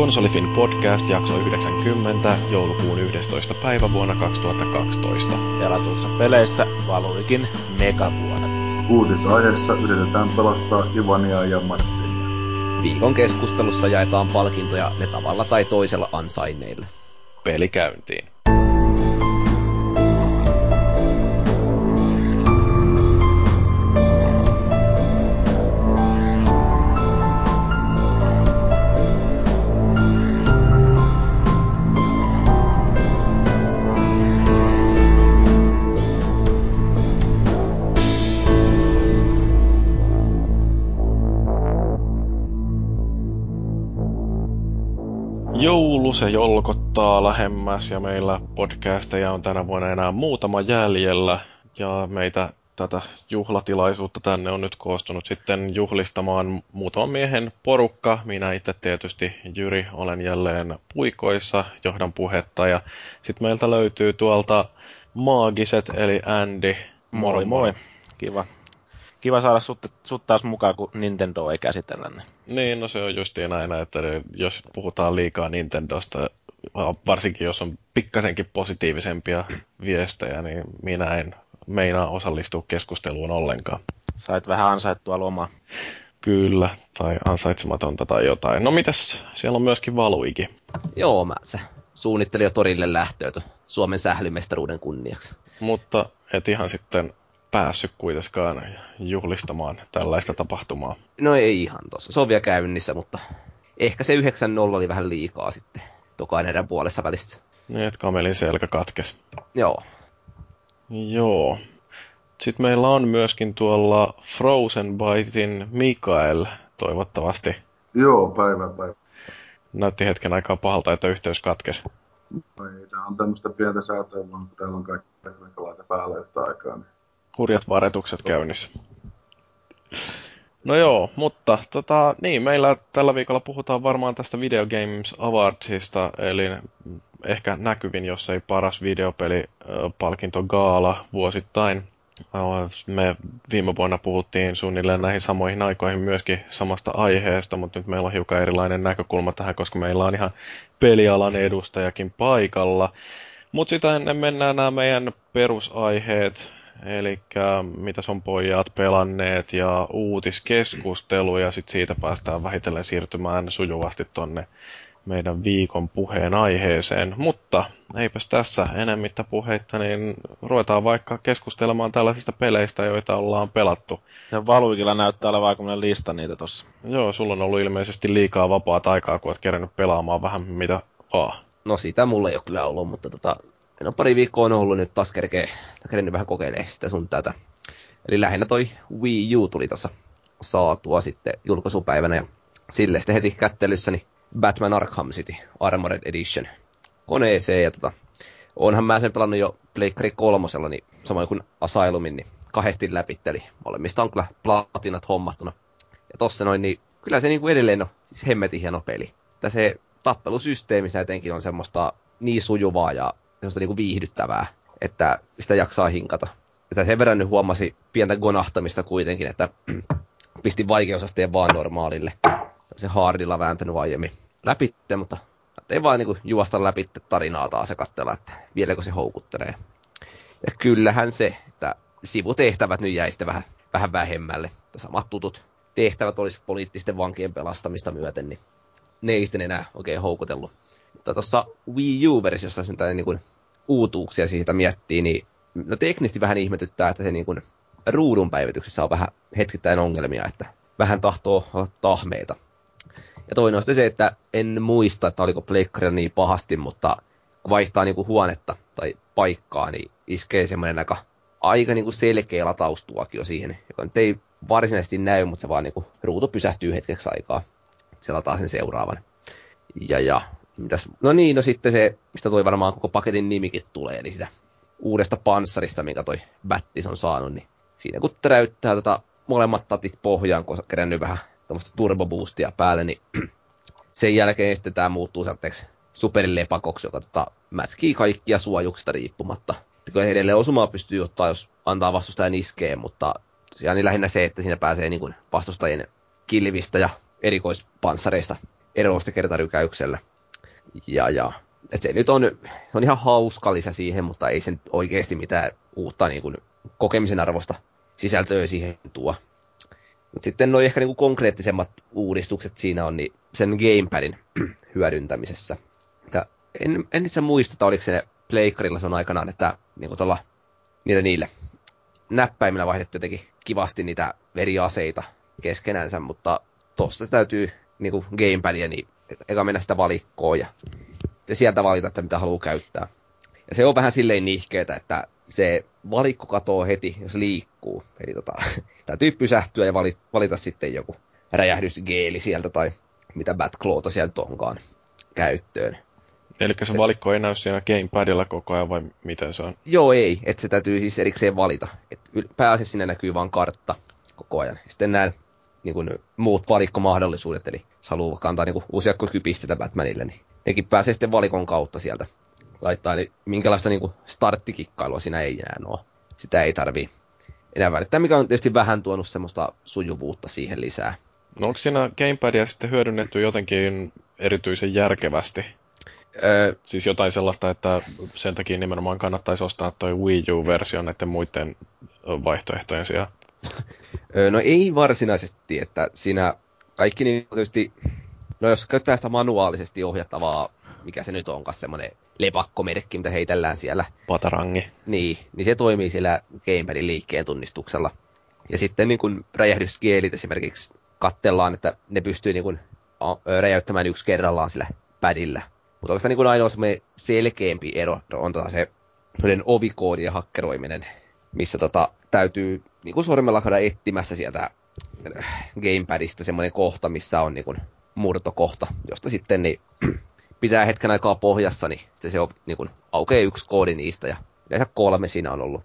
Konsolifin podcast jakso 90 joulukuun 11. päivä vuonna 2012. Pelatuissa peleissä valuikin megavuodet. Uutisaiheessa yritetään pelastaa Ivania ja Martinia. Viikon keskustelussa jaetaan palkintoja ne tavalla tai toisella ansainneille. Peli käyntiin. Joulu se jolkottaa lähemmäs ja meillä podcasteja on tänä vuonna enää muutama jäljellä ja meitä tätä juhlatilaisuutta tänne on nyt koostunut sitten juhlistamaan muutaman miehen porukka. Minä itse tietysti Jyri olen jälleen puikoissa, johdan puhetta ja sitten meiltä löytyy tuolta maagiset eli Andy. Moi moi. Kiva. Kiva saada sut, sut taas mukaan, kun Nintendo ei käsitellä. Niin, Niin, no se on justiin näin, että jos puhutaan liikaa Nintendosta, varsinkin jos on pikkasenkin positiivisempia viestejä, niin minä en meinaa osallistua keskusteluun ollenkaan. Sait vähän ansaittua lomaa. Kyllä, tai ansaitsematonta tai jotain. No mitäs, siellä on myöskin Valuiki. Joo, mä se suunnittelin jo torille lähtöä tu- Suomen sählymestaruuden kunniaksi. Mutta et ihan sitten päässyt kuitenkaan juhlistamaan tällaista tapahtumaa. No ei ihan tossa. Se on vielä käynnissä, mutta ehkä se 9-0 oli vähän liikaa sitten tokainen puolessa välissä. Niin, että kamelin selkä katkes. Joo. Joo. Sitten meillä on myöskin tuolla Frozen Bitein Mikael, toivottavasti. Joo, päivä päivä. Näytti hetken aikaa pahalta, että yhteys katkesi. Ei, tää on tämmöistä pientä säätöä, vaan kun täällä on kaikki tekniikalaita päällä yhtä aikaa. Niin... Hurjat varetukset käynnissä. No joo, mutta tota, niin, meillä tällä viikolla puhutaan varmaan tästä Video Games Awardsista, eli ehkä näkyvin, jos ei paras videopelipalkinto Gaala vuosittain. Me viime vuonna puhuttiin suunnilleen näihin samoihin aikoihin myöskin samasta aiheesta, mutta nyt meillä on hiukan erilainen näkökulma tähän, koska meillä on ihan pelialan edustajakin paikalla. Mutta sitä ennen mennään nämä meidän perusaiheet, eli mitä on pojat pelanneet ja uutiskeskustelu, ja sitten siitä päästään vähitellen siirtymään sujuvasti tonne meidän viikon puheen aiheeseen. Mutta eipäs tässä enemmittä puheitta, niin ruvetaan vaikka keskustelemaan tällaisista peleistä, joita ollaan pelattu. Ja Valuikilla näyttää olevan aikamoinen lista niitä tossa. Joo, sulla on ollut ilmeisesti liikaa vapaata aikaa, kun oot kerännyt pelaamaan vähän mitä vaan. No sitä mulla ei ole kyllä ollut, mutta tota, no pari viikkoa on ollut nyt taas kerkee, kerännyt vähän kokeilee sitä sun tätä. Eli lähinnä toi Wii U tuli tässä saatua sitten julkaisupäivänä ja sille sitten heti kättelyssä niin Batman Arkham City Armored Edition koneeseen. Ja tota, onhan mä sen pelannut jo Pleikkari kolmosella, niin samoin kuin Asylumin, niin kahdesti läpitteli. Molemmista on kyllä platinat hommattuna. Ja tossa noin, niin kyllä se niin kuin edelleen on siis hemmetin hieno peli. Että se tappelusysteemissä etenkin on semmoista niin sujuvaa ja semmoista niin kuin viihdyttävää, että sitä jaksaa hinkata. Että sen verran nyt huomasi pientä gonahtamista kuitenkin, että pistin vaikeusasteen vaan normaalille se hardilla vääntänyt aiemmin läpi, mutta ei vaan niinku juosta läpi tarinaa taas ja katsella, että vieläkö se houkuttelee. Ja kyllähän se, että sivutehtävät nyt jäi sitten vähän, vähän vähemmälle. Samat tutut tehtävät olisi poliittisten vankien pelastamista myöten, niin ne ei sitten enää oikein houkutellut. Tuossa Wii U-versiossa, jos niin uutuuksia siitä miettii, niin no teknisesti vähän ihmetyttää, että se niin kuin ruudun päivityksessä on vähän hetkittäin ongelmia, että vähän tahtoo olla tahmeita. Ja toinen on sitten se, että en muista, että oliko pleikkarilla niin pahasti, mutta kun vaihtaa niinku huonetta tai paikkaa, niin iskee semmoinen aika, aika niinku selkeä lataustuokio siihen, joka nyt ei varsinaisesti näy, mutta se vaan niinku ruutu pysähtyy hetkeksi aikaa. Se lataa sen seuraavan. Ja, ja mitäs, no niin, no sitten se, mistä toi varmaan koko paketin nimikin tulee, eli sitä uudesta panssarista, minkä toi Battis on saanut, niin siinä kun täräyttää tota molemmat tatit pohjaan, kun on kerännyt vähän tämmöistä turboboostia päälle, niin sen jälkeen sitten tämä muuttuu sellaiseksi superlepakoksi, joka tota, mätkii kaikkia suojuksista riippumatta. Kyllä edelleen osumaa pystyy ottaa, jos antaa vastustajan iskeen, mutta tosiaan niin lähinnä se, että siinä pääsee niin kuin vastustajien kilvistä ja erikoispanssareista eroista kertarykäyksellä. Ja, ja et se nyt on, se on ihan hauska lisä siihen, mutta ei sen oikeasti mitään uutta niin kuin, kokemisen arvosta sisältöä siihen tuo. Mutta sitten noin ehkä niin kuin konkreettisemmat uudistukset siinä on niin sen gamepadin hyödyntämisessä. Ja en, en itse muista, että oliko se pleikkarilla se on aikanaan, että niin tuolla, niille, niille näppäimillä vaihdettu jotenkin kivasti niitä eri aseita keskenänsä, mutta tossa se täytyy niin kuin gamepadia, niin eka mennä sitä valikkoon ja, ja sieltä valita, että mitä haluaa käyttää. Ja se on vähän silleen nihkeetä, että se valikko katoo heti, jos liikkuu. Eli tota, täytyy pysähtyä ja valita, valita sitten joku räjähdysgeeli sieltä tai mitä Batclawta sieltä onkaan käyttöön. Eli se valikko ei näy siinä gamepadilla koko ajan vai miten se on? Joo, ei. Että se täytyy siis erikseen valita. Et pääasiassa siinä näkyy vain kartta koko ajan. Sitten nämä niin kuin, muut valikkomahdollisuudet, eli jos haluaa kantaa niin uusia kypisteitä Batmanille, niin nekin pääsee sitten valikon kautta sieltä laittaa. Eli minkälaista niin kuin starttikikkailua siinä ei enää ole. Sitä ei tarvii enää välittää, mikä on tietysti vähän tuonut semmoista sujuvuutta siihen lisää. No onko siinä gamepadia sitten hyödynnetty jotenkin erityisen järkevästi? Öö, siis jotain sellaista, että sen takia nimenomaan kannattaisi ostaa toi Wii U-versio näiden muiden vaihtoehtojen sijaan. no ei varsinaisesti, että siinä kaikki niin tietysti, no jos käyttää sitä manuaalisesti ohjattavaa, mikä se nyt onkaan semmoinen lepakkomerkki, mitä heitellään siellä. Patarangi. Niin, niin se toimii siellä gamepadin liikkeen tunnistuksella. Ja sitten niin kuin räjähdysgeelit esimerkiksi kattellaan, että ne pystyy niin kuin räjäyttämään yksi kerrallaan sillä padilla. Mutta oikeastaan niin ainoa semmoinen selkeämpi ero on tota se ovikoodien hakkeroiminen, missä tota, täytyy niin kuin sormella käydä etsimässä sieltä äh, gamepadista semmoinen kohta, missä on niin kuin murtokohta, josta sitten niin, pitää hetken aikaa pohjassa, niin se on niin kuin, aukeaa yksi koodi niistä ja yleensä kolme siinä on ollut.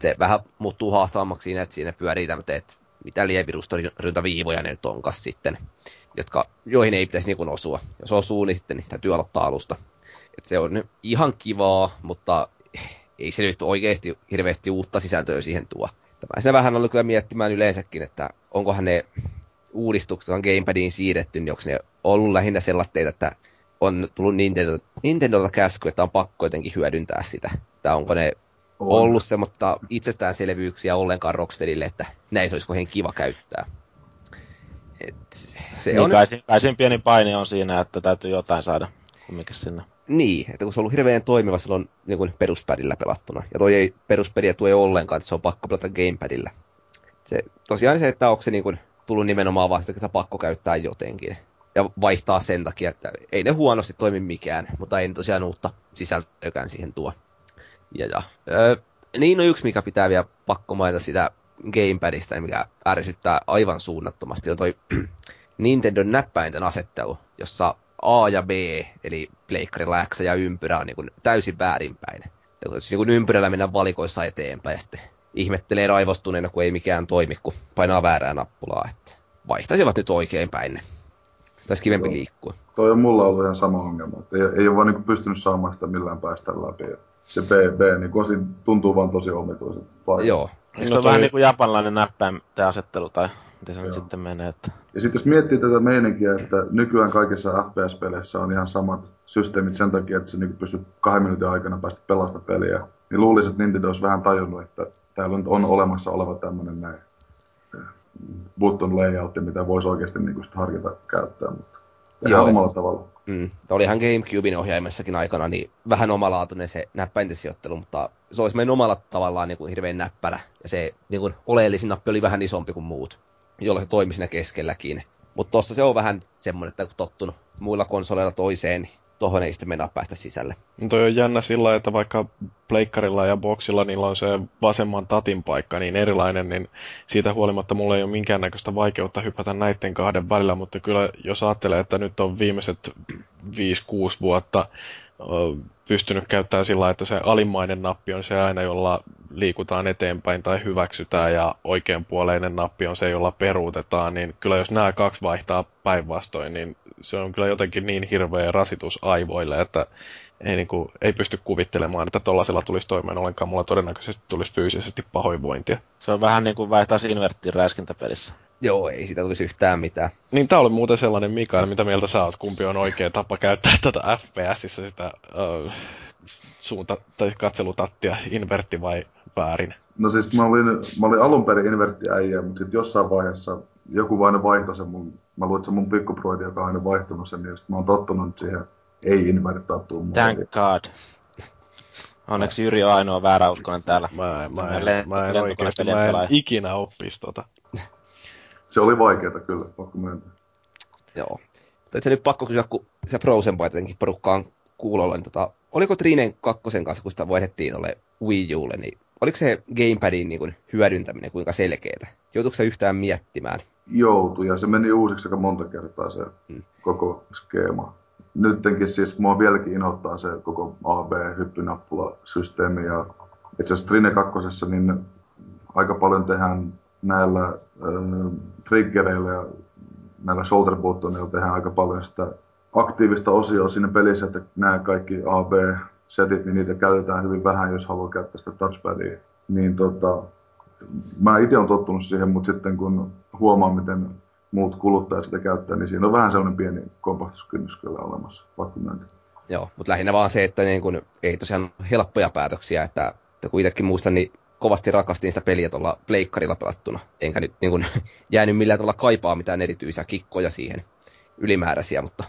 Se vähän muuttuu haastavammaksi siinä, että siinä pyörii tämmöitä, että mitä lievirustoryntäviivoja ne nyt onkas sitten, jotka, joihin ei pitäisi niin osua. Jos osuu, niin sitten täytyy aloittaa alusta. Et se on ihan kivaa, mutta ei se nyt oikeasti hirveästi uutta sisältöä siihen tuo. Tämä se vähän ollut kyllä miettimään yleensäkin, että onkohan ne uudistukset on Gamepadiin siirretty, niin onko ne ollut lähinnä sellaitteita, että on tullut Nintendo, Nintendolta käsky, että on pakko jotenkin hyödyntää sitä. Tai onko ne on. ollut semmoista itsestäänselvyyksiä ollenkaan Rocksteadille, että näin olisi kohen kiva käyttää. Et se niin on... kai, kai pieni paini on siinä, että täytyy jotain saada kumminkin sinne. Niin, että kun se on ollut hirveän toimiva silloin niin kuin peruspadilla pelattuna. Ja toi ei peruspedia tue ollenkaan, että se on pakko pelata gamepadilla. Se, tosiaan se, että onko se niin kuin, tullut nimenomaan vaan sitä, että pakko käyttää jotenkin. Ja vaihtaa sen takia, että ei ne huonosti toimi mikään, mutta ei tosiaan uutta sisältöäkään siihen tuo. Ja, ja öö, niin on yksi, mikä pitää vielä pakko mainita sitä gamepadista, mikä ärsyttää aivan suunnattomasti, on toi Nintendo näppäinten asettelu, jossa A ja B, eli pleikkarilla X ja ympyrä on niin kuin täysin väärinpäin. Ja jos niin ympyrällä mennä valikoissa eteenpäin ja sitten ihmettelee raivostuneena, kun ei mikään toimi, kun painaa väärää nappulaa. Että vaihtaisivat nyt oikein päin ne. Taisi kivempi Joo. liikkua. Toi on mulla ollut ihan sama ongelma. Että ei, ei ole vaan niin pystynyt saamaan sitä millään päästä läpi. Se B, B niin kun tuntuu vaan tosi omituiselta. Joo. Eikö no toi... vähän niin kuin japanlainen näppäinten asettelu tai miten se Joo. nyt sitten menee? Että... Ja sitten jos miettii tätä meininkiä, että nykyään kaikissa FPS-peleissä on ihan samat systeemit sen takia, että sä niin pystyt kahden minuutin aikana päästä pelasta peliä, niin luulisin, että Nintendo olisi vähän tajunnut, että täällä nyt on olemassa oleva tämmöinen näin eh, button layout, mitä voisi oikeasti niin kuin harkita käyttää, mutta Joo, omalla tavalla. Mm, olihan Gamecubein ohjaimessakin aikana niin vähän omalaatuinen se näppäinten sijoittelu, mutta se olisi mennyt omalla tavallaan niin kuin hirveän näppärä. Ja se niin kuin oleellisin nappi oli vähän isompi kuin muut, jolla se toimi siinä keskelläkin. Mutta tossa se on vähän semmoinen, että kun tottunut muilla konsoleilla toiseen, tohon ei sitten mennä päästä sisälle. No toi on jännä sillä, että vaikka pleikkarilla ja boksilla niillä on se vasemman tatin paikka niin erilainen, niin siitä huolimatta mulla ei ole minkäännäköistä vaikeutta hypätä näiden kahden välillä, mutta kyllä jos ajattelee, että nyt on viimeiset 5-6 vuotta pystynyt käyttämään sillä että se alimmainen nappi on se aina, jolla liikutaan eteenpäin tai hyväksytään ja oikeanpuoleinen nappi on se, jolla peruutetaan, niin kyllä jos nämä kaksi vaihtaa päinvastoin, niin se on kyllä jotenkin niin hirveä rasitus aivoille, että ei, niin kuin, ei pysty kuvittelemaan, että tuollaisella tulisi toimeen ollenkaan. Mulla todennäköisesti tulisi fyysisesti pahoinvointia. Se on vähän niin kuin vaihtaa inverttiin räiskintäpelissä. Joo, ei siitä tulisi yhtään mitään. Niin tää oli muuten sellainen, Mikael, mitä mieltä sä oot, kumpi on oikea tapa käyttää tätä FPSissä sitä uh, suunta- tai katselutattia, invertti vai väärin? No siis mä olin, mä olin alun perin inverttiäijä, mutta sitten jossain vaiheessa joku vain vaihtoi sen mun, mä luulen, että se mun pikkuproidi, joka on aina vaihtunut sen, niin mä oon tottunut siihen ei invertaattuun Thank God. Onneksi Jyri on ainoa vääräuskoinen täällä. Mä, en, mä, en, le- mä en oikeasti, mä en ikinä oppisi tota. Se oli vaikeeta kyllä, pakko myöntää. Joo. Mutta se nyt pakko kysyä, kun se Frozen Boy jotenkin porukkaan kuulolla, niin tota, oliko Trinen kakkosen kanssa, kun sitä vaihdettiin tuolle Wii Ulle, niin oliko se gamepadin niin kuin, hyödyntäminen kuinka selkeää? Joutuiko se yhtään miettimään? Joutui, ja se meni uusiksi aika monta kertaa se hmm. koko skeema. Nyttenkin siis mua vieläkin inottaa se koko AB-hyppynappula-systeemi, ja itse asiassa Trine 2. niin aika paljon tehdään näillä äh, triggereillä ja näillä shoulder buttonilla tehdään aika paljon sitä aktiivista osioa siinä pelissä, että nämä kaikki AB-setit, niin niitä käytetään hyvin vähän, jos haluaa käyttää sitä touchpadia. Niin tota, mä itse olen tottunut siihen, mutta sitten kun huomaa, miten muut kuluttajat sitä käyttää, niin siinä on vähän sellainen pieni kompastuskynnys kyllä olemassa, pakko. Joo, mutta lähinnä vaan se, että niin kun, ei tosiaan helppoja päätöksiä, että, että kun itsekin muistan, niin kovasti rakastin sitä peliä tuolla pleikkarilla pelattuna. Enkä nyt niin kun, jäänyt millään tavalla kaipaa mitään erityisiä kikkoja siihen ylimääräisiä, mutta...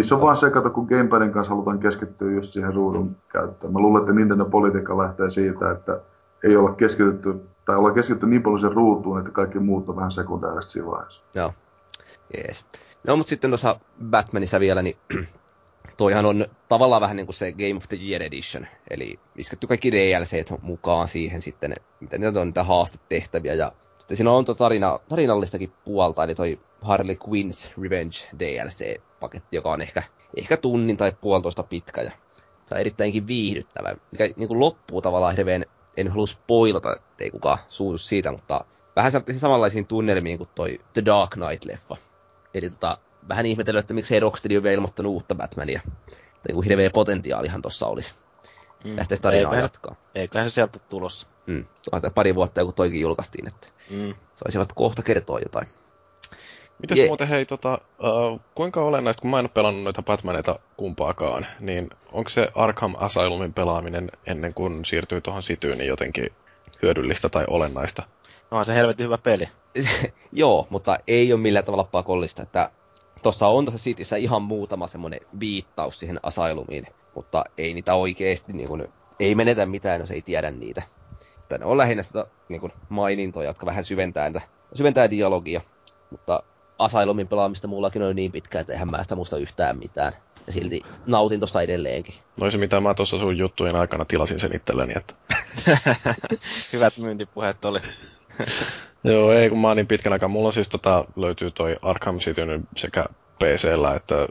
Se on vaan se, kato, kun Gamepadin kanssa halutaan keskittyä just siihen ruudun käyttöön. Mä luulen, että Nintendo politiikka lähtee siitä, että ei olla keskitytty, tai olla keskitytty niin paljon sen ruutuun, että kaikki muut on vähän sekundaarista siinä vaiheessa. Joo, jees. No, mutta sitten tuossa Batmanissa vielä, niin toihan on tavallaan vähän niin kuin se Game of the Year Edition, eli isketty kaikki DLC mukaan siihen sitten, miten niitä on niitä haastetehtäviä, ja sitten siinä on tarina, tarinallistakin puolta, eli toi Harley Quinn's Revenge DLC-paketti, joka on ehkä, ehkä tunnin tai puolitoista pitkä, ja se on erittäinkin viihdyttävä, mikä niin kuin loppuu tavallaan hirveän, en halua spoilata, ettei kukaan suutu siitä, mutta vähän samanlaisiin tunnelmiin kuin toi The Dark Knight-leffa. Eli tota, vähän ihmetellyt, että miksei Rocksteady ole vielä ilmoittanut uutta Batmania. Tai kuin hirveä potentiaalihan tossa olisi. Mm. Lähteisi tarinaa eiköhän, jatkaa. Eiköhän se sieltä tulossa. Mm. pari vuotta joku toikin julkaistiin, että mm. saisivat kohta kertoa jotain. Mitäs yes. muuten hei, tota, uh, kuinka olennaista, kun mä en ole pelannut noita Batmaneita kumpaakaan, niin onko se Arkham Asylumin pelaaminen ennen kuin siirtyy tuohon sityyn niin jotenkin hyödyllistä tai olennaista? No on se helvetin hyvä peli. Joo, mutta ei ole millään tavalla pakollista, että Tuossa on tuossa Cityssä ihan muutama semmoinen viittaus siihen Asylumiin, mutta ei niitä oikeasti, niin kuin, ei menetä mitään, jos ei tiedä niitä. Tänne on lähinnä sitä niin kuin, mainintoja, jotka vähän syventää, syventää dialogia, mutta Asylumin pelaamista mullakin on niin pitkään, että eihän mä sitä muista yhtään mitään. Ja silti nautin tosta edelleenkin. No se mitä mä tuossa sun juttujen aikana tilasin sen itselleni, että... Hyvät myyntipuheet oli. Joo, ei kun mä oon niin pitkän aikaa. Mulla siis tota, löytyy toi Arkham City sekä PCllä että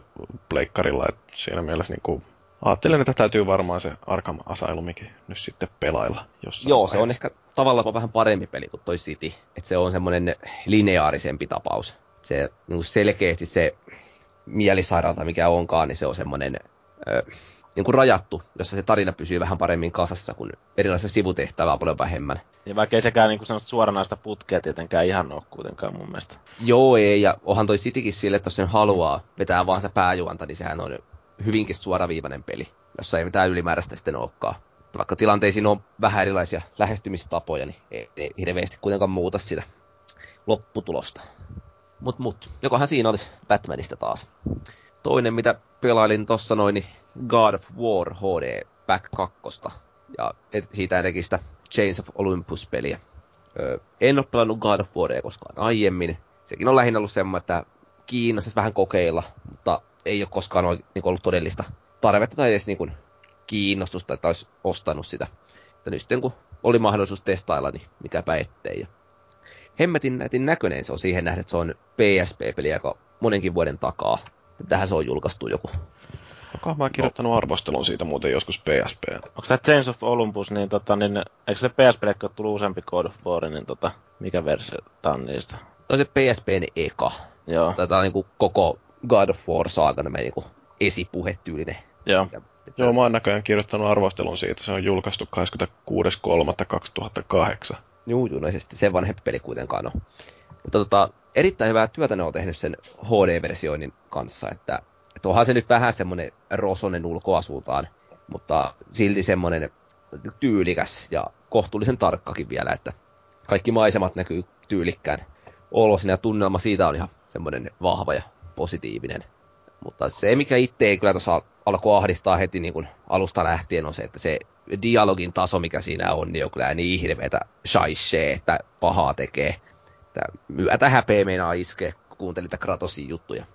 Pleikkarilla, että siinä mielessä niin kuin, ajattelin, että täytyy varmaan se Arkham Asylumikin nyt sitten pelailla jossain Joo, vaiheessa. se on ehkä tavallaan vähän parempi peli kuin toi City, että se on semmoinen lineaarisempi tapaus. Se niin selkeästi se mielisairaalta mikä onkaan, niin se on semmoinen niin kuin rajattu, jossa se tarina pysyy vähän paremmin kasassa, kuin erilaisia sivutehtävää paljon vähemmän. Ja vaikka ei sekään niin kuin suoranaista putkea tietenkään ihan ole kuitenkaan mun mielestä. Joo, ei, ja onhan toi Citykin sille, että jos sen haluaa vetää vaan se pääjuonta, niin sehän on hyvinkin suoraviivainen peli, jossa ei mitään ylimääräistä sitten olekaan. Vaikka tilanteisiin on vähän erilaisia lähestymistapoja, niin ei, ei hirveästi kuitenkaan muuta sitä lopputulosta. Mut mut, jokohan siinä olisi Batmanista taas. Toinen, mitä pelailin tossa noin, niin God of War HD Back 2. Ja siitä ennenkin sitä Chains of Olympus-peliä. Öö, en ole pelannut God of Waria koskaan aiemmin. Sekin on lähinnä ollut semmoinen, että kiinnostaisi vähän kokeilla, mutta ei ole koskaan niin ollut todellista tarvetta tai edes niin kuin, kiinnostusta, että olisi ostanut sitä. Että nyt sitten kun oli mahdollisuus testailla, niin mikäpä ettei. Ja hemmetin nätin näköinen se on siihen nähden, että se on PSP-peli, joka monenkin vuoden takaa. Tähän se on julkaistu joku. Onko mä kirjoittanut no. arvostelun siitä muuten joskus PSP? Onko tämä Chains of Olympus, niin, tota, niin eikö se PSP, kun tullut useampi God of War, niin tota, mikä versio tämä on niistä? No se PSPn eka. Joo. Tätä on niin kuin koko God of War saaga, tämä niin esipuhetyylinen. Joo. Ja, että... Joo, mä oon näköjään kirjoittanut arvostelun siitä. Se on julkaistu 26.3.2008. Juu, juu, no se, se vanhempi peli kuitenkaan on. Mutta tota, erittäin hyvää työtä ne on tehnyt sen HD-versioinnin kanssa, että, että onhan se nyt vähän semmoinen rosonen ulkoasuutaan, mutta silti semmoinen tyylikäs ja kohtuullisen tarkkakin vielä, että kaikki maisemat näkyy tyylikkään olosin ja tunnelma siitä on ihan semmoinen vahva ja positiivinen. Mutta se, mikä itse kyllä tuossa alkoi ahdistaa heti niin kuin alusta lähtien, on se, että se dialogin taso, mikä siinä on, niin on kyllä niin hirveätä shaishee, että pahaa tekee. Että myötä häpeä meinaa iskee, kun kuuntelit Kratosin juttuja.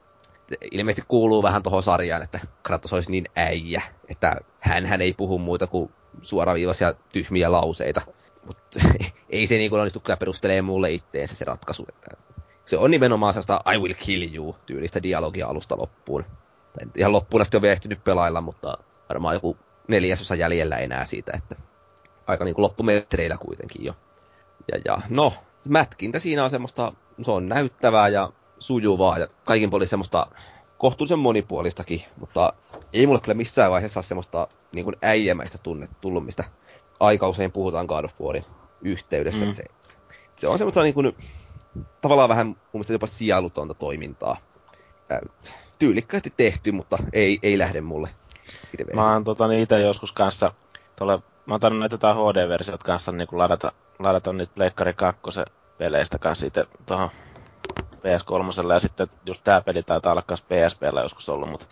Ilmeisesti kuuluu vähän tuohon sarjaan, että Kratos olisi niin äijä, että hän, hän ei puhu muuta kuin suoraviivaisia tyhmiä lauseita. Mutta ei se niin onnistu kyllä perustelee mulle itteensä se ratkaisu. Että se on nimenomaan sellaista I will kill you tyylistä dialogia alusta loppuun. Tai ihan loppuun asti on vielä ehtinyt pelailla, mutta varmaan joku neljäsosa jäljellä enää siitä, että aika niin kuin loppumetreillä kuitenkin jo. Ja, ja no, mätkintä siinä on semmoista, se on näyttävää ja sujuvaa ja kaikin puolin semmoista kohtuullisen monipuolistakin, mutta ei mulle kyllä missään vaiheessa ole semmoista niin kuin äijämäistä tunnet tullut, mistä aika usein puhutaan God of Warin yhteydessä. Mm. Se, se on semmoista niin kuin, tavallaan vähän mun mielestä jopa sielutonta toimintaa. Tyylikkäästi tehty, mutta ei, ei lähde mulle hirveän. Mä oon tota, itse joskus kanssa, tuolle, mä oon tainnut näitä HD-versiot kanssa niin ladata, ladata niitä Pleikkari 2 peleistä kanssa itse tuohon PS3 ja sitten just tää peli taitaa olla myös PSPllä joskus ollut, mutta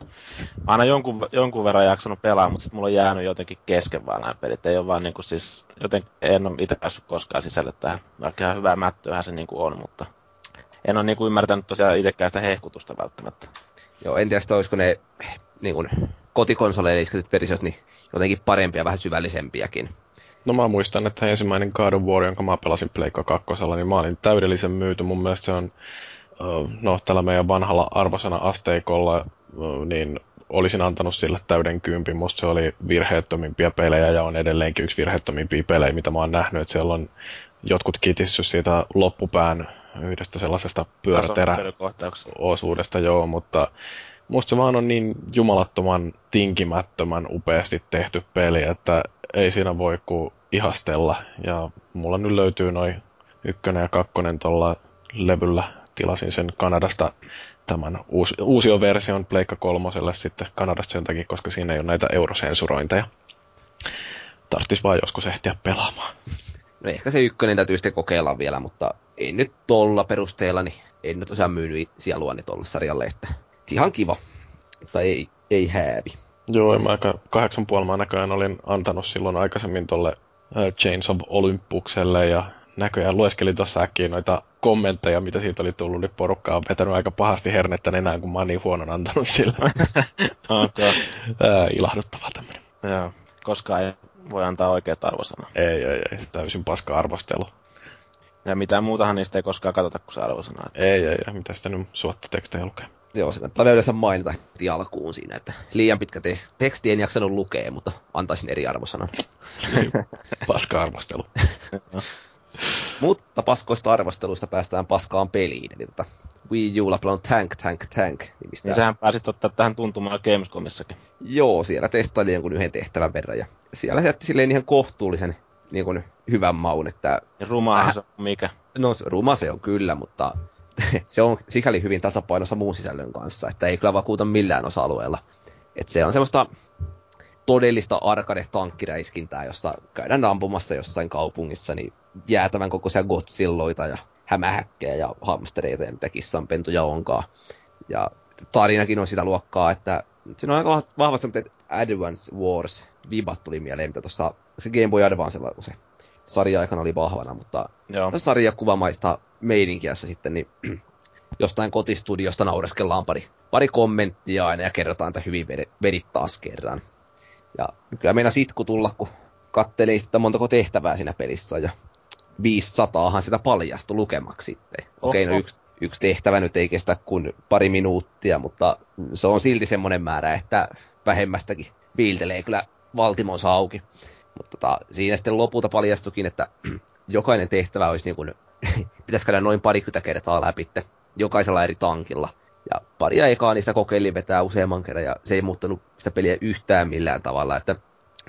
mä aina jonkun, jonkun verran jaksanut pelaa, mutta sitten mulla on jäänyt jotenkin kesken vaan nämä pelit. Ei ole vaan niinku siis, joten en ole itse päässyt koskaan sisälle tähän. Vaikka ihan hyvää mättöähän se niinku on, mutta en ole niinku ymmärtänyt tosiaan itsekään sitä hehkutusta välttämättä. Joo, en tiedä, olisiko ne niin kuin, kotikonsoleille isketyt versiot niin jotenkin parempia, vähän syvällisempiäkin. No mä muistan, että ensimmäinen God of War, jonka mä pelasin Pleikka 2, niin mä olin täydellisen myyty. Mun mielestä se on, no tällä meidän vanhalla arvosana-asteikolla, niin olisin antanut sille täyden kympin. Musta se oli virheettömimpiä pelejä ja on edelleenkin yksi virheettömimpiä pelejä, mitä mä oon nähnyt. Että siellä on jotkut kitissy siitä loppupään yhdestä sellaisesta pyöräterä-osuudesta, joo, mutta musta se vaan on niin jumalattoman tinkimättömän upeasti tehty peli, että ei siinä voi kuin ihastella. Ja mulla nyt löytyy noin ykkönen ja kakkonen tuolla levyllä. Tilasin sen Kanadasta tämän uusi, uusion version Pleikka kolmoselle sitten Kanadasta sen takia, koska siinä ei ole näitä eurosensurointeja. Tarttis vaan joskus ehtiä pelaamaan. No ehkä se ykkönen täytyy sitten kokeilla vielä, mutta ei nyt tolla perusteella, niin ei nyt tosiaan myynyt sieluani tolle sarjalle, että ihan kiva, mutta ei, ei häävi. Joo, mä aika kahdeksan puolmaa näköjään olin antanut silloin aikaisemmin tolle Chains of Olympukselle ja näköjään lueskelin tuossa äkkiä noita kommentteja, mitä siitä oli tullut, niin porukka on vetänyt aika pahasti hernettä enää, kun mä oon niin huonon antanut sillä. okay. ilahduttava tämmönen. Joo, koska ei voi antaa oikeat arvosanaa. Ei, ei, ei, täysin paska arvostelu. Ja mitään muutahan niistä ei koskaan katsota kuin se arvosana. Ei, ei, ei, mitä sitä nyt suotta tekstejä lukee. Joo, se kannattaa yleensä mainita heti alkuun siinä, että liian pitkä te- teksti en jaksanut lukea, mutta antaisin eri arvosanan. Paska arvostelu. mutta paskoista arvosteluista päästään paskaan peliin. Eli tota, Wii Ulla on Tank, Tank, Tank. Nimistä. Niin sähän pääsit ottaa tähän tuntumaan Gamescomissakin. Joo, siellä testailin jonkun yhden tehtävän verran. Ja siellä se jätti silleen ihan kohtuullisen niin kuin, hyvän maun. Että, ja rumahan äh, se on mikä? No ruma se on kyllä, mutta se on sikäli hyvin tasapainossa muun sisällön kanssa, että ei kyllä vakuuta millään osa-alueella. Että se on semmoista todellista arcade-tankkiräiskintää, jossa käydään ampumassa jossain kaupungissa, niin jäätävän kokoisia gotsilloita ja hämähäkkejä ja hamstereita ja mitä kissanpentuja onkaan. Ja tarinakin on sitä luokkaa, että siinä on aika vahvasti että Advance Wars vibat tuli mieleen, mitä tuossa se Game Boy Advancella, kun se sarja-aikana oli vahvana, mutta Joo. sarjakuvamaista meininkiä sitten, niin jostain kotistudiosta naureskellaan pari, pari kommenttia aina ja kerrotaan, että hyvin vedit taas kerran. Ja kyllä meidän sitku tulla, kun kattelee sitä montako tehtävää siinä pelissä ja 500han sitä paljastui lukemaksi sitten. Okei, okay, no yksi, yksi tehtävä nyt ei kestä kuin pari minuuttia, mutta se on silti semmoinen määrä, että vähemmästäkin viiltelee kyllä valtimonsa auki. Mutta tota, siinä sitten lopulta paljastukin, että jokainen tehtävä olisi niin kuin, pitäisi käydä noin parikymmentä kertaa läpi jokaisella eri tankilla. Ja paria ekaa niistä kokeilin vetää useamman kerran ja se ei muuttanut sitä peliä yhtään millään tavalla, että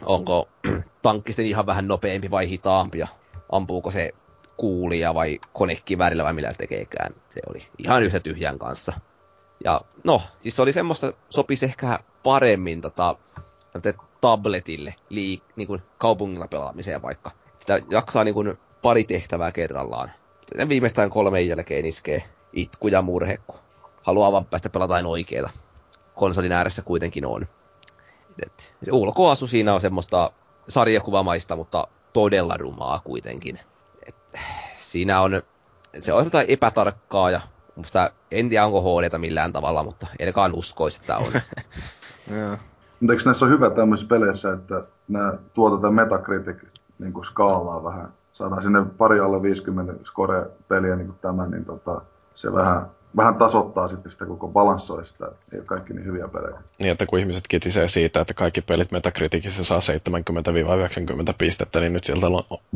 onko tankki sitten ihan vähän nopeampi vai hitaampi ja ampuuko se kuulia vai konekiväärillä vai millä tekeekään. Se oli ihan yhtä tyhjän kanssa. Ja no, siis se oli semmoista, sopisi ehkä paremmin tota, tabletille lii, niin kuin kaupungilla pelaamiseen vaikka. Sitä jaksaa niin kuin pari tehtävää kerrallaan. Sitten viimeistään kolme jälkeen iskee itku ja murhe, kun haluaa vaan päästä pelataan oikeita. Konsolin ääressä kuitenkin on. Et, se ulkoasu siinä on semmoista sarjakuvamaista, mutta todella rumaa kuitenkin. Et, siinä on, se on jotain epätarkkaa ja musta en tiedä onko HD millään tavalla, mutta elkaan uskoisi, että on. Mutta eikö näissä ole hyvä tämmöisissä peleissä, että nämä tuotetaan Metacritic niin kuin skaalaa vähän. Saadaan sinne pari alle 50 score-peliä niin kuin tämä, niin tota, se vähän vähän tasoittaa sitten sitä koko balanssoa, sitä ei ole kaikki niin hyviä pelejä. Niin, että kun ihmiset kitisee siitä, että kaikki pelit Metacriticissa saa 70-90 pistettä, niin nyt sieltä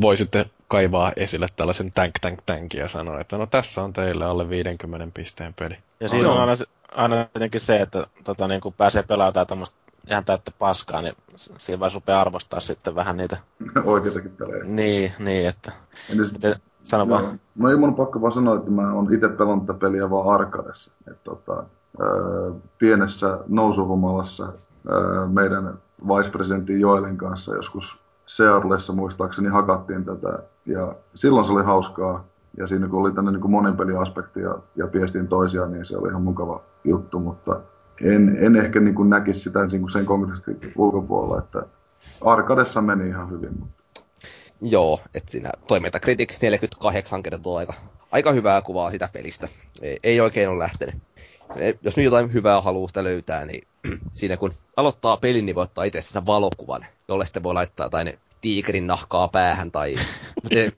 voi sitten kaivaa esille tällaisen tank tank tank ja sanoa, että no tässä on teille alle 50 pisteen peli. Ja siinä on aina, aina jotenkin se, että tota, niin kun pääsee pelaamaan tämmöistä ihan täyttä paskaa, niin siinä vai rupeaa arvostaa sitten vähän niitä... Oikeitakin pelejä. Niin, niin että... Niin, miten, Sano vaan. No ei mun pakko vaan sanoa, että mä oon itse pelannut tätä peliä vaan arkadessa. Tota, öö, pienessä nousuhumalassa öö, meidän vice Joelin kanssa joskus Seatlessa muistaakseni hakattiin tätä. Ja silloin se oli hauskaa. Ja siinä kun oli tänne niin monenpeliaspekti ja, ja piestiin toisiaan, niin se oli ihan mukava juttu. Mutta en, en ehkä niin kuin näkisi sitä niin kuin sen konkreettisesti ulkopuolella, että arkadessa meni ihan hyvin. Mutta Joo, että siinä toiminta Critic 48 kertaa aika, aika hyvää kuvaa sitä pelistä. Ei, ei oikein ole lähtenyt. Jos nyt jotain hyvää haluaa löytää, niin siinä kun aloittaa pelin, niin voi ottaa itsensä valokuvan, jolle sitten voi laittaa jotain tiikerin nahkaa päähän tai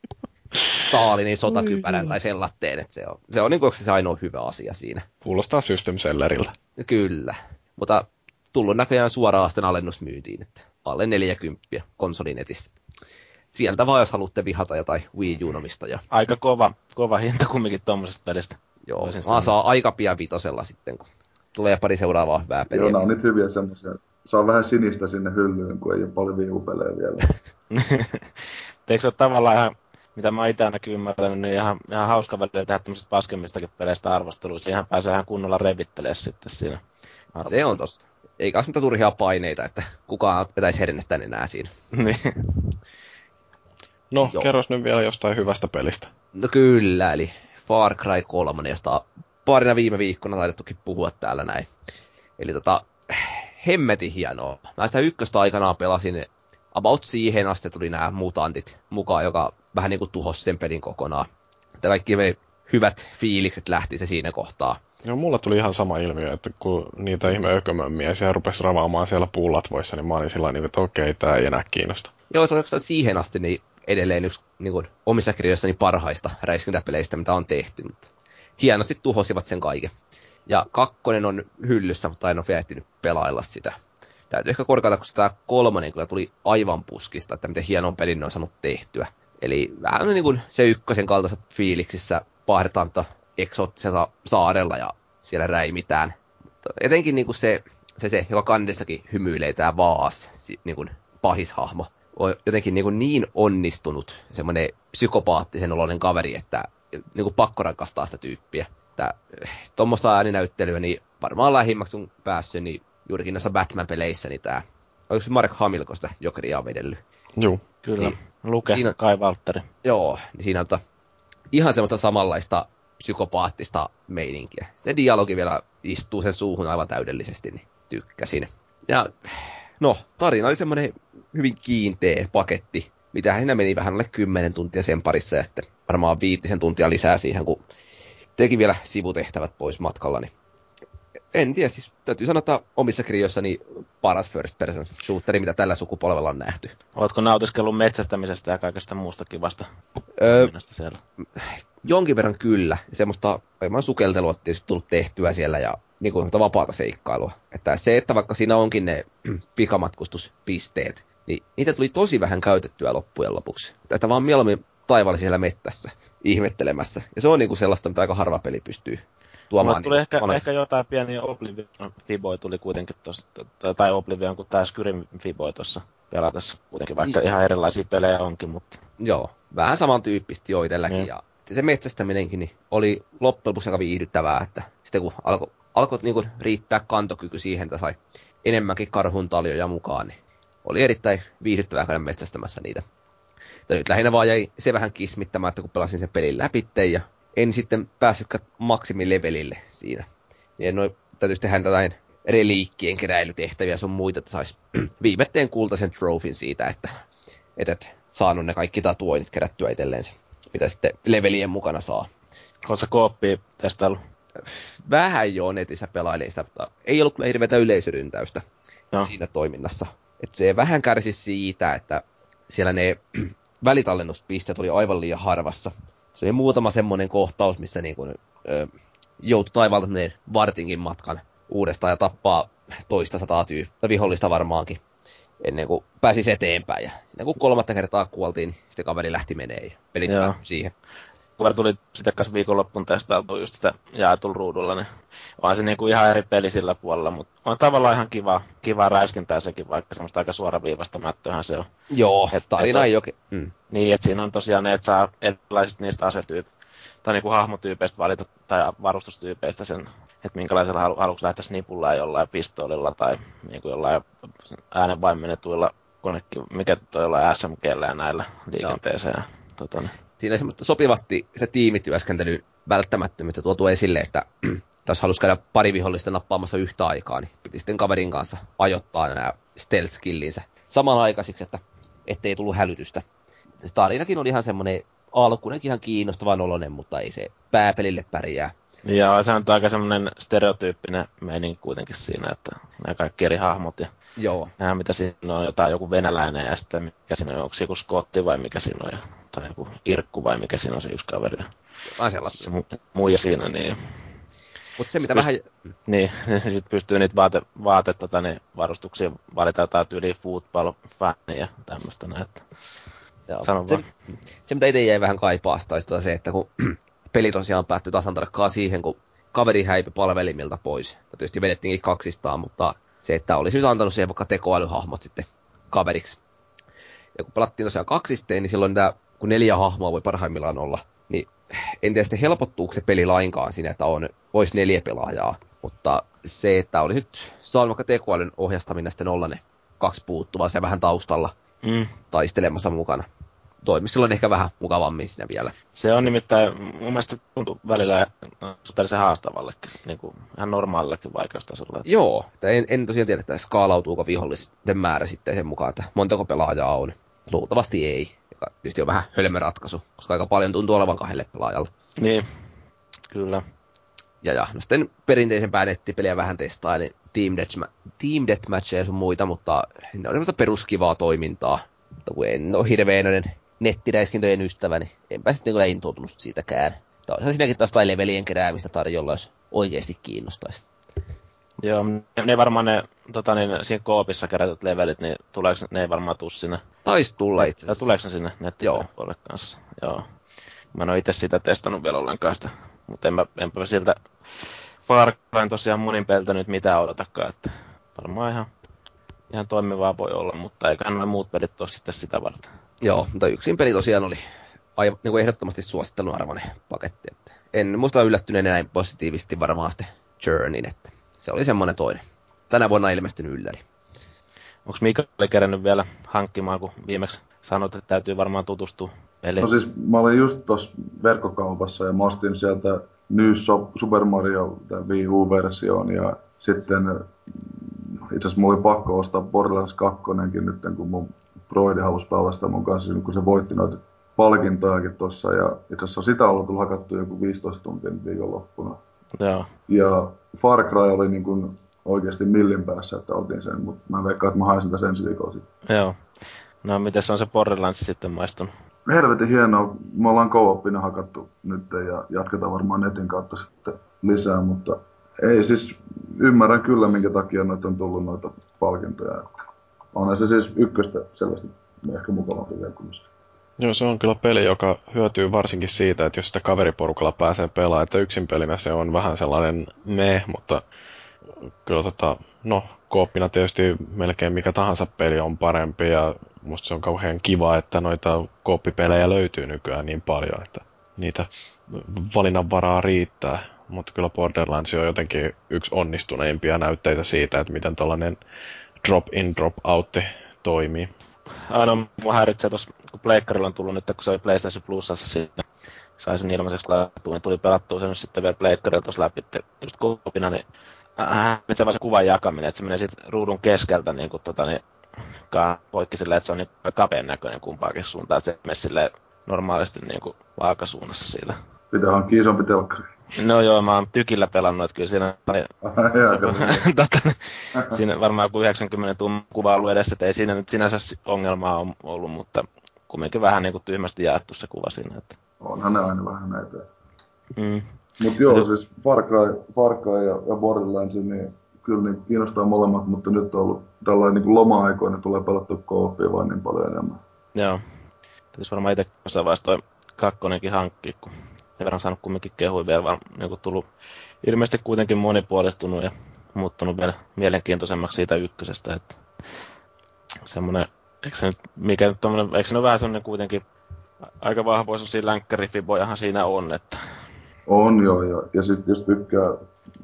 Stalinin sotakypärän tai sellatteen. Että se on, se on niin kuin se ainoa hyvä asia siinä. Kuulostaa System Selleriltä. Kyllä, mutta tullut näköjään suoraan sitten alennusmyyntiin, että alle 40 konsolinetissä sieltä vaan, jos haluatte vihata jotain Wii ja Aika kova, kova hinta kumminkin tuommoisesta pelistä. Joo, vaan saa aika pian vitosella sitten, kun tulee pari seuraavaa hyvää peliä. Joo, nämä on nyt hyviä semmoisia. Saa vähän sinistä sinne hyllyyn, kun ei ole paljon viivupelejä vielä. Eikö se ole tavallaan ihan, mitä mä itse ainakin ymmärtänyt, niin ihan, ihan hauska välillä tehdä tämmöisistä paskemmistakin peleistä arvosteluissa. Ihan pääsee ihan kunnolla revittelee sitten siinä. Se on tosta. Eikä ole mitään turhia paineita, että kukaan vetäisi hernettä enää siinä. Niin. No, Joo. kerros nyt vielä jostain hyvästä pelistä. No kyllä, eli Far Cry 3, josta parina viime viikkona laitettukin puhua täällä näin. Eli tota, hemmetin hienoa. Mä sitä ykköstä aikanaan pelasin about siihen asti tuli nämä mutantit mukaan, joka vähän niin kuin tuhosi sen pelin kokonaan. Että kaikki me hyvät fiilikset lähti se siinä kohtaa. Joo, mulla tuli ihan sama ilmiö, että kun niitä ihme ökömömmiä siellä rupesi ravaamaan siellä puulatvoissa, niin mä olin sillä niin, että okei, tää ei enää kiinnosta. Joo, se on siihen asti niin edelleen yksi niin kuin, omissa kirjoissani parhaista räiskintäpeleistä, mitä on tehty. Mutta hienosti tuhosivat sen kaiken. Ja kakkonen on hyllyssä, mutta en ole vielä ehtinyt pelailla sitä. Täytyy ehkä korkata, koska tämä kolmonen kyllä tuli aivan puskista, että miten hienon pelin on saanut tehtyä. Eli vähän niin kuin se ykkösen kaltaiset fiiliksissä pahdetaan eksoottisella saarella ja siellä räimitään. Mutta etenkin niin kuin se, se, se, joka kandessakin hymyilee tämä Vaas, niin kuin pahishahmo on jotenkin niin, niin onnistunut, semmoinen psykopaattisen oloinen kaveri, että niin kuin pakko rakastaa sitä tyyppiä. Että eh, tuommoista ääninäyttelyä, niin varmaan lähimmäksi on päässyt, niin juurikin noissa Batman-peleissä, niin tämä, oliko se Mark Hamilko sitä Jokeria vedellyt? Joo. Kyllä, niin, Luke, siinä, Kai Valtteri. Joo, niin siinä on ta, ihan semmoista samanlaista psykopaattista meininkiä. Se dialogi vielä istuu sen suuhun aivan täydellisesti, niin tykkäsin. Ja no, tarina oli semmoinen hyvin kiinteä paketti. Mitä siinä meni vähän alle 10 tuntia sen parissa ja sitten varmaan viitisen tuntia lisää siihen, kun teki vielä sivutehtävät pois matkalla. Niin en tiedä, siis täytyy sanoa, että omissa kirjoissani paras first person shooteri, mitä tällä sukupolvella on nähty. Oletko nautiskellut metsästämisestä ja kaikesta muusta kivasta öö, siellä? Jonkin verran kyllä. Semmoista aivan sukeltelua tietysti tullut tehtyä siellä ja niin kuin, vapaata seikkailua. Että se, että vaikka siinä onkin ne pikamatkustuspisteet, niin niitä tuli tosi vähän käytettyä loppujen lopuksi. Tästä vaan mieluummin taivaalla siellä mettässä ihmettelemässä. Ja se on niinku sellaista, mitä aika harva peli pystyy tuomaan... Mulle tuli niin, ehkä, ehkä jotain pieniä Oblivion Fiboja tuli kuitenkin tuossa, tai Oblivion kuin tää Skyrim Fiboja tuossa pelatessa kuitenkin, vaikka ihan erilaisia pelejä onkin, mutta Joo, vähän samantyyppistä jo itselläkin. Niin. Ja se metsästäminenkin niin oli loppujen lopuksi aika viihdyttävää, että sitten kun alkoi alko, niin riittää kantokyky siihen, että sai enemmänkin karhun taljoja mukaan, niin oli erittäin viihdyttävää käydä metsästämässä niitä. Ja nyt lähinnä vaan jäi se vähän kismittämään, että kun pelasin sen pelin läpi ja en sitten päässytkään maksimilevelille siinä. Niin noin täytyisi tehdä jotain reliikkien keräilytehtäviä sun muita, että sais viimetteen kultaisen trofin siitä, että et, et saanut ne kaikki tatuoinnit kerättyä itselleensä, mitä sitten levelien mukana saa. sä kooppia testaillut? Vähän jo netissä pelailin sitä, mutta ei ollut kyllä hirveätä yleisöryntäystä No. siinä toiminnassa. Et se vähän kärsi siitä, että siellä ne välitallennuspisteet oli aivan liian harvassa. Se oli muutama semmoinen kohtaus, missä niin kuin, ö, joutui taivaalta menee vartinkin matkan uudestaan ja tappaa toista sataa tyyppiä, vihollista varmaankin, ennen kuin pääsisi eteenpäin. Ja siinä kun kolmatta kertaa kuoltiin, niin sitten kaveri lähti menee ja pelit Joo. siihen. Kun tuli sitten kanssa viikonloppuun testailtu just sitä jaetulla ruudulla, niin on se niinku ihan eri peli sillä puolella, mutta on tavallaan ihan kiva, kiva räiskintää sekin, vaikka semmoista aika suoraviivasta mättöhän se on. Joo, Et- tarina ei oikein... Mm. Niin, että siinä on tosiaan ne, että saa erilaisista niistä asetyyp- tai niinku hahmotyypeistä valita, tai varustustyypeistä sen, että minkälaisella halu- haluatko lähteä snipulla jollain pistoolilla tai niinku jollain äänenvaimennetuilla konekin, mikä toi jollain SMGllä ja näillä liikenteeseen. Ja, tota, niin. Siinä sopivasti se tiimityöskentely välttämättömyyttä tuotu esille, että jos halusi käydä pari vihollista nappaamassa yhtä aikaa, niin piti sitten kaverin kanssa ajoittaa nämä stealth-skillinsä samanaikaisiksi, että ettei tullut hälytystä. Se tarinakin oli ihan semmoinen alkuunkin ihan kiinnostava oloinen, mutta ei se pääpelille pärjää. Ja se on aika semmoinen stereotyyppinen meininki kuitenkin siinä, että nämä kaikki eri hahmot ja Joo, nämä mitä siinä on, jotain joku venäläinen ja sitten mikä siinä on, onko se joku skotti vai mikä siinä on, ja, tai joku irkku vai mikä siinä on se yksi kaveri. jotain sellaista. Se mu- muija siinä, niin, Mutta se, mitä Se vähän... niin sitten pystyy niitä vaate, vaate tota, niin varustuksia valita jotain tyyliä football fani ja tämmöistä näin. että Joo, Sano se, vaan. se, mitä itse jäi vähän kaipaa, olisi tota se, että kun peli tosiaan päättyi tasan tarkkaan siihen, kun kaveri häipi palvelimilta pois. Ja tietysti vedettiinkin kaksistaan, mutta se, että olisi nyt antanut siihen vaikka tekoälyhahmot sitten kaveriksi. Ja kun pelattiin tosiaan kaksisteen, niin silloin tämä, kun neljä hahmoa voi parhaimmillaan olla, niin en tiedä sitten helpottuuko se peli lainkaan siinä, että on, olisi neljä pelaajaa. Mutta se, että olisi nyt saanut vaikka tekoälyn ohjastaminen sitten olla ne kaksi puuttuvaa se vähän taustalla Mm. taistelemassa mukana. Toimisi silloin ehkä vähän mukavammin siinä vielä. Se on nimittäin, mun mielestä tuntuu välillä suhteellisen haastavallekin, niin kuin ihan normaalillekin vaikeustasolla. Joo, että en, en tosiaan tiedä, että skaalautuuko vihollisten määrä sitten sen mukaan, että montako pelaajaa on. Luultavasti ei, joka tietysti on vähän hölmö ratkaisu, koska aika paljon tuntuu olevan kahdelle pelaajalle. Niin, kyllä. Ja, ja no sitten perinteisempää nettipeliä vähän testaa, niin Team, Deathma- Team Deathmatcheja ja sun muita, mutta ne on semmoista peruskivaa toimintaa. Mutta kun en ole hirveän nettiräiskintöjen ystävä, niin enpä sitten kyllä intoutunut siitäkään. Tai olisihan siinäkin taas jotain levelien keräämistä tarjolla, jos oikeasti kiinnostaisi. Joo, ne- ne varmaan ne, tota niin, siinä koopissa kerätyt levelit, niin tuleeko, ne ei varmaan tuu sinne. Taisi tulla itse Tai asiassa. tuleeko ne sinne Joo. nettipuolelle kanssa? Joo. Mä en ole itse sitä testannut vielä ollenkaan sitä, mutta enpä, enpä siltä Far Cryn tosiaan monin peltä nyt mitään odotakaan, että varmaan ihan, ihan toimivaa voi olla, mutta eiköhän nämä muut pelit ole sitten sitä varten. Joo, mutta yksin peli tosiaan oli aivan, niin kuin ehdottomasti suosittelun arvoinen paketti. Että en muista yllättyneenä näin positiivisesti varmaan sitten Journeyin, että se oli semmoinen toinen. Tänä vuonna ilmestynyt ylläri. Onko Mikael kerännyt vielä hankkimaan, kun viimeksi sanoit, että täytyy varmaan tutustua peliin? No siis mä olin just tuossa verkkokaupassa ja mä ostin sieltä New Super Mario Wii U-version ja sitten mm, itse asiassa mulla oli pakko ostaa Borderlands 2 nyt, kun mun broidi halusi pelata sitä mun kanssa, kun se voitti noita palkintojakin tuossa ja itse asiassa sitä on tullut hakattu joku 15 tuntia viikonloppuna. Joo. Ja Far Cry oli niin kuin oikeasti millin päässä, että otin sen, mutta mä veikkaan, että mä hain sitä ensi viikolla sitten. Joo. No, miten se on se Borderlands sitten maistunut? Helvetin hienoa. Me ollaan co hakattu nyt ja jatketaan varmaan netin kautta sitten lisää, mutta ei siis ymmärrän kyllä, minkä takia noita on tullut noita palkintoja. Onhan se siis ykköstä selvästi ehkä mukavampi vielä. Joo, se on kyllä peli, joka hyötyy varsinkin siitä, että jos sitä kaveriporukalla pääsee pelaamaan, että yksin pelinä se on vähän sellainen me, mutta kyllä tota, no, kooppina tietysti melkein mikä tahansa peli on parempi ja musta se on kauhean kiva, että noita kooppipelejä löytyy nykyään niin paljon, että niitä valinnanvaraa riittää. Mutta kyllä Borderlands on jotenkin yksi onnistuneimpia näytteitä siitä, että miten tällainen drop-in, drop-out toimii. Aina mua häiritsee tuossa, kun Pleikkarilla on tullut nyt, kun se oli PlayStation Plusassa siinä, sai sen ilmaiseksi ladattua, niin tuli pelattua sen sitten vielä Pleikkarilla tuossa läpi, just koopina, niin häiritsee vaan se kuvan jakaminen, että se menee sitten ruudun keskeltä niin kuin, tota, niin, poikki silleen, että se on niin kapeen näköinen kumpaakin suuntaan, että se menee silleen normaalisti niin kuin vaakasuunnassa siitä. Pitää hankkia isompi telkkari. No joo, mä oon tykillä pelannut, että kyllä siinä oli... tota, siinä varmaan joku 90 tunnin kuva ollut edessä, että ei siinä nyt sinänsä ongelmaa on ollut, mutta kumminkin vähän niin kuin tyhmästi jaettu se kuva siinä. Että... Onhan ne aina vähän näitä. Mm. Mutta joo, siis Far Cry, Far Cry ja, ja Borderlands, niin kyllä niin kiinnostaa molemmat, mutta nyt on ollut tällainen niin loma-aikoina tulee pelattu kooppia vain niin paljon enemmän. Joo. Tietysti varmaan itse jossain vaiheessa toi kakkonenkin hankki, kun sen verran saanut kumminkin kehui vielä, vaan niin tullut ilmeisesti kuitenkin monipuolistunut ja muuttunut vielä mielenkiintoisemmaksi siitä ykkösestä, että semmoinen, eikö se nyt, mikä nyt tommonen, eikö se nyt vähän semmoinen kuitenkin aika vahvoisuus länkkärifibojahan siinä on, että... On joo, joo. ja sitten jos tykkää,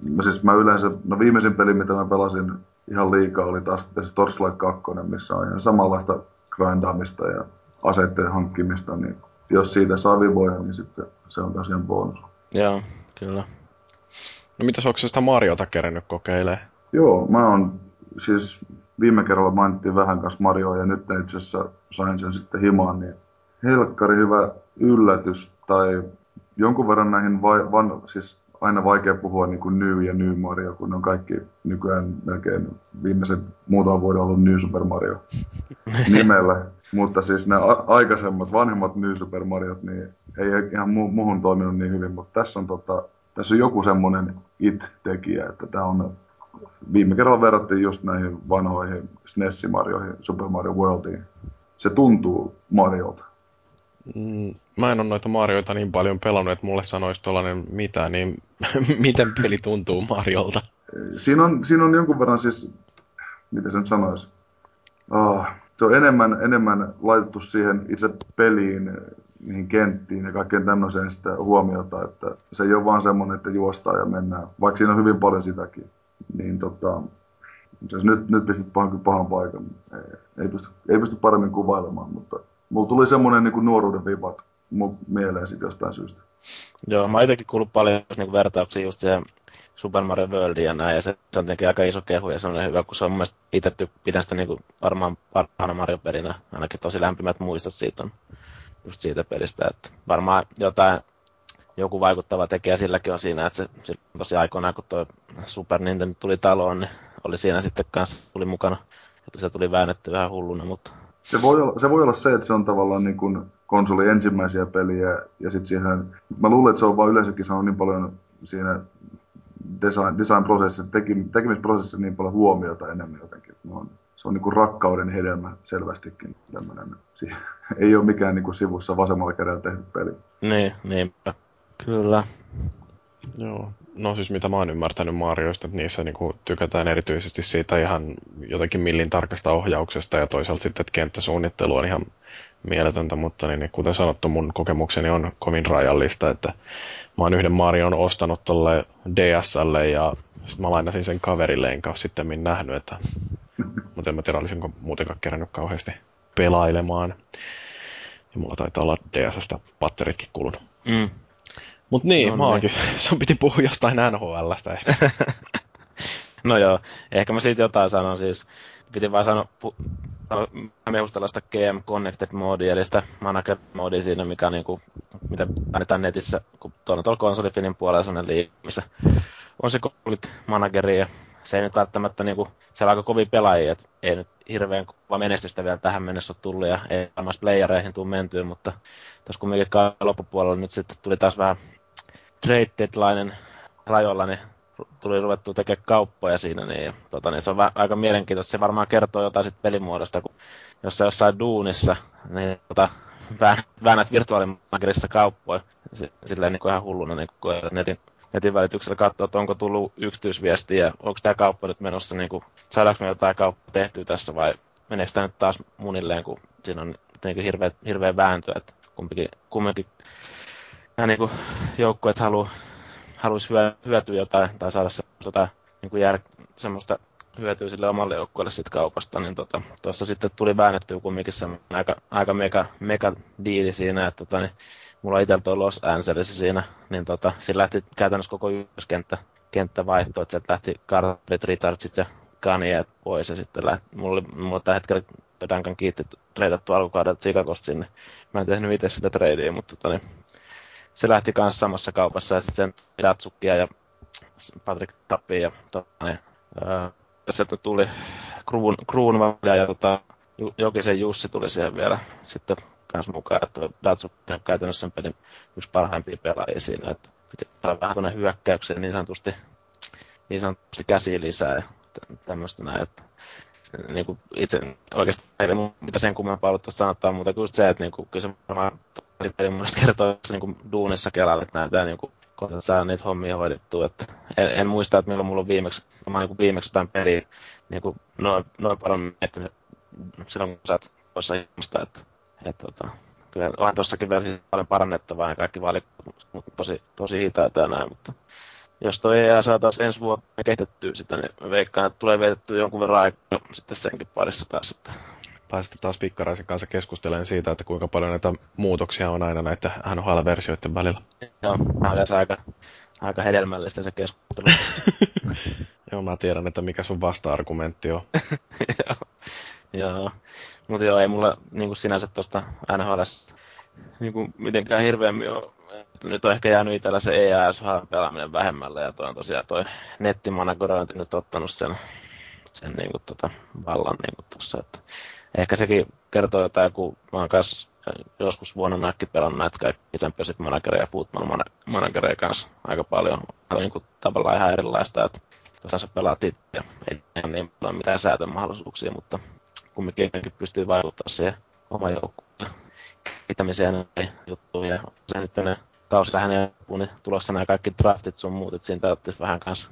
mä siis mä yleensä, no viimeisin peli, mitä mä pelasin ihan liikaa, oli taas Torchlight 2, missä on ihan samanlaista grindaamista ja aseiden hankkimista, niin jos siitä saa vivoja, niin sitten se on tosiaan bonus. Joo, kyllä. No mitäs, onko sitä Mariota kerännyt kokeilee? Joo, mä oon siis viime kerralla mainittiin vähän kanssa Marioa ja nyt itse asiassa sain sen sitten himaan, niin helkkari hyvä yllätys tai jonkun verran näihin vai, van, siis aina vaikea puhua niin kuin New ja New Mario, kun ne on kaikki nykyään melkein viimeisen muutaman vuoden ollut New Super Mario nimellä. Mutta siis ne aikaisemmat, vanhemmat New Super Mariot, niin ei ihan mu- muuhun toiminut niin hyvin, mutta tässä on, tota, tässä on joku semmoinen it-tekijä, että tämä on viime kerralla verrattiin just näihin vanhoihin SNES Marioihin, Super Mario Worldiin. Se tuntuu Mariolta. Mm, mä en ole noita Marioita niin paljon pelannut, että mulle sanoisi tuollainen mitä, niin miten peli tuntuu Mariolta? Siinä on, siinä on jonkun verran siis, miten se nyt sanoisi, oh, se on enemmän, enemmän laitettu siihen itse peliin, niihin kenttiin ja kaikkeen tämmöiseen sitä huomiota, että se ei ole vaan semmoinen, että juostaan ja mennään, vaikka siinä on hyvin paljon sitäkin. Niin tota, siis nyt, nyt pistit pahan, pahan paikan. Ei, ei, pysty, ei pysty paremmin kuvailemaan, mutta mulla tuli semmoinen niin kuin nuoruuden vivat mieleen sitten jostain syystä. Joo, mä itsekin kuullut paljon niin vertauksia just siihen Super Mario Worldiin ja näin, ja se, se on tietenkin aika iso kehu ja semmoinen hyvä, kun se on mun mielestä itse pidän sitä niin kuin varmaan parhaana Mario pelinä, ainakin tosi lämpimät muistot siitä on just siitä pelistä, että varmaan jotain, joku vaikuttava tekijä silläkin on siinä, että se, se tosi aikoinaan, kun tuo Super Nintendo tuli taloon, niin oli siinä sitten kanssa tuli mukana, että se tuli väännetty vähän hulluna, mutta se voi, olla, se voi olla se, että se on tavallaan niin kuin konsoli ensimmäisiä peliä, ja sitten siihen, mä luulen, että se on vaan yleensäkin saanut niin paljon siinä design, design-prosessissa, tekemisprosessissa niin paljon huomiota enemmän jotenkin. No on, se on niin kuin rakkauden hedelmä selvästikin tämmöinen. Ei ole mikään niin kuin sivussa vasemmalla kädellä tehty peli. Niin, niinpä. Kyllä. Joo. No siis mitä mä oon ymmärtänyt Marioista, että niissä niinku tykätään erityisesti siitä ihan jotenkin millin tarkasta ohjauksesta ja toisaalta sitten, että kenttäsuunnittelu on ihan mieletöntä, mutta niin, kuten sanottu, mun kokemukseni on kovin rajallista, että mä oon yhden Marion ostanut tolle DSlle ja sitten mä lainasin sen kaverille, enkä ole sitten nähnyt, että mutta en mä tiedä, olisinko muutenkaan kerännyt kauheasti pelailemaan. Ja mulla taitaa olla DSstä patteritkin kulunut. Mm. Mut niin, no, maakin. Niin. Sun piti puhua jostain NHLstä ehkä. no joo, ehkä mä siitä jotain sanon siis. Piti vaan sanoa, pu- mehustella sitä GM Connected Mode, eli sitä Manager Mode siinä, mikä on niinku, mitä annetaan netissä, kun tuolla tuolla konsolifinin puolella on liivi, missä on se konsolit manageri, ja se ei nyt välttämättä niinku, se on aika kovin pelaajia, että ei nyt hirveän kova menestystä vielä tähän mennessä ole tullut, ja ei varmasti playereihin tule mentyä, mutta tuossa kumminkin loppupuolella nyt sitten tuli taas vähän trade deadline rajoilla, niin tuli ruvettu tekemään kauppoja siinä, niin, tota, niin se on aika mielenkiintoista. Se varmaan kertoo jotain sit pelimuodosta, kun jos sä jossain duunissa, niin tota, väännät virtuaalimanagerissa kauppoja silleen niin kuin ihan hulluna niin kuin netin, netin välityksellä katsoa, että onko tullut yksityisviestiä, onko tämä kauppa nyt menossa, niin kuin, saadaanko me jotain kauppaa tehtyä tässä vai meneekö tämä nyt taas munilleen, kun siinä on niin hirveä, hirveä vääntö, että kumpikin, kumminkin nämä niin joukkueet haluaa haluaisi hyötyä jotain tai saada semmoista, niin kuin jär, semmoista hyötyä sille omalle joukkueelle siitä kaupasta, niin tota, tuossa sitten tuli väännettyä kumminkin semmoinen aika, aika mega, mega diili siinä, että tota, niin, mulla itsellä tuo Los Angeles siinä, niin tota, siinä lähti käytännössä koko ykköskenttä kenttä vaihto, että sieltä lähti Carterit, Richardsit ja Kanye pois ja sitten lähti, mulla oli, mulla tällä hetkellä Duncan kiitti treidattu alkukaudelta Chicagosta sinne. Mä en tehnyt itse sitä tradea, mutta tota, niin, se lähti kanssa samassa kaupassa ja sitten sen Datsukia ja Patrick Tappia ja tota, niin, ää, sieltä tuli Kruun, Kruun ja tota, Jokisen Jussi tuli siihen vielä sitten kanssa mukaan, että Datsuk on käytännössä sen pelin yksi parhaimpia pelaajia siinä, että pitää vähän tuonne hyökkäykseen niin sanotusti, niin sanotusti käsiin lisää ja tämmöistä näin, että niin kuin itse oikeasti ei mitä sen kummempaa ollut tuosta sanottaa, mutta just se, että niin kuin, kyllä se varmaan sitten mun kertoo että niin kuin duunissa kelalle, että näytetään niin kuin, saada niitä hommia hoidettua. Että en, en, muista, että milloin mulla on viimeksi, mä niin viimeksi jotain peliä niin kuin noin, noin paljon miettinyt silloin, kun sä oot poissa ilmasta, että, että, että kyllä onhan tuossakin vielä siis paljon parannettavaa ja kaikki valikot, tosi, tosi hitaita ja näin, mutta jos toi EA saa taas ensi vuonna kehitettyä sitä, niin veikkaan, että tulee vietettyä jonkun verran aikaa sitten senkin parissa taas. Että... Pääsitte taas Pikkaraisen kanssa keskustelemaan siitä, että kuinka paljon näitä muutoksia on aina näitä NHL-versioiden välillä. Joo, mä olen aika, aika hedelmällistä se keskustelu. joo, mä tiedän, että mikä sun vasta-argumentti on. joo, joo. mutta joo, ei mulla niin sinänsä tuosta NHL niin mitenkään hirveämmin ole nyt on ehkä jäänyt itsellä se EASH-pelaaminen vähemmälle, ja toi on tosiaan toi nettimanagorointi nyt ottanut sen, sen niin kuin, tota, vallan niin kuin tossa, että ehkä sekin kertoo jotain, kun mä oon kanssa joskus vuonna näkki pelannut näitä kaikki Championship managereja ja football managereja kanssa aika paljon. Niin kuin, tavallaan ihan erilaista, että tosiaan sä pelaat itse, ei niin paljon mitään säätömahdollisuuksia, mutta kumminkin pystyy vaikuttamaan siihen oman joukkueen pitämiseen ja juttuun. Ja se nyt ne kausi vähän loppuu, niin tulossa nämä kaikki draftit sun muut, että siinä täytyisi vähän kanssa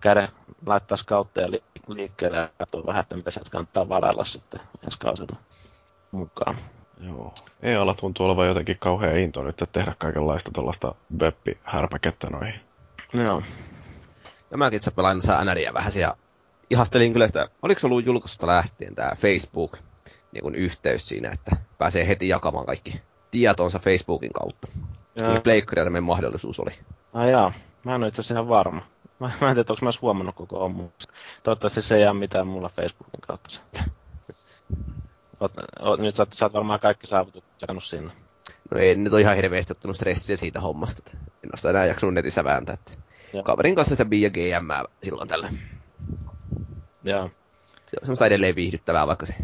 käydä laittaa skautteja li- liikkeelle ja katsoa vähän, että mitä sieltä kannattaa varailla sitten ensi kausilla mukaan. Joo. Ei ala tuntuu olevan jotenkin kauhean into nyt, että tehdä kaikenlaista tuollaista web-härpäkettä noihin. Joo. Ja mäkin itse pelaan NRiä vähän ja ihastelin kyllä sitä, oliko se ollut julkaisusta lähtien tämä Facebook niin kuin yhteys siinä, että pääsee heti jakamaan kaikki tietonsa Facebookin kautta. Niin pleikkaria tämmöinen mahdollisuus oli. Ai jaa, mä en ole itse asiassa ihan varma. Mä, mä en tiedä, onko mä huomannut koko hommu. Toivottavasti se ei jää mitään mulla Facebookin kautta. Oot, oot, nyt sä, sä oot varmaan kaikki saavutukset jakannut sinne. No ei nyt ole ihan hirveästi ottanut stressiä siitä hommasta. Että en ole sitä enää jaksanut netissä vääntää. Että kaverin kanssa sitä Bia GM silloin tällä. Joo. Se on semmoista edelleen viihdyttävää, vaikka se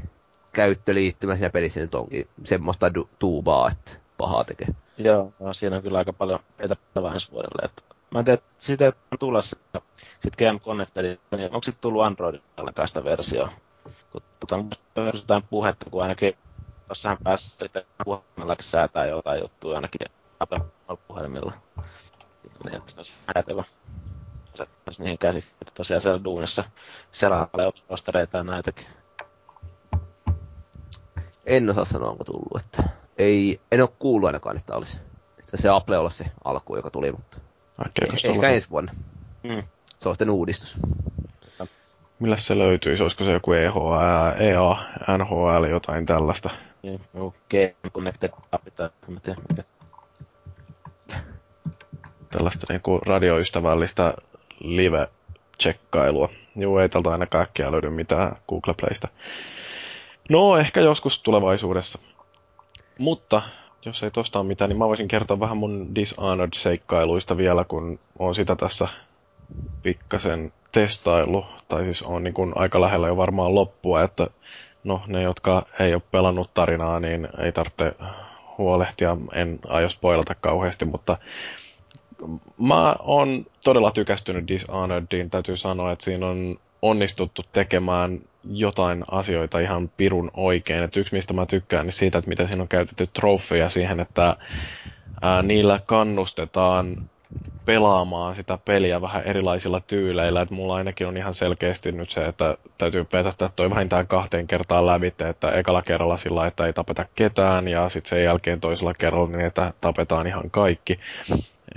käyttöliittymä siinä pelissä nyt onkin semmoista du- tuubaa, että pahaa tekee. Joo, no, siinä on kyllä aika paljon etäpäivää ensi vuodelle. Että, mä en tiedä, siitä on tulla sitä, sit GM Connectedi, niin onko sitten tullut Androidin ollenkaan sitä versiota? Kun tota, jotain puhetta, kun ainakin jossain päässä sitten puhelimellakin säätää jotain juttuja ainakin puhelimilla. Niin, että se olisi kätevä asettaisi niihin käsi, että tosiaan siellä duunissa selailee ostareita ja näitäkin. En osaa sanoa, onko tullut, että ei, en ole kuullut ainakaan, että olisi. Että se Apple olla se alku, joka tuli, mutta eh, ehkä ensi vuonna. Mm. Se on sitten uudistus. Millä se löytyisi? Olisiko se joku EHL, EA, NHL, jotain tällaista? Joku Game Connected App tai. Tällaista niinku radioystävällistä live-tsekkailua. Joo, ei tältä aina kaikkea löydy mitään Google Playsta. No, ehkä joskus tulevaisuudessa. Mutta jos ei tosta ole mitään, niin mä voisin kertoa vähän mun Dishonored-seikkailuista vielä, kun on sitä tässä pikkasen testailu, tai siis on niin kuin aika lähellä jo varmaan loppua, että no ne, jotka ei ole pelannut tarinaa, niin ei tarvitse huolehtia, en aio spoilata kauheasti, mutta mä oon todella tykästynyt Dishonoredin, täytyy sanoa, että siinä on onnistuttu tekemään jotain asioita ihan pirun oikein. Et yksi, mistä mä tykkään, niin siitä, että miten siinä on käytetty trofeja siihen, että ää, niillä kannustetaan pelaamaan sitä peliä vähän erilaisilla tyyleillä. Et mulla ainakin on ihan selkeästi nyt se, että täytyy petättää toi vähintään kahteen kertaan lävite, että ekalla kerralla sillä, että ei tapeta ketään, ja sitten sen jälkeen toisella kerralla niin, että tapetaan ihan kaikki.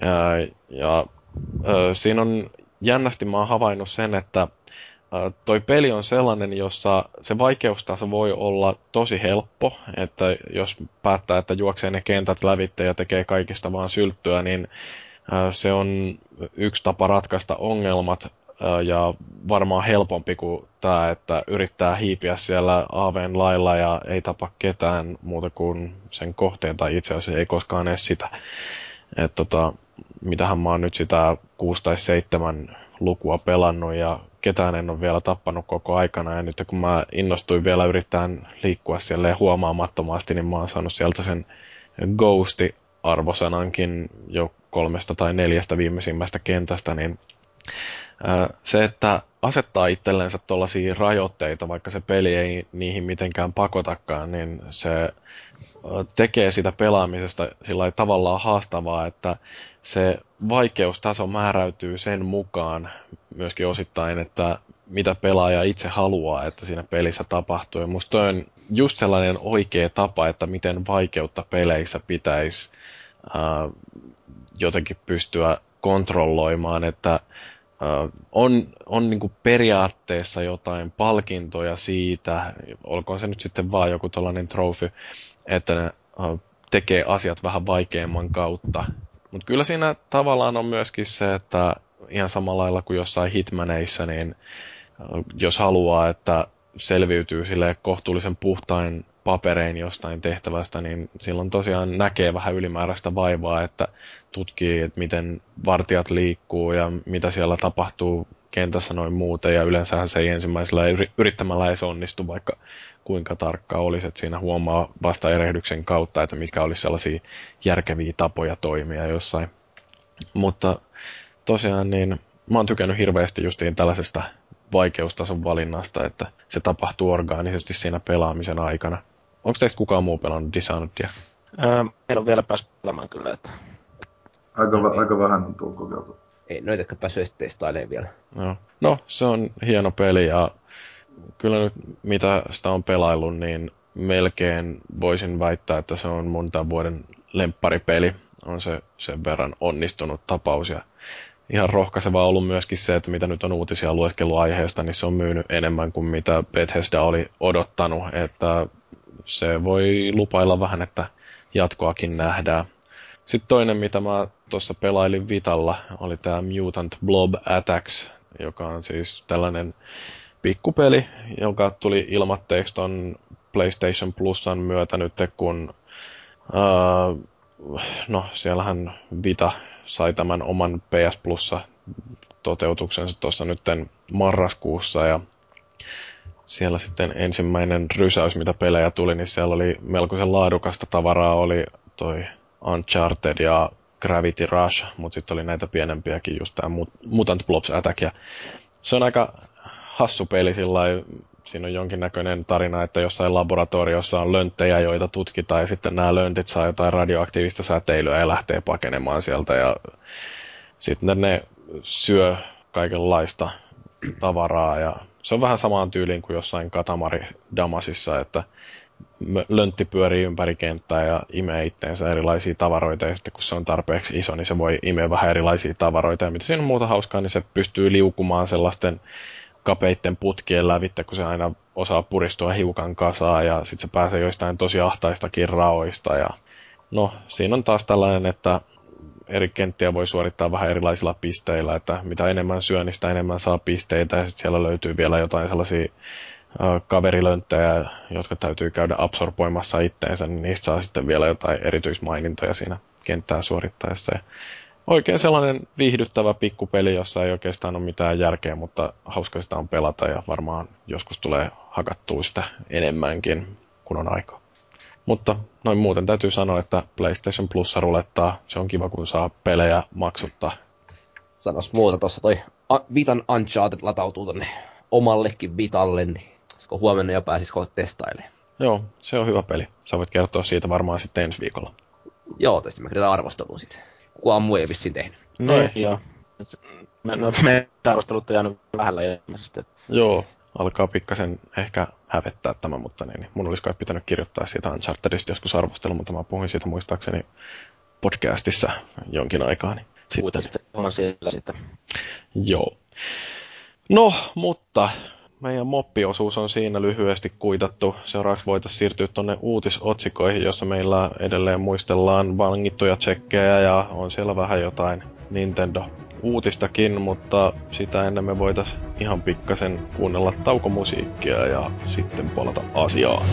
Ja, ja ö, siinä on jännästi mä oon havainnut sen, että toi peli on sellainen, jossa se vaikeustaso voi olla tosi helppo, että jos päättää, että juoksee ne kentät lävitte ja tekee kaikista vaan sylttyä, niin se on yksi tapa ratkaista ongelmat ja varmaan helpompi kuin tämä, että yrittää hiipiä siellä aaveen lailla ja ei tapa ketään muuta kuin sen kohteen tai itse asiassa ei koskaan edes sitä. Et tota, mitähän mä oon nyt sitä 6 tai 7 lukua pelannut ja ketään en ole vielä tappanut koko aikana. Ja nyt kun mä innostuin vielä yrittämään liikkua siellä huomaamattomasti, niin mä oon saanut sieltä sen Ghosti arvosanankin jo kolmesta tai neljästä viimeisimmästä kentästä, niin se, että asettaa itsellensä tuollaisia rajoitteita, vaikka se peli ei niihin mitenkään pakotakaan, niin se tekee sitä pelaamisesta sillä tavallaan haastavaa, että se vaikeustaso määräytyy sen mukaan myöskin osittain, että mitä pelaaja itse haluaa, että siinä pelissä tapahtuu. Ja musta on just sellainen oikea tapa, että miten vaikeutta peleissä pitäisi äh, jotenkin pystyä kontrolloimaan, että Uh, on, on niin periaatteessa jotain palkintoja siitä, olkoon se nyt sitten vaan joku tällainen trofi, että ne tekee asiat vähän vaikeamman kautta. Mutta kyllä siinä tavallaan on myöskin se, että ihan samalla lailla kuin jossain hitmaneissa, niin jos haluaa, että selviytyy sille kohtuullisen puhtain paperein jostain tehtävästä, niin silloin tosiaan näkee vähän ylimääräistä vaivaa, että tutkii, että miten vartijat liikkuu ja mitä siellä tapahtuu kentässä noin muuten, ja yleensä se ei ensimmäisellä yrittämällä edes onnistu, vaikka kuinka tarkka olisi, että siinä huomaa vasta erehdyksen kautta, että mitkä olisi sellaisia järkeviä tapoja toimia jossain. Mutta tosiaan niin mä oon tykännyt hirveästi justiin tällaisesta vaikeustason valinnasta, että se tapahtuu orgaanisesti siinä pelaamisen aikana. Onko teistä kukaan muu pelannut Dishonoredia? Öö, en ole vielä päässyt pelaamaan kyllä. Että... Aika, aika vähän on tullut kokeiltu. Ei noitäkään päässyt edes testailemaan vielä. No. no, se on hieno peli ja kyllä nyt mitä sitä on pelaillut, niin melkein voisin väittää, että se on tämän vuoden lempparipeli. On se sen verran onnistunut tapaus ja ihan rohkaiseva ollut myöskin se, että mitä nyt on uutisia lueskellut aiheesta, niin se on myynyt enemmän kuin mitä Bethesda oli odottanut, että se voi lupailla vähän, että jatkoakin nähdään. Sitten toinen, mitä mä tuossa pelailin Vitalla, oli tämä Mutant Blob Attacks, joka on siis tällainen pikkupeli, joka tuli ilmatteeksi ton PlayStation Plusan myötä nyt, kun uh, no siellähän Vita sai tämän oman PS Plussa toteutuksensa tuossa nyt marraskuussa ja siellä sitten ensimmäinen rysäys, mitä pelejä tuli, niin siellä oli melkoisen laadukasta tavaraa, oli toi Uncharted ja Gravity Rush, mutta sitten oli näitä pienempiäkin, just tämä Mutant Blobs Attack. Ja se on aika hassu peli sillä siinä on jonkinnäköinen tarina, että jossain laboratoriossa on lönttejä, joita tutkitaan, ja sitten nämä löntit saa jotain radioaktiivista säteilyä ja lähtee pakenemaan sieltä, ja sitten ne syö kaikenlaista tavaraa, ja se on vähän samaan tyyliin kuin jossain Katamari Damasissa, että löntti pyörii ympäri kenttää ja imee itteensä erilaisia tavaroita, ja sitten kun se on tarpeeksi iso, niin se voi imeä vähän erilaisia tavaroita, ja mitä siinä on muuta hauskaa, niin se pystyy liukumaan sellaisten kapeitten putkien lävittä, kun se aina osaa puristua hiukan kasaa ja sitten se pääsee joistain tosi ahtaistakin raoista. Ja no, siinä on taas tällainen, että eri kenttiä voi suorittaa vähän erilaisilla pisteillä, että mitä enemmän syö, niin sitä enemmän saa pisteitä ja sitten siellä löytyy vielä jotain sellaisia kaverilönttejä, jotka täytyy käydä absorboimassa itteensä, niin niistä saa sitten vielä jotain erityismainintoja siinä kenttää suorittaessa. Ja oikein sellainen viihdyttävä pikkupeli, jossa ei oikeastaan ole mitään järkeä, mutta hauska sitä on pelata ja varmaan joskus tulee hakattua sitä enemmänkin, kun on aikaa. Mutta noin muuten täytyy sanoa, että PlayStation Plus rulettaa. Se on kiva, kun saa pelejä maksutta. Sanos muuta tuossa toi Vitan Uncharted latautuu tonne omallekin Vitalle, niin olisiko huomenna jo pääsisikö testailemaan. Joo, se on hyvä peli. Sä voit kertoa siitä varmaan sitten ensi viikolla. Joo, tietysti mä kirjoitan arvostelun sitten. Kukaan muu ei vissiin tehnyt. No, joo. Me, no, me arvostelut on jäänyt vähällä ilmeisesti. Joo, alkaa pikkasen ehkä hävettää tämä, mutta niin, niin mun olisi kai pitänyt kirjoittaa siitä Unchartedista joskus arvostelu, mutta mä puhuin siitä muistaakseni podcastissa jonkin aikaa. Niin sitten. on siellä sitten. Joo. No, mutta meidän moppiosuus on siinä lyhyesti kuitattu. Seuraavaksi voitaisiin siirtyä tuonne uutisotsikoihin, jossa meillä edelleen muistellaan vangittuja tsekkejä ja on siellä vähän jotain Nintendo uutistakin, mutta sitä ennen me voitaisiin ihan pikkasen kuunnella taukomusiikkia ja sitten palata asiaan.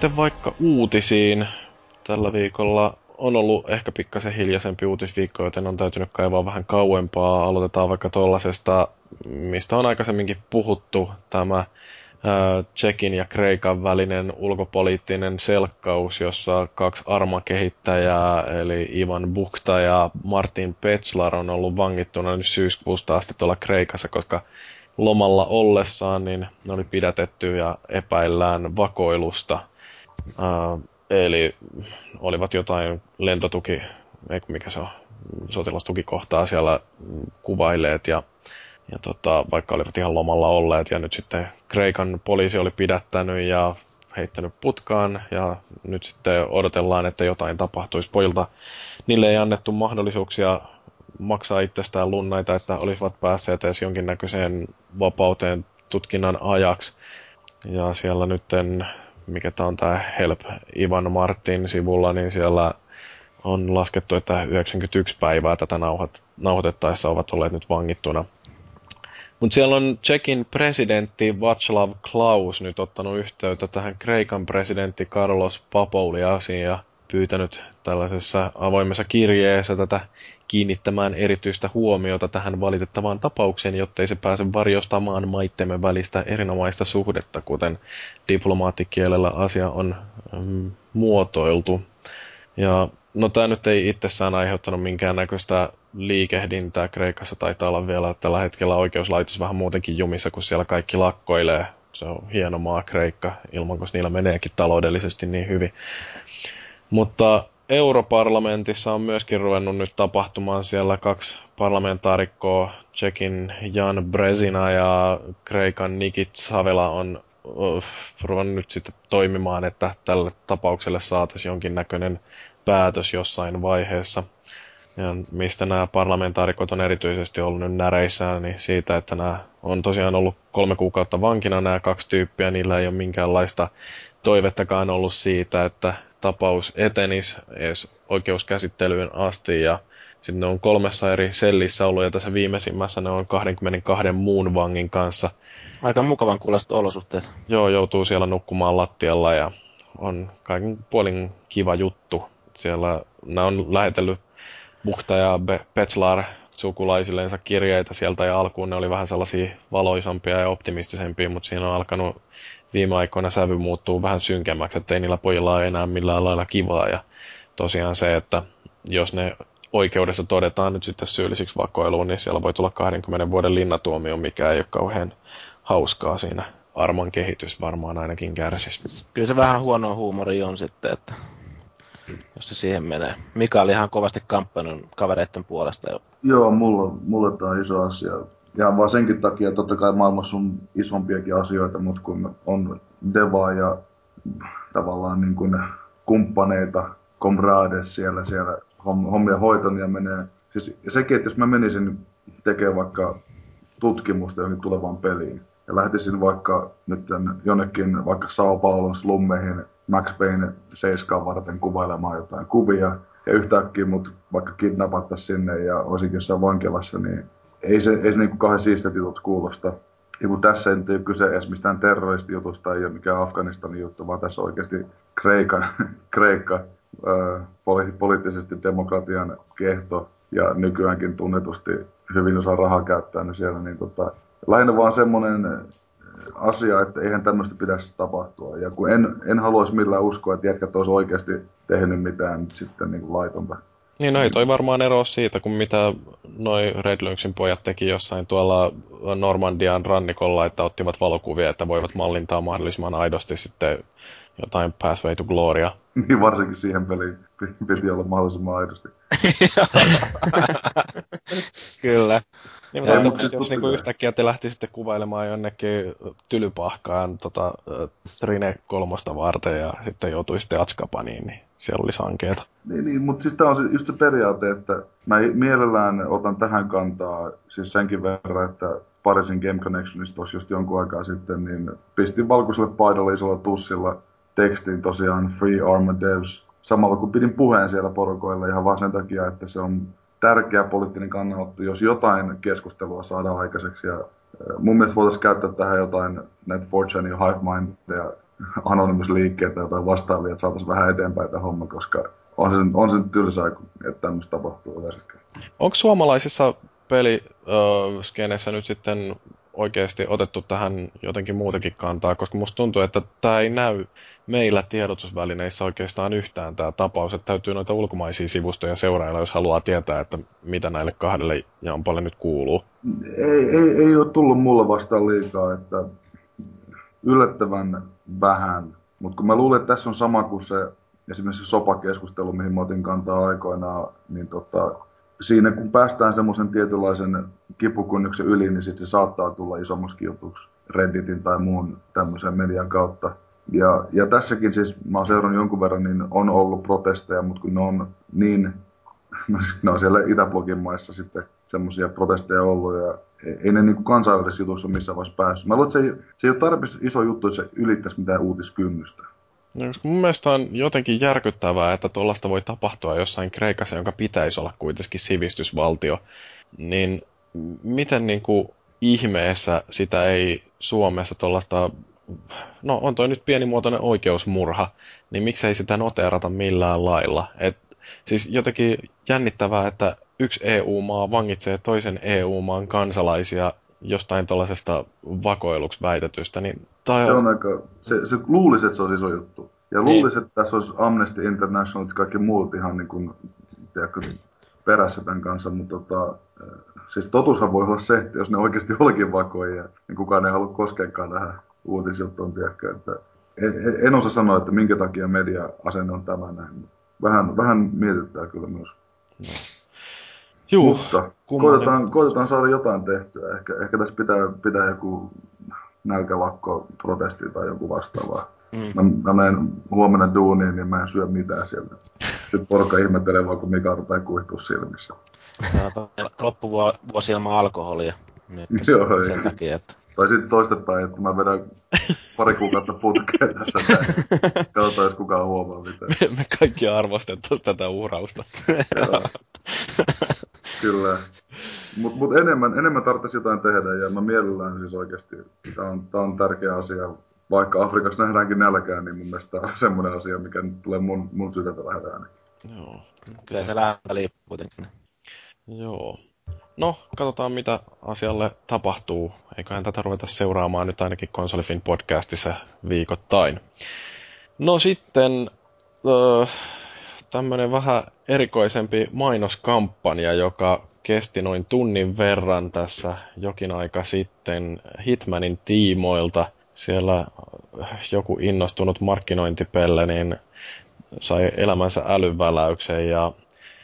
Sitten vaikka uutisiin. Tällä viikolla on ollut ehkä pikkasen hiljaisempi uutisviikko, joten on täytynyt kaivaa vähän kauempaa. Aloitetaan vaikka tuollaisesta, mistä on aikaisemminkin puhuttu, tämä Tsekin ja Kreikan välinen ulkopoliittinen selkkaus, jossa kaksi armakehittäjää, eli Ivan Bukta ja Martin Petslar on ollut vangittuna nyt syyskuusta asti tuolla Kreikassa, koska lomalla ollessaan, niin ne oli pidätetty ja epäillään vakoilusta. Uh, eli olivat jotain lentotuki, mikä se on, sotilastukikohtaa siellä kuvailleet ja, ja tota, vaikka olivat ihan lomalla olleet ja nyt sitten Kreikan poliisi oli pidättänyt ja heittänyt putkaan ja nyt sitten odotellaan, että jotain tapahtuisi. Pojilta niille ei annettu mahdollisuuksia maksaa itsestään lunnaita, että olisivat päässeet edes jonkinnäköiseen vapauteen tutkinnan ajaksi. Ja siellä nytten, mikä tämä on tämä Help Ivan Martin sivulla, niin siellä on laskettu, että 91 päivää tätä nauhat, nauhoitettaessa ovat olleet nyt vangittuna. Mutta siellä on Tsekin presidentti Václav Klaus nyt ottanut yhteyttä tähän Kreikan presidentti Carlos Papouliasiin ja pyytänyt tällaisessa avoimessa kirjeessä tätä kiinnittämään erityistä huomiota tähän valitettavaan tapaukseen, jottei se pääse varjostamaan maittemme välistä erinomaista suhdetta, kuten diplomaattikielellä asia on mm, muotoiltu. Ja no tämä nyt ei itsessään aiheuttanut minkäännäköistä liikehdintää. Kreikassa taitaa olla vielä tällä hetkellä oikeuslaitos vähän muutenkin jumissa, kun siellä kaikki lakkoilee. Se on hieno maa Kreikka, ilman koska niillä meneekin taloudellisesti niin hyvin. Mutta Europarlamentissa on myöskin ruvennut nyt tapahtumaan siellä kaksi parlamentaarikkoa, Tsekin Jan Brezina ja Kreikan Nikit Savela on uh, ruvennut nyt sitten toimimaan, että tälle tapaukselle saataisiin jonkinnäköinen päätös jossain vaiheessa. Ja mistä nämä parlamentaarikot on erityisesti ollut nyt näreissään, niin siitä, että nämä on tosiaan ollut kolme kuukautta vankina nämä kaksi tyyppiä, niillä ei ole minkäänlaista toivettakaan ollut siitä, että tapaus etenisi edes oikeuskäsittelyyn asti ja sitten ne on kolmessa eri sellissä ollut ja tässä viimeisimmässä ne on 22 muun vangin kanssa. Aika mukavan kuulosta olosuhteet. Joo, joutuu siellä nukkumaan lattialla ja on kaiken puolin kiva juttu. Siellä nämä on lähetellyt Bukta ja Be- Petslar sukulaisillensa kirjeitä sieltä ja alkuun ne oli vähän sellaisia valoisampia ja optimistisempia, mutta siinä on alkanut viime aikoina sävy muuttuu vähän synkemmäksi, että ei niillä pojilla ole enää millään lailla kivaa. Ja tosiaan se, että jos ne oikeudessa todetaan nyt sitten syyllisiksi vakoiluun, niin siellä voi tulla 20 vuoden linnatuomio, mikä ei ole kauhean hauskaa siinä. Armon kehitys varmaan ainakin kärsisi. Kyllä se vähän huono huumori on sitten, että jos se siihen menee. Mika oli ihan kovasti kampanjan kavereiden puolesta jo. Joo, mulla, mulle tämä on iso asia. Ja vaan senkin takia, totta kai maailmassa on isompiakin asioita, mutta kun on Deva ja tavallaan niin kuin kumppaneita, komrades siellä, siellä hommia hoiton ja menee. Siis sekin, että jos mä menisin tekemään vaikka tutkimusta johonkin tulevaan peliin, ja lähtisin vaikka nyt jonnekin vaikka Sao Paulon slummeihin Max Payne 7 varten kuvailemaan jotain kuvia, ja yhtäkkiä mut vaikka kidnapattaisiin sinne ja olisinkin jossain vankilassa, niin ei se, ei se niin kahden siistet jutut kuulosta. Ja kun tässä ei ole kyse edes mistään terroristijutusta, ei ole mikään Afganistanin juttu, vaan tässä oikeasti Kreikan, Kreikka poli, poliittisesti demokratian kehto ja nykyäänkin tunnetusti hyvin osaa rahaa käyttää niin siellä, niin tota, lähinnä vaan semmoinen asia, että eihän tämmöistä pitäisi tapahtua. Ja kun en, en haluaisi millään uskoa, että jätkät olisi oikeasti tehnyt mitään sitten niin kuin laitonta. Niin, no ei toi varmaan eroa siitä, kuin mitä noi Red Lynxin pojat teki jossain tuolla Normandian rannikolla, että ottivat valokuvia, että voivat mallintaa mahdollisimman aidosti sitten jotain Pathway to Gloria. Niin varsinkin siihen peliin piti olla mahdollisimman aidosti. Kyllä. Niin, mutta Ei, jos niinku yhtäkkiä te lähtisitte kuvailemaan jonnekin tylypahkaan tota, Trine kolmosta varten ja sitten joutuisitte Atskapaniin, niin siellä olisi ankeeta. Niin, niin mutta siis tämä on just se periaate, että mä mielellään otan tähän kantaa siis senkin verran, että Parisin Game Connectionista tuossa just jonkun aikaa sitten, niin pistin valkoiselle paidalle isolla tussilla tekstiin tosiaan Free Armor Devs, samalla kun pidin puheen siellä porukoilla ihan vaan sen takia, että se on tärkeä poliittinen kannanotto, jos jotain keskustelua saadaan aikaiseksi. Ja mun mielestä voitaisiin käyttää tähän jotain näitä Fortune ja Hive Mind ja Anonymous-liikkeitä tai vastaavia, että saataisiin vähän eteenpäin tämä homma, koska on se, on se tylsää, että tämmöistä tapahtuu. Onko suomalaisissa peliskeneissä nyt sitten oikeasti otettu tähän jotenkin muutenkin kantaa, koska musta tuntuu, että tämä ei näy meillä tiedotusvälineissä oikeastaan yhtään tämä tapaus, että täytyy noita ulkomaisia sivustoja seurailla, jos haluaa tietää, että mitä näille kahdelle Jampalle nyt kuuluu. Ei, ei, ei ole tullut mulle vastaan liikaa, että yllättävän vähän, mutta kun mä luulen, että tässä on sama kuin se esimerkiksi sopakeskustelu, mihin mä otin kantaa aikoinaan, niin tota, siinä kun päästään semmoisen tietynlaisen kipukynnyksen yli, niin sitten se saattaa tulla isommaksi jutuksi Redditin tai muun tämmöisen median kautta. Ja, ja tässäkin siis, mä oon seurannut jonkun verran, niin on ollut protesteja, mutta kun ne on niin, ne on siellä Itäblogin maissa sitten semmoisia protesteja ollut, ja ei ne niin kansainvälisessä jutussa ole missään vaiheessa päässyt. Mä luulen, että se ei, se ei ole tarpeeksi iso juttu, että se ylittäisi mitään uutiskynnystä. No, mun mielestä on jotenkin järkyttävää, että tuollaista voi tapahtua jossain Kreikassa, jonka pitäisi olla kuitenkin sivistysvaltio. Niin miten niin kuin ihmeessä sitä ei Suomessa tuollaista, no on toi nyt pienimuotoinen oikeusmurha, niin miksei sitä noteerata millään lailla. Et, siis jotenkin jännittävää, että yksi EU-maa vangitsee toisen EU-maan kansalaisia jostain tuollaisesta vakoiluksi väitetystä. Niin tai... Se on aika, se, se luulisi, että se olisi iso juttu. Ja niin. luulisi, että tässä olisi Amnesty International ja kaikki muut ihan niin kuin, tiedätkö, perässä tämän kanssa, mutta tota, siis totuushan voi olla se, että jos ne oikeasti olikin vakoja, niin kukaan ei halua koskeakaan tähän uutisjuttuun, tiedätkö, että en, en osaa sanoa, että minkä takia media-asenne on tämä näin. Vähän, vähän mietittää kyllä myös. No. Juu, Mutta koitetaan, koitetaan saada jotain tehtyä. Ehkä, ehkä tässä pitää, pitää joku nälkälakko, protesti tai joku vastaava. Mm. Mä, mä menen huomenna duuniin, niin mä en syö mitään sieltä. Sitten porukka ihmettelee vaan, kun Mika rupeaa kuihtua silmissä. Loppuvuosi ilman alkoholia. Nyt Joo, sen takia, että... Tai sitten toistepäin, että mä vedän pari kuukautta putkeen tässä. Katsotaan, jos kukaan huomaa mitään. Me, me kaikki arvostettaisiin tätä uhrausta. Kyllä. Mutta mut enemmän, enemmän tarvitsisi jotain tehdä ja mä mielellään siis oikeasti, tämä on, tää on tärkeä asia. Vaikka Afrikassa nähdäänkin nälkää, niin mun mielestä tämä on semmoinen asia, mikä nyt tulee mun, mun sydäntä ainakin. Joo. Kyllä se lähtee liippuu kuitenkin. Joo. No, katsotaan mitä asialle tapahtuu. Eiköhän tätä ruveta seuraamaan nyt ainakin Konsolifin podcastissa viikoittain. No sitten öö, tämmöinen vähän erikoisempi mainoskampanja, joka kesti noin tunnin verran tässä jokin aika sitten Hitmanin tiimoilta. Siellä joku innostunut markkinointipelle niin sai elämänsä älyväläyksen ja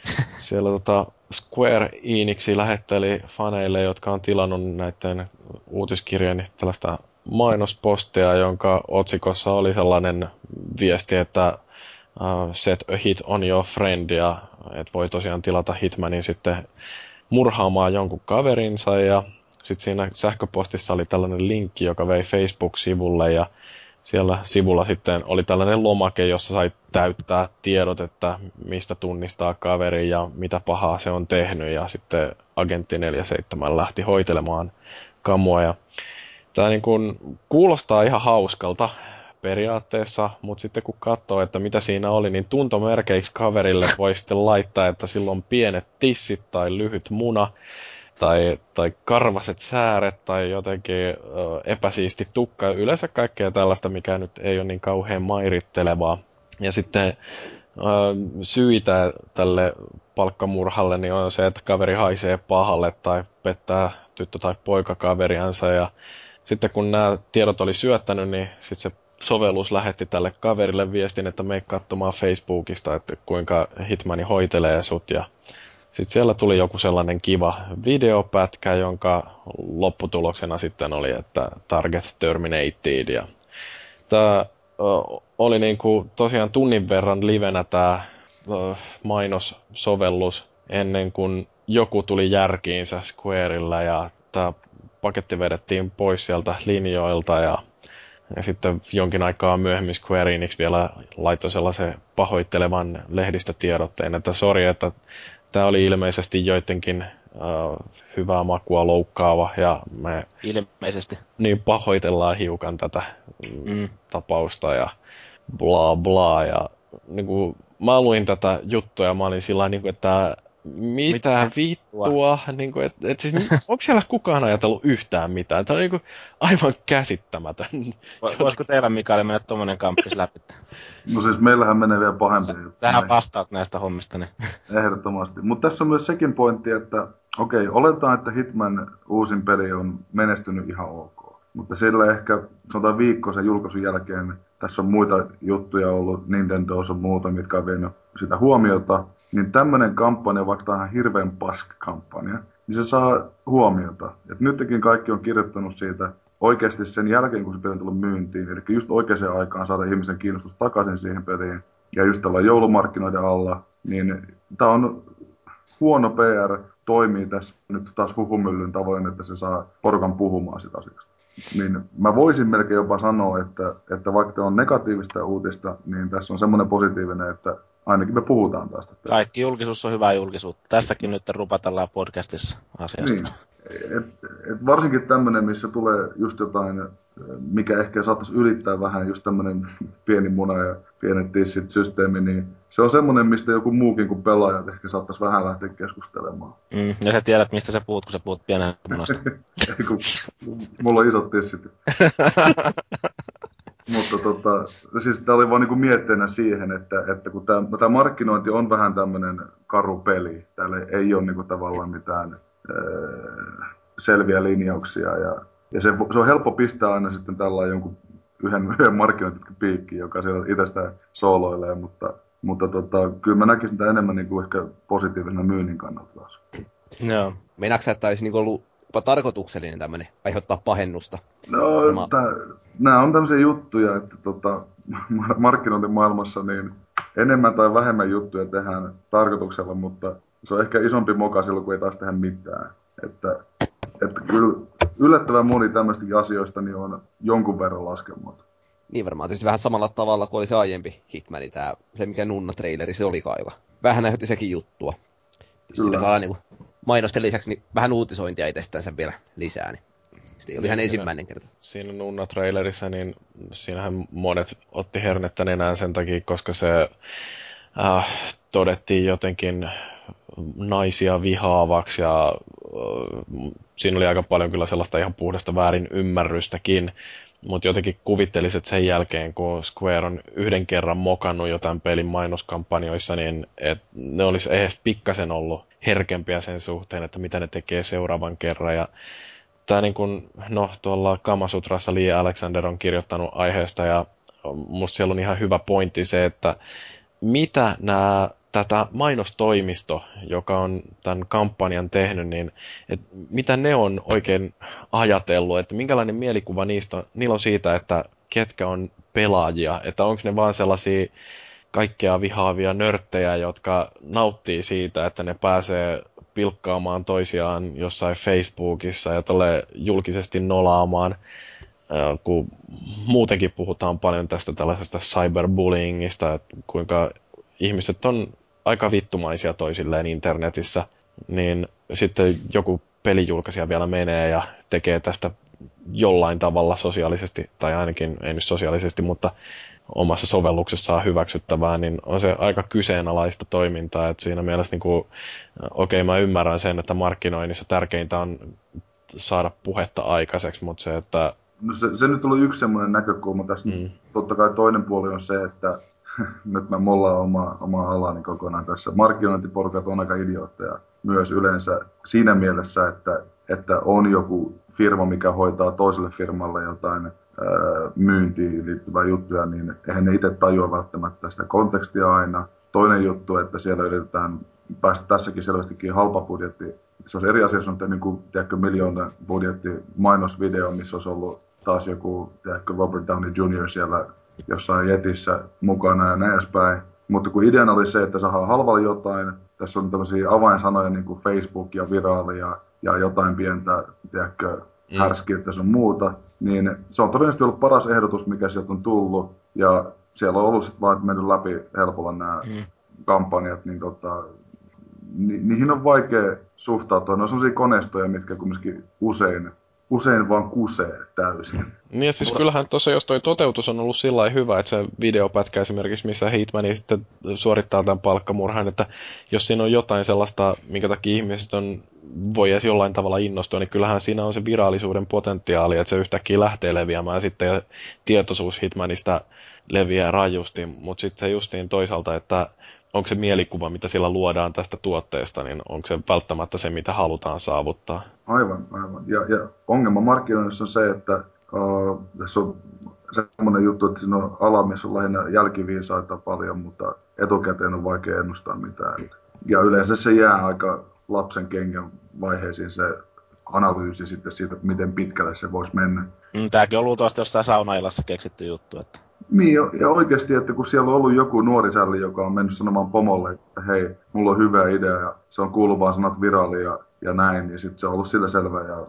siellä tota, Square Enixi lähetteli faneille, jotka on tilannut näiden uutiskirjeen tällaista mainospostia, jonka otsikossa oli sellainen viesti, että uh, set a hit on your friend, ja että voi tosiaan tilata Hitmanin sitten murhaamaan jonkun kaverinsa, ja sitten siinä sähköpostissa oli tällainen linkki, joka vei Facebook-sivulle, ja siellä sivulla sitten oli tällainen lomake, jossa sai täyttää tiedot, että mistä tunnistaa kaveri ja mitä pahaa se on tehnyt. Ja sitten agentti 47 lähti hoitelemaan kamua. Ja tämä niin kuin kuulostaa ihan hauskalta periaatteessa, mutta sitten kun katsoo, että mitä siinä oli, niin tuntomerkeiksi kaverille voi sitten laittaa, että sillä on pienet tissit tai lyhyt muna tai, tai karvaset sääret tai jotenkin ö, epäsiisti tukka. Yleensä kaikkea tällaista, mikä nyt ei ole niin kauhean mairittelevaa. Ja sitten ö, syitä tälle palkkamurhalle niin on se, että kaveri haisee pahalle tai pettää tyttö- tai poikakaveriansa. Ja sitten kun nämä tiedot oli syöttänyt, niin sitten se sovellus lähetti tälle kaverille viestin, että mene katsomaan Facebookista, että kuinka Hitmani hoitelee sut. Ja sitten siellä tuli joku sellainen kiva videopätkä, jonka lopputuloksena sitten oli, että Target Terminated. Ja tämä oli niinku tosiaan tunnin verran livenä tämä mainossovellus ennen kuin joku tuli järkiinsä Squarella ja tämä paketti vedettiin pois sieltä linjoilta ja, ja sitten jonkin aikaa myöhemmin Square Enix vielä laittoi sellaisen pahoittelevan lehdistötiedotteen, että sori, että tämä oli ilmeisesti joidenkin uh, hyvää makua loukkaava ja me ilmeisesti. niin pahoitellaan hiukan tätä mm. tapausta ja bla bla ja niin kuin, mä luin tätä juttua ja mä olin sillä niin kuin, että mitä, vittua, niin kuin, et, et siis, onko siellä kukaan ajatellut yhtään mitään? Tämä on niin kuin, aivan käsittämätön. Voisiko teillä Mikael mennä tuommoinen kamppis läpi? No siis meillähän menee vielä pahempi. Tähän vastaat näistä hommista. Niin. Ehdottomasti. Mutta tässä on myös sekin pointti, että okei, okay, oletaan, että Hitman uusin peli on menestynyt ihan ok. Mutta sillä ehkä, sanotaan viikko sen julkaisun jälkeen, tässä on muita juttuja ollut, Nintendo on muuta, mitkä on vienyt sitä huomiota, niin tämmöinen kampanja, vaikka tämä on hirveän pask-kampanja, niin se saa huomiota. Et nytkin kaikki on kirjoittanut siitä oikeasti sen jälkeen, kun se peli on tullut myyntiin, eli just oikeaan aikaan saada ihmisen kiinnostus takaisin siihen peliin, ja just tällä joulumarkkinoiden alla, niin tämä on huono PR, toimii tässä nyt taas huhumyllyn tavoin, että se saa porukan puhumaan sitä asiasta. Niin mä voisin melkein jopa sanoa, että, että vaikka on negatiivista uutista, niin tässä on semmoinen positiivinen, että ainakin me puhutaan tästä. Kaikki julkisuus on hyvää julkisuutta. Tässäkin nyt rupatellaan podcastissa asiasta. Niin. Et, et varsinkin tämmöinen, missä tulee just jotain, mikä ehkä saattaisi ylittää vähän just tämmöinen pieni muna ja pienet tissit systeemi, niin se on semmoinen, mistä joku muukin kuin pelaajat ehkä saattaisi vähän lähteä keskustelemaan. Mm, ja sä tiedät, mistä sä puhut, kun sä puhut pienen munasta. mulla on isot tissit. Mutta tota, siis tämä oli vaan niinku mietteenä siihen, että, että kun tämä markkinointi on vähän tämmöinen karu peli, täällä ei ole niinku tavallaan mitään ää, selviä linjauksia ja, ja se, se, on helppo pistää aina sitten tällä jonkun yhden, yhden markkinointipiikkiin, joka siellä itsestään sooloilee, mutta, mutta tota, kyllä mä näkisin tämä enemmän niinku ehkä positiivisena myynnin kannalta taas. Joo. Meinaatko että olisi niinku ollut tarkoituksellinen tämmöinen, aiheuttaa pahennusta? No, Oma... nämä on tämmöisiä juttuja, että tota, markkinointimaailmassa niin enemmän tai vähemmän juttuja tehdään tarkoituksella, mutta se on ehkä isompi moka silloin, kun ei taas tehdä mitään. Että, että kyllä yllättävän moni tämmöistäkin asioista niin on jonkun verran laskelmoitu. Niin varmaan tietysti vähän samalla tavalla kuin oli se aiempi Hitmani, tää, se mikä Nunna-traileri se oli kaiva. Vähän näytti sekin juttua. Kyllä. Sillä saa niin mainosten lisäksi niin vähän uutisointia itsestänsä vielä lisää. Niin. Sitten oli ihan ensimmäinen kerta. Siinä Nunna-trailerissa, niin siinähän monet otti hernettä nenään sen takia, koska se äh, todettiin jotenkin naisia vihaavaksi ja äh, siinä oli aika paljon kyllä sellaista ihan puhdasta väärin ymmärrystäkin. Mutta jotenkin kuvittelisin, että sen jälkeen, kun Square on yhden kerran mokannut jotain pelin mainoskampanjoissa, niin et ne olisi edes pikkasen ollut herkempiä sen suhteen, että mitä ne tekee seuraavan kerran. Ja tämä niin kun, no tuolla Kamasutrassa Lee Alexander on kirjoittanut aiheesta ja musta siellä on ihan hyvä pointti se, että mitä nämä tätä mainostoimisto, joka on tämän kampanjan tehnyt, niin et mitä ne on oikein ajatellut, että minkälainen mielikuva niistä on, niillä on siitä, että ketkä on pelaajia, että onko ne vaan sellaisia kaikkea vihaavia nörttejä, jotka nauttii siitä, että ne pääsee pilkkaamaan toisiaan jossain Facebookissa ja tulee julkisesti nolaamaan, kun muutenkin puhutaan paljon tästä tällaisesta cyberbullyingista, että kuinka ihmiset on aika vittumaisia toisilleen internetissä, niin sitten joku pelijulkaisija vielä menee ja tekee tästä jollain tavalla sosiaalisesti, tai ainakin ei nyt sosiaalisesti, mutta omassa sovelluksessaan hyväksyttävää, niin on se aika kyseenalaista toimintaa. että siinä mielessä, niin okei, okay, mä ymmärrän sen, että markkinoinnissa tärkeintä on saada puhetta aikaiseksi, mutta se, että... No se, se nyt oli yksi semmoinen näkökulma tässä. Mm. Totta kai toinen puoli on se, että nyt mä mollaan oma, oma alani kokonaan tässä. Markkinointiporukat on aika idiootteja myös yleensä siinä mielessä, että, että on joku firma, mikä hoitaa toiselle firmalle jotain myyntiin liittyvää juttuja, niin eihän ne itse tajua välttämättä sitä kontekstia aina. Toinen juttu, että siellä yritetään päästä tässäkin selvästikin halpa budjetti. Se olisi eri asia, jos on niin tiedätkö, miljoona budjetti mainosvideo, missä olisi ollut taas joku tiedätkö, Robert Downey Jr. siellä jossain jetissä mukana ja näin edespäin. Mutta kun ideana oli se, että saadaan halvalla jotain, tässä on tämmöisiä avainsanoja niin kuin Facebook ja viraali ja, ja jotain pientä, tiedätkö, mm. härskiyttä sun muuta, niin se on todennäköisesti ollut paras ehdotus, mikä sieltä on tullut, ja siellä on ollut sitten vaan mennyt läpi helpolla nämä mm. kampanjat, niin tota, ni, niihin on vaikea suhtautua. Ne on sellaisia koneistoja, mitkä kumminkin usein usein vaan kusee täysin. Niin ja siis kyllähän tuossa, jos toi toteutus on ollut sillä hyvä, että se videopätkä esimerkiksi, missä Hitmani sitten suorittaa tämän palkkamurhan, että jos siinä on jotain sellaista, minkä takia ihmiset on, voi edes jollain tavalla innostua, niin kyllähän siinä on se virallisuuden potentiaali, että se yhtäkkiä lähtee leviämään sitten ja tietoisuus Hitmanista leviää rajusti, mutta sitten se justiin toisaalta, että onko se mielikuva, mitä sillä luodaan tästä tuotteesta, niin onko se välttämättä se, mitä halutaan saavuttaa? Aivan, aivan. Ja, ja ongelma markkinoinnissa on se, että uh, tässä on semmoinen juttu, että siinä on ala, missä on lähinnä jälkiviisaita paljon, mutta etukäteen on vaikea ennustaa mitään. Ja yleensä se jää aika lapsen kengän vaiheisiin se analyysi sitten siitä, miten pitkälle se voisi mennä. Mm, tämäkin on luultavasti jossain saunailassa keksitty juttu. Että... Niin, ja oikeasti, että kun siellä on ollut joku nuori sälli, joka on mennyt sanomaan pomolle, että hei, mulla on hyvä idea, ja se on kuullut vaan sanat viraali ja, ja näin, niin sitten se on ollut sillä selvä. Ja,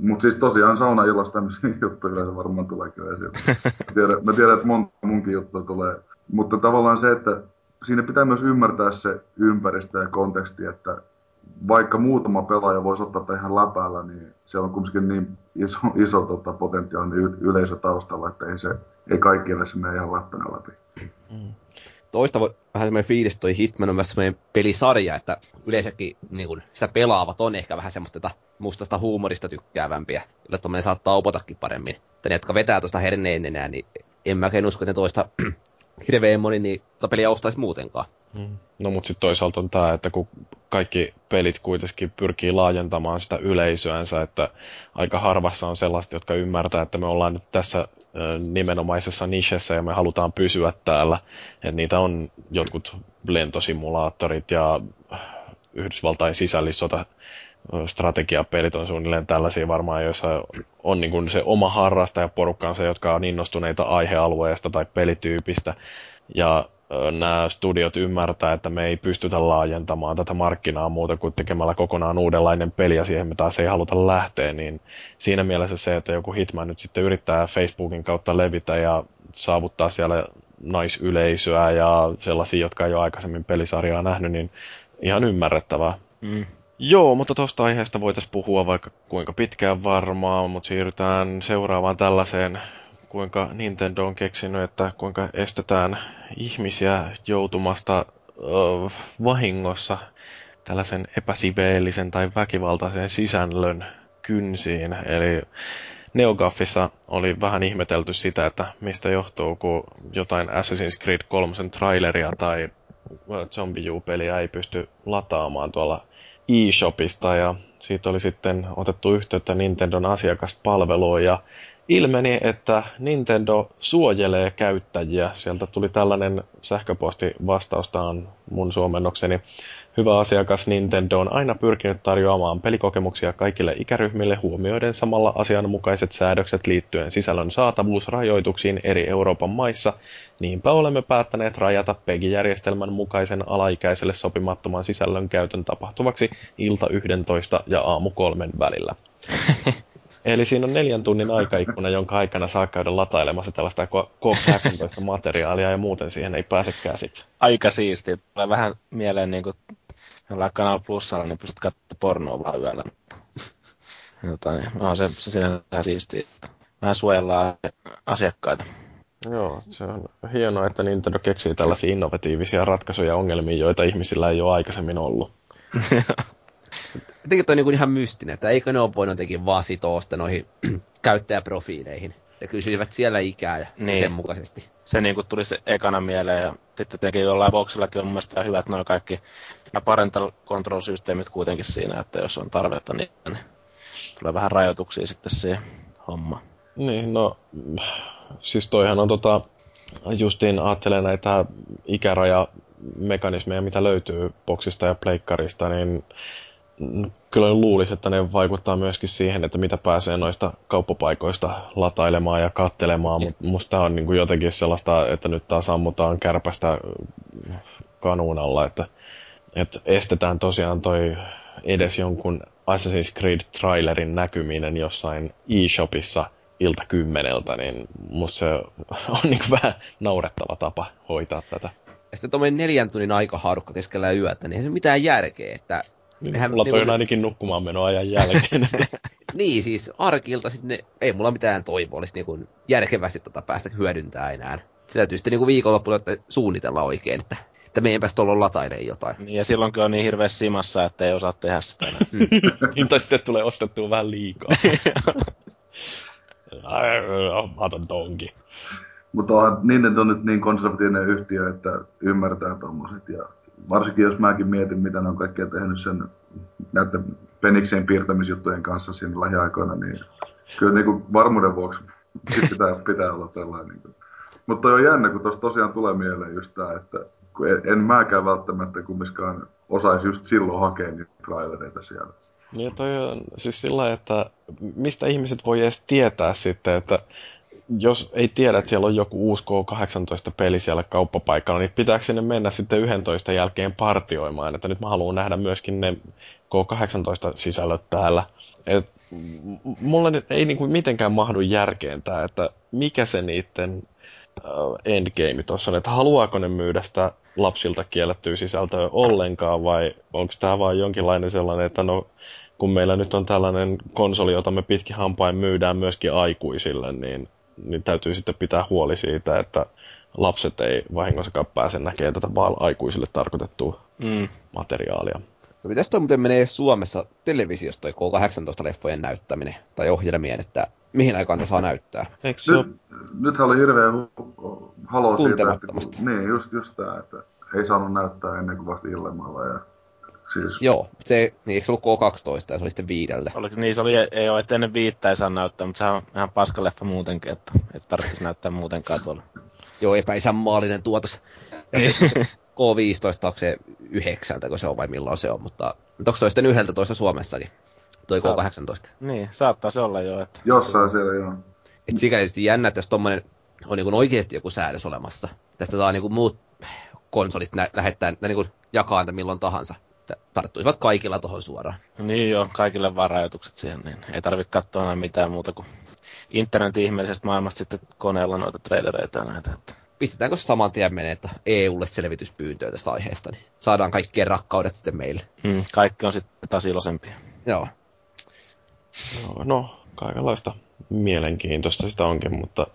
mutta siis tosiaan saunailassa tämmöisiä juttuja yleensä varmaan tulee kyllä esille. Mä tiedän, mä tiedän, että monta munkin juttua tulee. Mutta tavallaan se, että siinä pitää myös ymmärtää se ympäristö ja konteksti, että vaikka muutama pelaaja voisi ottaa tätä ihan läpäällä, niin siellä on kumminkin niin iso, iso tota, potentiaalinen y- yleisö taustalla, että ei, se, ei kaikille se mene ihan läppänä läpi. Mm. Toista vähän semmoinen fiilis, toi Hitman on myös semmoinen pelisarja, että yleensäkin niin kun, sitä pelaavat on ehkä vähän semmoista mustasta huumorista tykkäävämpiä, jolle tuommoinen saattaa opotakin paremmin. Että ne, jotka vetää tuosta herneen enää, niin en mäkään usko, että ne toista hirveän moni niin peliä ostaisi muutenkaan. Mm. No mutta sitten toisaalta on tämä, että kun kaikki pelit kuitenkin pyrkii laajentamaan sitä yleisöänsä, että aika harvassa on sellaista, jotka ymmärtää, että me ollaan nyt tässä nimenomaisessa nichessä ja me halutaan pysyä täällä. Että niitä on jotkut lentosimulaattorit ja Yhdysvaltain sisällissota strategiapelit on suunnilleen tällaisia varmaan, joissa on niin kuin se oma harrastajaporukkansa, jotka on innostuneita aihealueesta tai pelityypistä. Ja nämä studiot ymmärtää, että me ei pystytä laajentamaan tätä markkinaa muuta kuin tekemällä kokonaan uudenlainen peli ja siihen me taas ei haluta lähteä, niin siinä mielessä se, että joku Hitman nyt sitten yrittää Facebookin kautta levitä ja saavuttaa siellä naisyleisöä ja sellaisia, jotka ei ole aikaisemmin pelisarjaa nähnyt, niin ihan ymmärrettävää. Mm. Joo, mutta tuosta aiheesta voitaisiin puhua vaikka kuinka pitkään varmaan, mutta siirrytään seuraavaan tällaiseen, kuinka Nintendo on keksinyt, että kuinka estetään ihmisiä joutumasta ö, vahingossa tällaisen epäsiveellisen tai väkivaltaisen sisällön kynsiin. Eli NeoGaffissa oli vähän ihmetelty sitä, että mistä johtuu, kun jotain Assassin's Creed 3 traileria tai Zombie U-peliä ei pysty lataamaan tuolla eShopista ja siitä oli sitten otettu yhteyttä Nintendon asiakaspalveluun ja ilmeni, että Nintendo suojelee käyttäjiä. Sieltä tuli tällainen sähköposti vastaustaan mun suomennokseni. Hyvä asiakas Nintendo on aina pyrkinyt tarjoamaan pelikokemuksia kaikille ikäryhmille huomioiden samalla asianmukaiset säädökset liittyen sisällön saatavuusrajoituksiin eri Euroopan maissa. Niinpä olemme päättäneet rajata PEGI-järjestelmän mukaisen alaikäiselle sopimattoman sisällön käytön tapahtuvaksi ilta 11 ja aamu kolmen välillä. Eli siinä on neljän tunnin aikaikkuna, jonka aikana saa käydä latailemassa tällaista K18-materiaalia ja muuten siihen ei pääse käsiksi. Aika siisti. Tulee vähän mieleen niin kuin jollain Kanal Plusalla, niin pystyt katsomaan pornoa vaan yöllä. Jotain, no, se, se sinänsä siistiä. Vähän suojellaan asiakkaita. Joo, se on hienoa, että Nintendo keksii tällaisia innovatiivisia ratkaisuja ongelmiin, joita ihmisillä ei ole aikaisemmin ollut. Jotenkin toi on niin ihan mystinen, että eikö ne ole voinut jotenkin vaan sitoa noihin käyttäjäprofiileihin. Ja kysyivät siellä ikää ja niin. sen mukaisesti. Se niin kuin tuli se ekana mieleen ja sitten tietenkin jollain boxillakin on mielestäni hyvät noin kaikki parental control-systeemit kuitenkin siinä, että jos on tarvetta, niin, niin tulee vähän rajoituksia sitten siihen homma. Niin, no siis toihan on tota, justiin ajattelee näitä ikärajamekanismeja, mitä löytyy boksista ja pleikkarista, niin kyllä luulisi, että ne vaikuttaa myöskin siihen, että mitä pääsee noista kauppapaikoista latailemaan ja kattelemaan, mutta musta on niin kuin jotenkin sellaista, että nyt taas ammutaan kärpästä kanuunalla, että, että estetään tosiaan toi edes jonkun Assassin's Creed trailerin näkyminen jossain e-shopissa ilta kymmeneltä, niin musta se on niin vähän naurettava tapa hoitaa tätä. Ja sitten tuommoinen neljän tunnin aikahaarukka keskellä yötä, niin ei se mitään järkeä, että niin, Eihän, mulla toi niin, on ainakin nukkumaan menoajan jälkeen. niin, siis arkilta sitten ei mulla mitään toivoa olisi niin järkevästi tota päästä hyödyntää enää. Se täytyy sitten niin viikonloppuna suunnitella oikein, että, että meidän päästä olla latailemaan jotain. Niin, ja silloinkin on niin hirveä simassa, että ei osaa tehdä sitä. niin, tai sitten tulee ostettua vähän liikaa. Mä otan tonkin. Mutta onhan Nintendo nyt niin konservatiivinen yhtiö, että ymmärtää tommoset ja varsinkin jos mäkin mietin, mitä ne on kaikkea tehnyt sen näiden penikseen piirtämisjuttujen kanssa siinä lähiaikoina, niin kyllä niin kuin varmuuden vuoksi pitää, pitää olla tällainen. Niin. Mutta on jännä, kun tuossa tosiaan tulee mieleen just tämä, että kun en, en mäkään välttämättä kumminkaan osaisi just silloin hakea niitä trailereita siellä. Niin toi on siis sillä että mistä ihmiset voi edes tietää sitten, että jos ei tiedä, että siellä on joku uusi K18-peli siellä kauppapaikalla, niin pitääkö sinne mennä sitten 11 jälkeen partioimaan, että nyt mä haluan nähdä myöskin ne K18-sisällöt täällä. Et mulla ei niinku mitenkään mahdu järkeen tää, että mikä se niiden uh, endgame tuossa on, että haluaako ne myydä sitä lapsilta kiellettyä sisältöä ollenkaan vai onko tämä vain jonkinlainen sellainen, että no kun meillä nyt on tällainen konsoli, jota me pitkin hampain myydään myöskin aikuisille, niin niin täytyy sitten pitää huoli siitä, että lapset ei vahingossakaan pääse näkemään tätä vaan aikuisille tarkoitettua mm. materiaalia. No mitäs toi muuten menee Suomessa televisiosta toi K18-leffojen näyttäminen tai ohjelmien, että mihin aikaan te saa näyttää? Eikö se Nyt, nythän oli hirveä halo siitä, että niin, just, just tämä, että ei saanut näyttää ennen kuin vasta illemalla ja Siis... Joo, se, niin eikö se ollut K12 ja se oli sitten viideltä? Oliko, niin se oli, ei ole, että ennen viittä ei saa näyttää, mutta se on ihan paskaleffa muutenkin, että ei tarvitsisi näyttää muutenkaan tuolla. Joo, epäisänmaallinen tuotos. K15 onko se yhdeksältä, kun se on vai milloin se on, mutta onko toi sitten 11 Suomessakin? Toi Saat... K18. Niin, saattaa se olla jo. Että... Jossain siellä joo. Et sikäli tietysti jännä, että jos tommonen on niin oikeasti joku säädös olemassa. Tästä saa niin muut konsolit nä- lähettää, nä- niin jakaa milloin tahansa tarttuisivat kaikilla tuohon suoraan. Niin joo, kaikille vaan rajoitukset siihen, niin ei tarvitse katsoa enää mitään muuta kuin internetin ihmeellisestä maailmasta sitten koneella noita trailereita ja näitä. Että. Pistetäänkö saman tien menee, että EUlle selvityspyyntöä tästä aiheesta, niin saadaan kaikkien rakkaudet sitten meille. Mm, kaikki on sitten taas iloisempia. Joo. No, no, kaikenlaista mielenkiintoista sitä onkin, mutta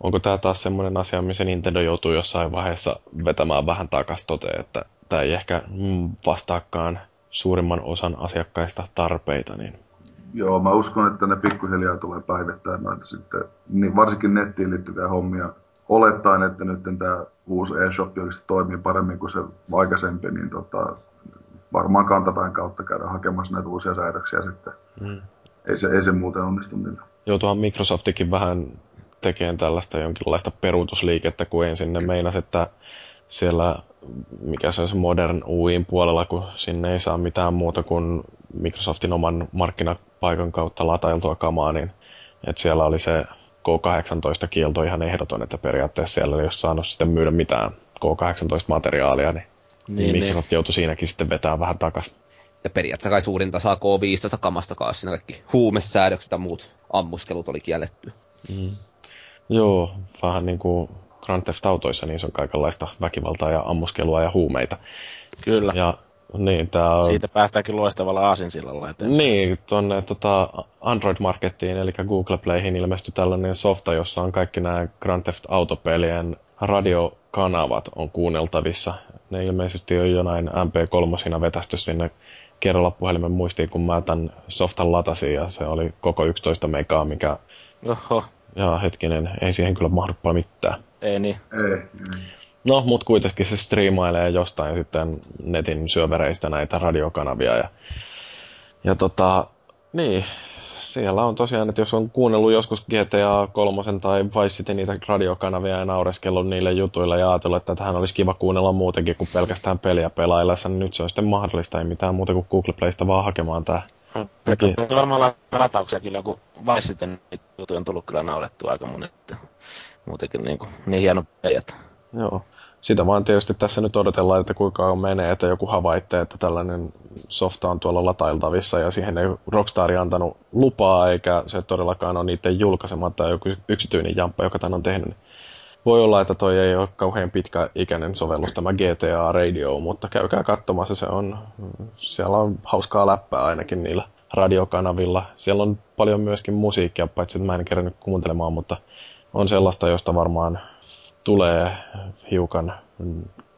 onko tämä taas semmoinen asia, missä Nintendo joutuu jossain vaiheessa vetämään vähän takaisin toteen, että tämä ei ehkä vastaakaan suurimman osan asiakkaista tarpeita. Niin... Joo, mä uskon, että ne pikkuhiljaa tulee päivittäin noita sitten, niin varsinkin nettiin liittyviä hommia. Olettaen, että nyt tämä uusi eShop toimii paremmin kuin se aikaisempi, niin tota, varmaan kantapäin kautta käydä hakemassa näitä uusia säädöksiä sitten. Mm. Ei, se, ei se muuten onnistu millään. joutuuhan Microsoftikin vähän tekemään tällaista jonkinlaista peruutusliikettä, kun ensin ne meinas, että siellä, mikä se on se Modern UIin puolella, kun sinne ei saa mitään muuta kuin Microsoftin oman markkinapaikan kautta latailtua kamaa, niin että siellä oli se K18-kielto ihan ehdoton, että periaatteessa siellä ei ole saanut sitten myydä mitään K18-materiaalia, niin, niin, niin Microsoft niin. joutui siinäkin sitten vetää vähän takaisin. Ja periaatteessa kai suurinta saa K15 kamasta kanssa, siinä kaikki huumesäädökset ja muut ammuskelut oli kielletty. Mm. Joo, vähän niin kuin Grand Theft Autoissa, niin se on kaikenlaista väkivaltaa ja ammuskelua ja huumeita. Kyllä. Ja niin, tää on... Siitä päästäänkin loistavalla aasinsillalla eteenpäin. Niin, tuonne tota, Android-markettiin, eli Google Playhin ilmestyi tällainen softa, jossa on kaikki nämä Grand Theft Auto-pelien radiokanavat on kuunneltavissa. Ne ilmeisesti on jonain MP3 vetästy sinne kerralla puhelimen muistiin, kun mä tämän softan latasin, ja se oli koko 11 megaa, mikä... Oho. Ja hetkinen, ei siihen kyllä mahdu paljon mitään. Ei niin. Ei, ei. No, mutta kuitenkin se striimailee jostain sitten netin syövereistä näitä radiokanavia. Ja, ja tota, niin, siellä on tosiaan, että jos on kuunnellut joskus GTA 3 tai Vice City niitä radiokanavia ja naureskellut niille jutuille ja ajatellut, että tähän olisi kiva kuunnella muutenkin kuin pelkästään peliä pelaillessa, niin nyt se on sitten mahdollista, ei mitään muuta kuin Google Playsta vaan hakemaan tämä. Varmaan latauksia kyllä, kun City jutuja on tullut kyllä naurettua aika monet. Muutenkin niin, kuin, niin hieno pejät. Joo sitä vaan tietysti tässä nyt odotellaan, että kuinka kauan menee, että joku havaitte, että tällainen softa on tuolla latailtavissa ja siihen ei Rockstar antanut lupaa eikä se todellakaan ole niiden julkaisema tai joku yksityinen jamppa, joka tämän on tehnyt. Voi olla, että toi ei ole kauhean pitkäikäinen sovellus tämä GTA Radio, mutta käykää katsomassa, se on, siellä on hauskaa läppää ainakin niillä radiokanavilla. Siellä on paljon myöskin musiikkia, paitsi että mä en kerännyt kuuntelemaan, mutta on sellaista, josta varmaan tulee hiukan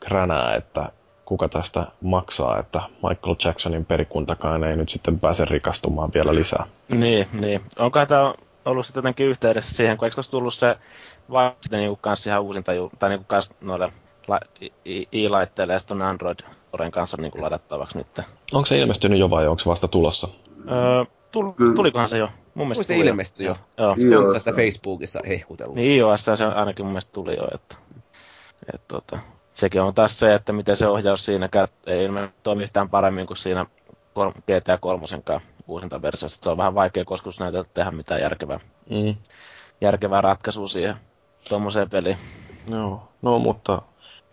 kränää, että kuka tästä maksaa, että Michael Jacksonin perikuntakaan ei nyt sitten pääse rikastumaan vielä lisää. Niin, niin. Onko tämä ollut sitten jotenkin yhteydessä siihen, kun eikö tuossa tullut se vai sitten niinku kanssa ihan uusinta, tai niinku kanssa noille i-laitteille ja sitten Android Oren kanssa niinku ladattavaksi nyt. Onko se ilmestynyt jo vai onko se vasta tulossa? Öö, tul, tulikohan se jo? Mun mielestä se ilmestyi jo. Joo. Sitten on sitä Facebookissa hehkutellut. Niin iOS se ainakin mun mielestä tuli jo, että, että tota, sekin on taas se, että miten se ohjaus siinä ei ilmeisesti toimi yhtään paremmin kuin siinä GTA 3 uusinta versiosta. Se on vähän vaikea koska näitä tehdä mitään järkevää, mm. järkevää ratkaisua siihen tuommoiseen peliin. Joo, no mutta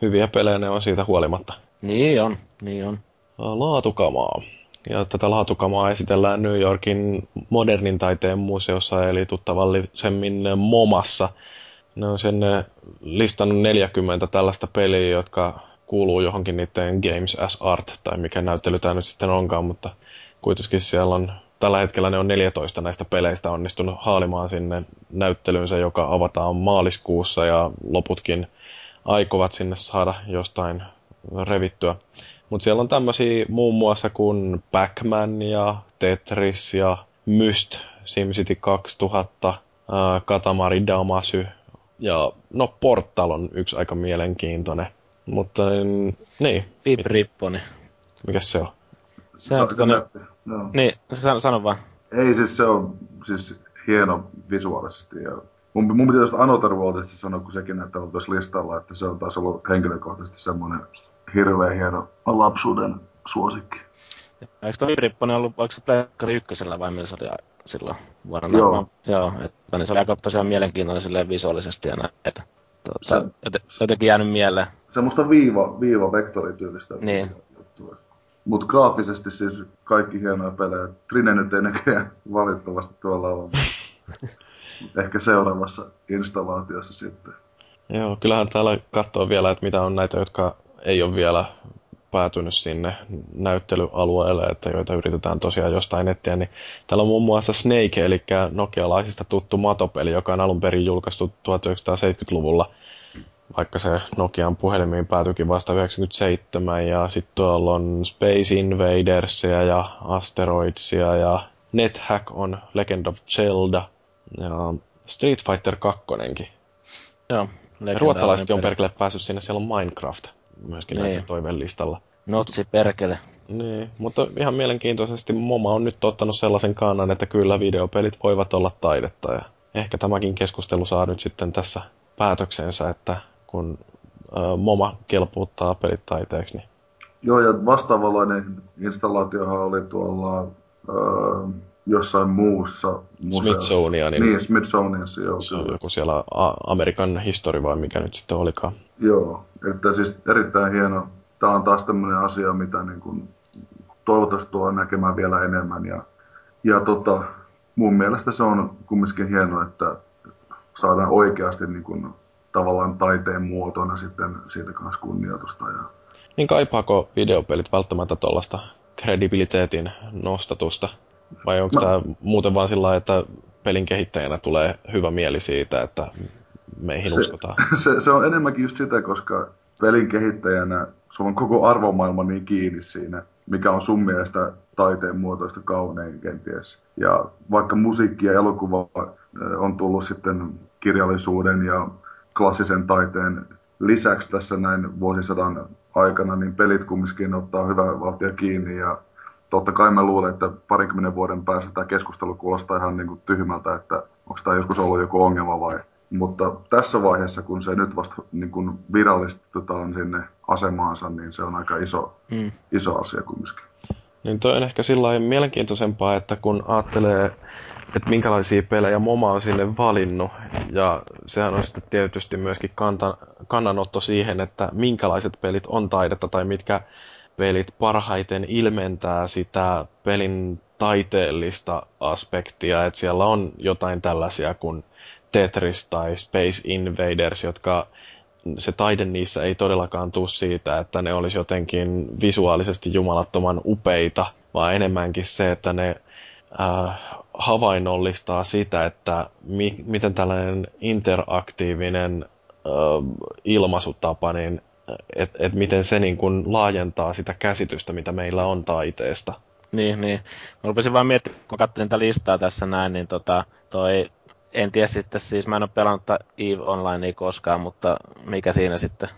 hyviä pelejä ne on siitä huolimatta. Niin on, niin on. Laatukamaa. Ja tätä laatukamaa esitellään New Yorkin modernin taiteen museossa, eli tuttavallisemmin MoMassa. Ne on sen listannut 40 tällaista peliä, jotka kuuluu johonkin niiden Games as Art, tai mikä näyttely tämä nyt sitten onkaan, mutta kuitenkin siellä on tällä hetkellä ne on 14 näistä peleistä onnistunut haalimaan sinne näyttelynsä, joka avataan maaliskuussa ja loputkin aikovat sinne saada jostain revittyä. Mutta siellä on tämmöisiä muun muassa kuin Pac-Man ja Tetris ja Myst, SimCity 2000, äh, Katamari Damacy ja no Portal on yksi aika mielenkiintoinen. Mutta niin. Pip Ripponi. Mikäs se on? Se on tota, no, niin, sano, sano vaan. Ei siis se on siis hieno visuaalisesti ja Mun, mun pitää tuosta Another Worldista sanoa, kun sekin näyttää tuossa listalla, että se on taas ollut henkilökohtaisesti semmoinen hirveän hieno lapsuuden suosikki. Eikö toi Ripponen ollut, oliko se Pleikkari ykkösellä vai millä se oli silloin vuonna? Joo. Joo, että niin se oli aika tosiaan mielenkiintoinen silleen visuaalisesti ja näin, että se, se, jotenkin jäänyt mieleen. Semmoista viiva, viiva vektorityylistä. Niin. Mutta graafisesti siis kaikki hienoja pelejä. Trine nyt ei näköjään valitettavasti tuolla ole. Ehkä seuraavassa installaatiossa sitten. Joo, kyllähän täällä katsoo vielä, että mitä on näitä, jotka ei ole vielä päätynyt sinne näyttelyalueelle, että joita yritetään tosiaan jostain etsiä, niin täällä on muun muassa Snake, eli nokialaisista tuttu matopeli, joka on alun perin julkaistu 1970-luvulla, vaikka se Nokian puhelimiin päätyikin vasta 97, ja sitten tuolla on Space Invadersia ja Asteroidsia, ja NetHack on Legend of Zelda, ja Street Fighter 2. Joo. Ruottalaisetkin on perkele päässyt sinne, siellä on Minecraft myöskin niin. näiden toiveen listalla. Notsi perkele. Niin, mutta ihan mielenkiintoisesti MoMA on nyt ottanut sellaisen kannan, että kyllä videopelit voivat olla taidetta. Ja ehkä tämäkin keskustelu saa nyt sitten tässä päätöksensä, että kun äh, MoMA kelpuuttaa pelit taiteeksi, niin Joo, ja vastaavanlainen installaatiohan oli tuolla äh, jossain muussa museossa. Smithsonianin. Niin, Smithsonianissa, joo. se on joku siellä Amerikan History vai mikä nyt sitten olikaan. Joo, että siis erittäin hieno. Tämä on taas tämmöinen asia, mitä niin kuin toivottavasti tuo näkemään vielä enemmän. Ja, ja tota, mun mielestä se on kumminkin hienoa, että saadaan oikeasti niin kuin, tavallaan taiteen muotona sitten siitä kanssa kunnioitusta. Ja, Niin kaipaako videopelit välttämättä tuollaista kredibiliteetin nostatusta? Vai onko No. tämä muuten vaan sillä että pelin kehittäjänä tulee hyvä mieli siitä, että meihin Se- uskotaan? se, se on enemmänkin just sitä, koska pelin kehittäjänä sulla on koko arvomaailma niin kiinni siinä, mikä on sun mielestä taiteen muotoista kaunein kenties. Ja vaikka musiikki ja elokuva eh, on tullut sitten kirjallisuuden ja klassisen taiteen lisäksi tässä näin vuosisadan aikana, niin pelit kumminkin ottaa hyvää vauhtia kiinni ja totta kai mä luulen, että parinkymmenen vuoden päästä tämä keskustelu kuulostaa ihan niin kuin tyhmältä, että onko tämä joskus ollut joku ongelma vai. Mutta tässä vaiheessa, kun se nyt vasta niin kuin virallistetaan sinne asemaansa, niin se on aika iso, Mm. iso asia kumminkin. Niin toi on ehkä sillä mielenkiintoisempaa, että kun ajattelee, että minkälaisia pelejä MoMA on sinne valinnut, ja sehän on sitten tietysti myöskin kanta, kannanotto siihen, että minkälaiset pelit on taidetta tai mitkä pelit parhaiten ilmentää sitä pelin taiteellista aspektia, että siellä on jotain tällaisia kuin Tetris tai Space Invaders, jotka se taide niissä ei todellakaan tule siitä, että ne olisi jotenkin visuaalisesti jumalattoman upeita, vaan enemmänkin se, että ne äh, havainnollistaa sitä, että mi- miten tällainen interaktiivinen äh, ilmaisutapa, niin että et miten se niin kuin laajentaa sitä käsitystä, mitä meillä on taiteesta. Niin, niin. Mä rupesin vaan miettimään, kun katselin tätä listaa tässä näin, niin tota, toi, en tiedä sitten siis, mä en ole pelannut EVE Onlinea koskaan, mutta mikä siinä sitten?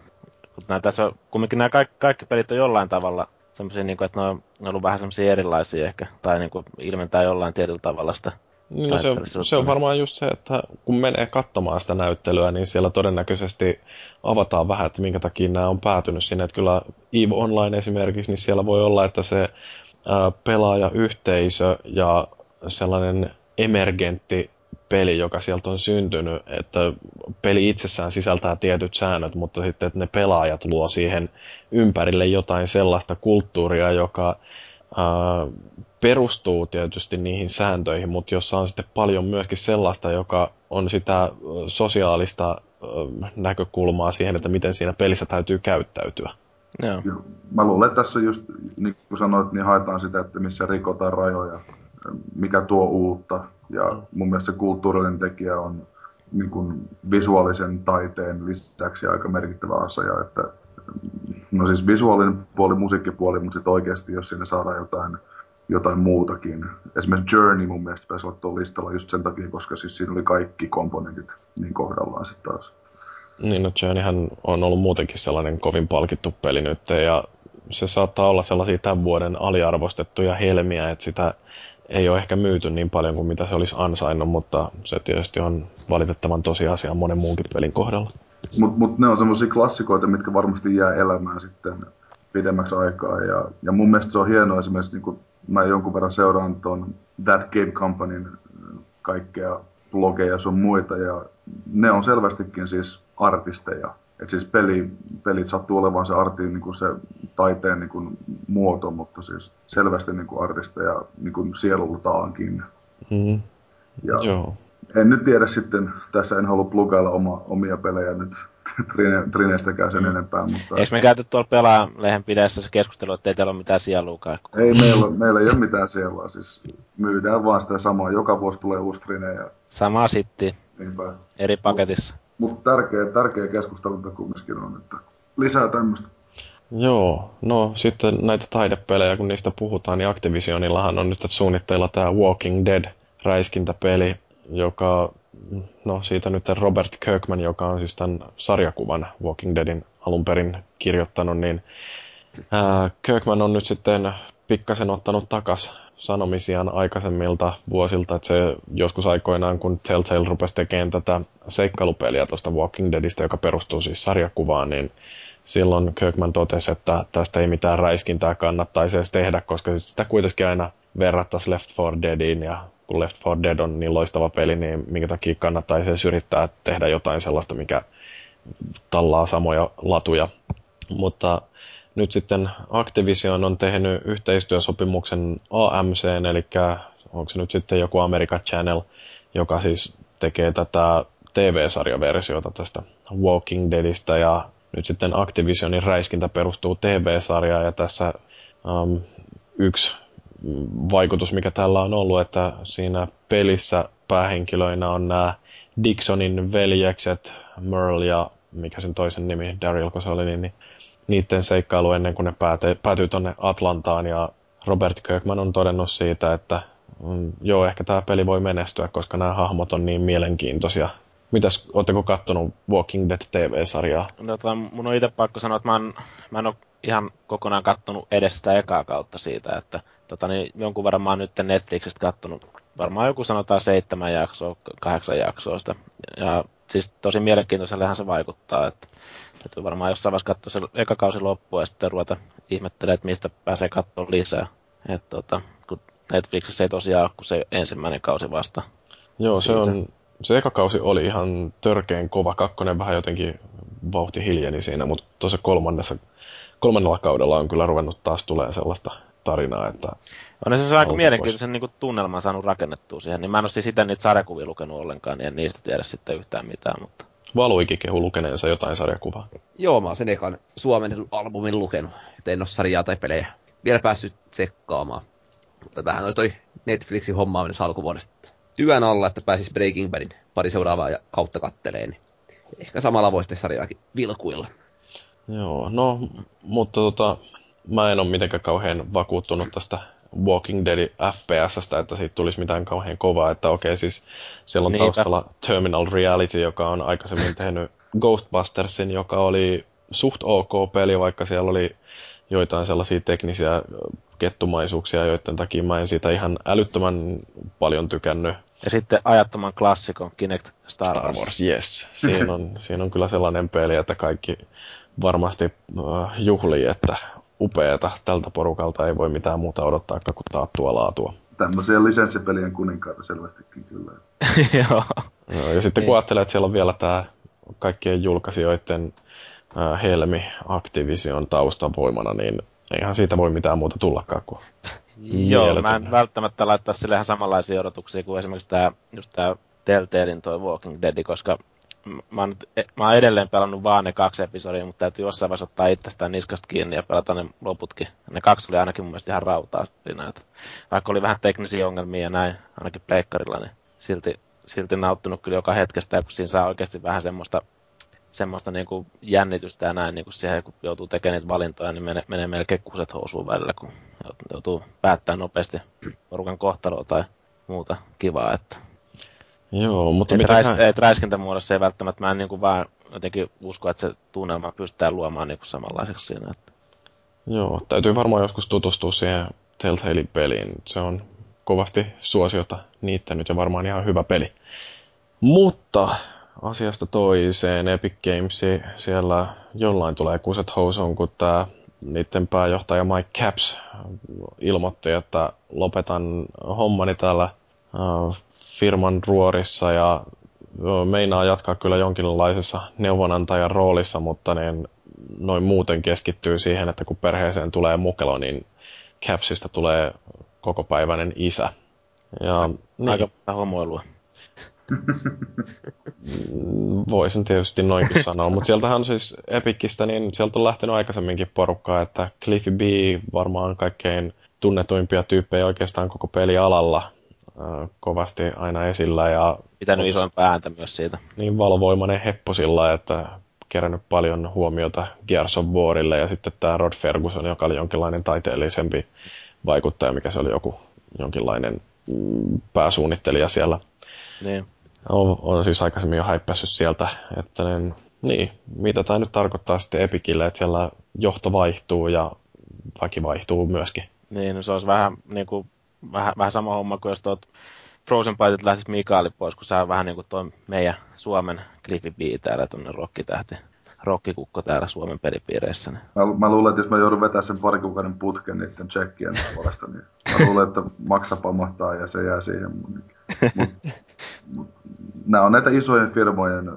Kun nää, tässä on, kumminkin nämä kaikki, kaikki pelit on jollain tavalla semmoisia, niin kuin, että ne on, ne on ollut vähän semmoisia erilaisia ehkä, tai niin kuin ilmentää jollain tietyllä tavalla sitä. Niin, no se, se on varmaan just se, että kun menee katsomaan sitä näyttelyä, niin siellä todennäköisesti avataan vähän, että minkä takia nämä on päätynyt sinne. Että kyllä EVE Online esimerkiksi, niin siellä voi olla, että se ää, pelaajayhteisö ja sellainen emergentti peli, joka sieltä on syntynyt, että peli itsessään sisältää tietyt säännöt, mutta sitten että ne pelaajat luo siihen ympärille jotain sellaista kulttuuria, joka perustuu tietysti niihin sääntöihin, mutta jossa on sitten paljon myöskin sellaista, joka on sitä sosiaalista näkökulmaa siihen, että miten siinä pelissä täytyy käyttäytyä. Joo. Mä luulen, että tässä just, niin kuin sanoit, niin haetaan sitä, että missä rikotaan rajoja, mikä tuo uutta. Ja mun mielestä se kulttuurinen tekijä on niin kuin visuaalisen taiteen lisäksi aika merkittävä asia. Että, no siis visuaalinen puoli, musiikkipuoli, mutta sitten oikeasti, jos sinne saadaan jotain, jotain muutakin. Esimerkiksi Journey mun mielestä pitäisi olla tuolla listalla just sen takia, koska siis siinä oli kaikki komponentit niin kohdallaan sitten taas. Niin, no Journeyhän on ollut muutenkin sellainen kovin palkittu peli nyt, ja se saattaa olla sellaisia tämän vuoden aliarvostettuja helmiä, että sitä ei ole ehkä myyty niin paljon kuin mitä se olisi ansainnut, mutta se tietysti on valitettavan tosiasia monen muunkin pelin kohdalla. Mutta mut ne on semmoisia klassikoita, mitkä varmasti jää elämään sitten pidemmäksi aikaa. Ja, ja mun mielestä se on hienoa esimerkiksi, niin kun mä jonkun verran seuraan tuon That Game Companyn äh, kaikkea blogeja sun muita, ja ne on selvästikin siis artisteja. Et siis peli, pelit sattuu olevan se artin niin kuin se taiteen niin kuin muoto, mutta siis selvästi niin kuin artisteja niin kuin sielultaankin. Mm, Ja joo. En nyt tiedä sitten, tässä en halua plugailla oma, omia pelejä nyt Trine, Trinestäkään sen enempää, mutta Eikö me käyty tuolla pelaa-lehen pidessä se keskustelu, että ei teillä ole mitään sieluukaan? ei meillä, meillä ei ole mitään siellä. Siis myydään vaan sitä samaa. Joka vuosi tulee uusi Trine ja Sama sitti, niinpä. eri paketissa. Mutta tärkeä, tärkeä keskustelu kumminkin on, että lisää tämmöistä. Joo, no sitten näitä taidepelejä, kun niistä puhutaan, niin Activisionillahan on nyt suunnitteilla tämä Walking Dead räiskintäpeli, joka, no siitä nyt Robert Kirkman, joka on siis tämän sarjakuvan Walking Deadin alun perin kirjoittanut, niin Ää, Kirkman on nyt sitten pikkasen ottanut takas sanomisiaan aikaisemmilta vuosilta, että se joskus aikoinaan, kun Telltale rupesi tekemään tätä seikkailupeliä tuosta Walking Deadistä, joka perustuu siis sarjakuvaan, niin silloin Kirkman totesi, että tästä ei mitään räiskintää kannattaisi edes tehdä, koska sitä kuitenkin aina verrattaisiin Left 4 Deadiin, ja kun Left 4 Dead on niin loistava peli, niin minkä takia kannattaisi edes yrittää tehdä jotain sellaista, mikä tallaa samoja latuja. Mutta nyt sitten Activision on tehnyt yhteistyösopimuksen AMC, eli onko se nyt sitten joku America Channel, joka siis tekee tätä TV-sarjaversiota tästä Walking Deadistä ja nyt sitten Activisionin räiskintä perustuu TV-sarjaan ja tässä um, yksi vaikutus, mikä tällä on ollut, että siinä pelissä päähenkilöinä on nämä Dixonin veljekset, Merle ja mikä sen toisen nimi, Daryl, kun se oli, niin, niin niiden seikkailu ennen kuin ne päätyy, päätyy tuonne Atlantaan ja Robert Kirkman on todennut siitä, että mm, joo, ehkä tämä peli voi menestyä, koska nämä hahmot on niin mielenkiintoisia. Mitäs, ootteko kattonut Walking Dead TV-sarjaa? No, tota, mun on itse pakko sanoa, että mä en, mä en ole ihan kokonaan kattonut edes sitä ekaa kautta siitä, että tota, niin jonkun verran mä oon nyt Netflixistä kattonut varmaan joku sanotaan seitsemän jaksoa, kahdeksan jaksoa sitä. Ja siis tosi mielenkiintoisellehan se vaikuttaa, että Täytyy varmaan jossain vaiheessa katsoa se eka kausi loppuun ja sitten ruveta ihmettelemään, että mistä pääsee katsomaan lisää. Et, tota, kun Netflixissä ei tosiaan ole kuin se ensimmäinen kausi vasta. Joo, siitä. se on, se eka kausi oli ihan törkeen kova. Kakkonen vähän jotenkin vauhti hiljeni siinä, mutta tuossa kolmannessa, kolmannella kaudella on kyllä ruvennut taas tulee sellaista tarinaa, että... On se aika mielenkiintoisen niin tunnelman saanut rakennettua siihen, niin mä en ole siis sitä niitä sarjakuvia lukenut ollenkaan, niin en niistä tiedä sitten yhtään mitään, mutta... Valuikin kehu lukeneensa jotain sarjakuvaa. Joo, mä oon sen ekan suomen albumin lukenut. Et en oo sarjaa tai pelejä vielä päässyt sekkaamaan. Mutta vähän olisi toi Netflixin hommaaminen alkuvuodesta työn alla, että pääsis Breaking Badin pari seuraavaa ja kautta katteleen. Niin ehkä samalla voisi sarjaakin vilkuilla. Joo, no, mutta tota, mä en ole mitenkään kauhean vakuuttunut tästä Walking Dead FPSstä, että siitä tulisi mitään kauhean kovaa. Että okei, siis siellä on Niinpä. taustalla Terminal Reality, joka on aikaisemmin tehnyt Ghostbustersin, joka oli suht ok peli, vaikka siellä oli joitain sellaisia teknisiä kettumaisuuksia, joiden takia mä en siitä ihan älyttömän paljon tykännyt. Ja sitten ajattoman klassikon Kinect Star Wars. Star Wars, yes. Siinä on, siinä on kyllä sellainen peli, että kaikki varmasti uh, juhlii, että upeeta. Tältä porukalta ei voi mitään muuta odottaa kuin taattua laatua. Tämmöisiä lisenssipelien kuninkaita selvästikin kyllä. Joo. Joo. Ja sitten kun ajattelee, että siellä on vielä tämä kaikkien julkaisijoiden äh, Helmi Activision taustavoimana, niin eihän siitä voi mitään muuta tullakaan kuin Joo, mä en välttämättä laittaa sille ihan samanlaisia odotuksia kuin esimerkiksi tämä, just tämä Telltalein toi Walking Dead, koska mä oon, e, mä oon edelleen pelannut vaan ne kaksi episodia, mutta täytyy jossain vaiheessa ottaa itsestään niskasta kiinni ja pelata ne loputkin. Ne kaksi oli ainakin mun mielestä ihan rautaa siinä, että vaikka oli vähän teknisiä ongelmia ja näin, ainakin pleikkarilla, niin silti, silti nauttinut kyllä joka hetkestä, kun siinä saa oikeasti vähän semmoista, semmoista niin kuin jännitystä ja näin, niin kuin siihen, kun joutuu tekemään niitä valintoja, niin menee, menee melkein kuset housuun välillä, kun joutuu päättämään nopeasti porukan kohtaloa tai muuta kivaa, että Joo, mutta mitä räis, et räiskintämuodossa ei välttämättä, mä en niin kuin vaan jotenkin usko, että se tunnelma pystytään luomaan niin kuin samanlaiseksi siinä. Että... Joo, täytyy varmaan joskus tutustua siihen Telltalein peliin. Se on kovasti suosiota niittänyt ja varmaan ihan hyvä peli. Mutta asiasta toiseen Epic Games, siellä jollain tulee kuset housuun, kun tämä niiden pääjohtaja Mike Caps ilmoitti, että lopetan hommani täällä firman ruorissa ja meinaa jatkaa kyllä jonkinlaisessa neuvonantajan roolissa, mutta niin noin muuten keskittyy siihen, että kun perheeseen tulee mukelo, niin Capsista tulee kokopäiväinen isä. Ja, niin. Aika homoilua. Voisin tietysti noinkin sanoa, mutta sieltähän siis Epicistä, niin sieltä on lähtenyt aikaisemminkin porukkaa, että Cliffy B varmaan kaikkein tunnetuimpia tyyppejä oikeastaan koko pelialalla kovasti aina esillä. Ja Pitänyt isoin pääntä myös siitä. Niin valvoimainen heppo sillä, että kerännyt paljon huomiota Gears of Warille ja sitten tämä Rod Ferguson, joka oli jonkinlainen taiteellisempi vaikuttaja, mikä se oli joku jonkinlainen mm, pääsuunnittelija siellä. Niin. On, on siis aikaisemmin jo häippässyt sieltä, että niin, niin, mitä tämä nyt tarkoittaa sitten Epicille, että siellä johto vaihtuu ja väki vaihtuu myöskin. Niin, no se olisi vähän, niin kuin, vähän, vähän sama homma kuin jos tuot Frozen Bytet lähtisi Mikaeli pois, kun se on vähän niin kuin tuo meidän Suomen Cliffy B täällä, tuonne rokkitähti rokkikukko täällä Suomen pelipiireissä. Niin. Mä, mä, luulen, että jos mä joudun vetämään sen pari kuukauden putken niiden tsekkien puolesta, niin mä luulen, että maksa pamahtaa ja se jää siihen. Mut, mut, nämä on näitä isojen firmojen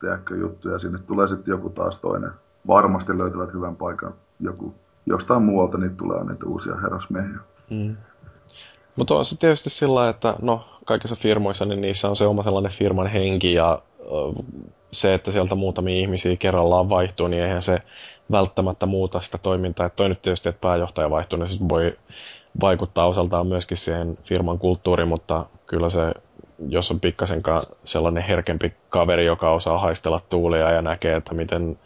tiedätkö, juttuja. Sinne tulee sitten joku taas toinen. Varmasti löytävät hyvän paikan. Joku jostain muualta niitä tulee niitä uusia herrasmiehiä. Mm. Mutta on se tietysti sillä että no, kaikissa firmoissa niin niissä on se oma sellainen firman henki ja se, että sieltä muutamia ihmisiä kerrallaan vaihtuu, niin eihän se välttämättä muuta sitä toimintaa. Että toi nyt tietysti, että pääjohtaja vaihtuu, niin siis voi vaikuttaa osaltaan myöskin siihen firman kulttuuriin, mutta kyllä se, jos on pikkasenkaan sellainen herkempi kaveri, joka osaa haistella tuulia ja näkee, että miten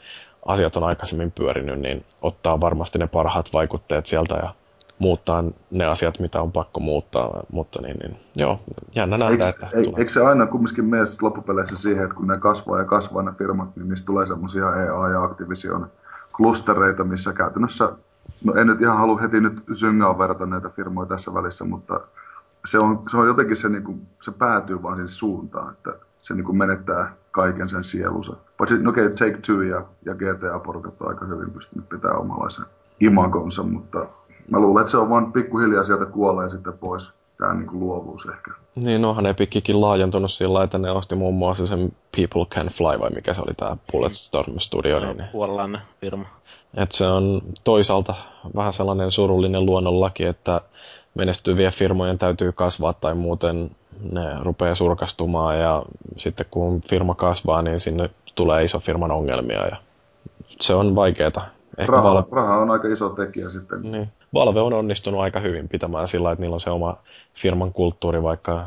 asiat on aikaisemmin pyörinyt, niin ottaa varmasti ne parhaat vaikutteet sieltä ja muuttaa ne asiat, mitä on pakko muuttaa, mutta niin, niin joo, jännä nähdä, eikö, että ei, Eikö se aina kumminkin mene loppupeleissä siihen, että kun ne kasvaa ja kasvaa ne firmat, niin niistä tulee semmoisia EA ja Activision klustereita, missä käytännössä, no en nyt ihan halua heti nyt syngaa verrata näitä firmoja tässä välissä, mutta se on, se on jotenkin se, niin kuin, se päätyy vaan siihen suuntaan, että se niin kuin menettää kaiken sen sielunsa. Paitsi, no okei, okay, Take Two ja, ja GTA-porukat on aika hyvin pystynyt pitämään omanlaisen imagonsa, mutta mä luulen, että se on vaan pikkuhiljaa sieltä kuolee sitten pois tämä niin kuin luovuus ehkä. Niin, onhan Epickikin laajentunut sillä että ne osti muun muassa sen People Can Fly, vai mikä se oli tämä Bulletstorm Studio. No, niin, puolalainen firma. Et se on toisaalta vähän sellainen surullinen luonnonlaki, että menestyviä firmojen täytyy kasvaa tai muuten ne rupeaa surkastumaan ja sitten kun firma kasvaa, niin sinne tulee iso firman ongelmia ja se on vaikeaa. Ehkä raha, val... raha on aika iso tekijä sitten. Niin. Valve on onnistunut aika hyvin pitämään sillä, että niillä on se oma firman kulttuuri, vaikka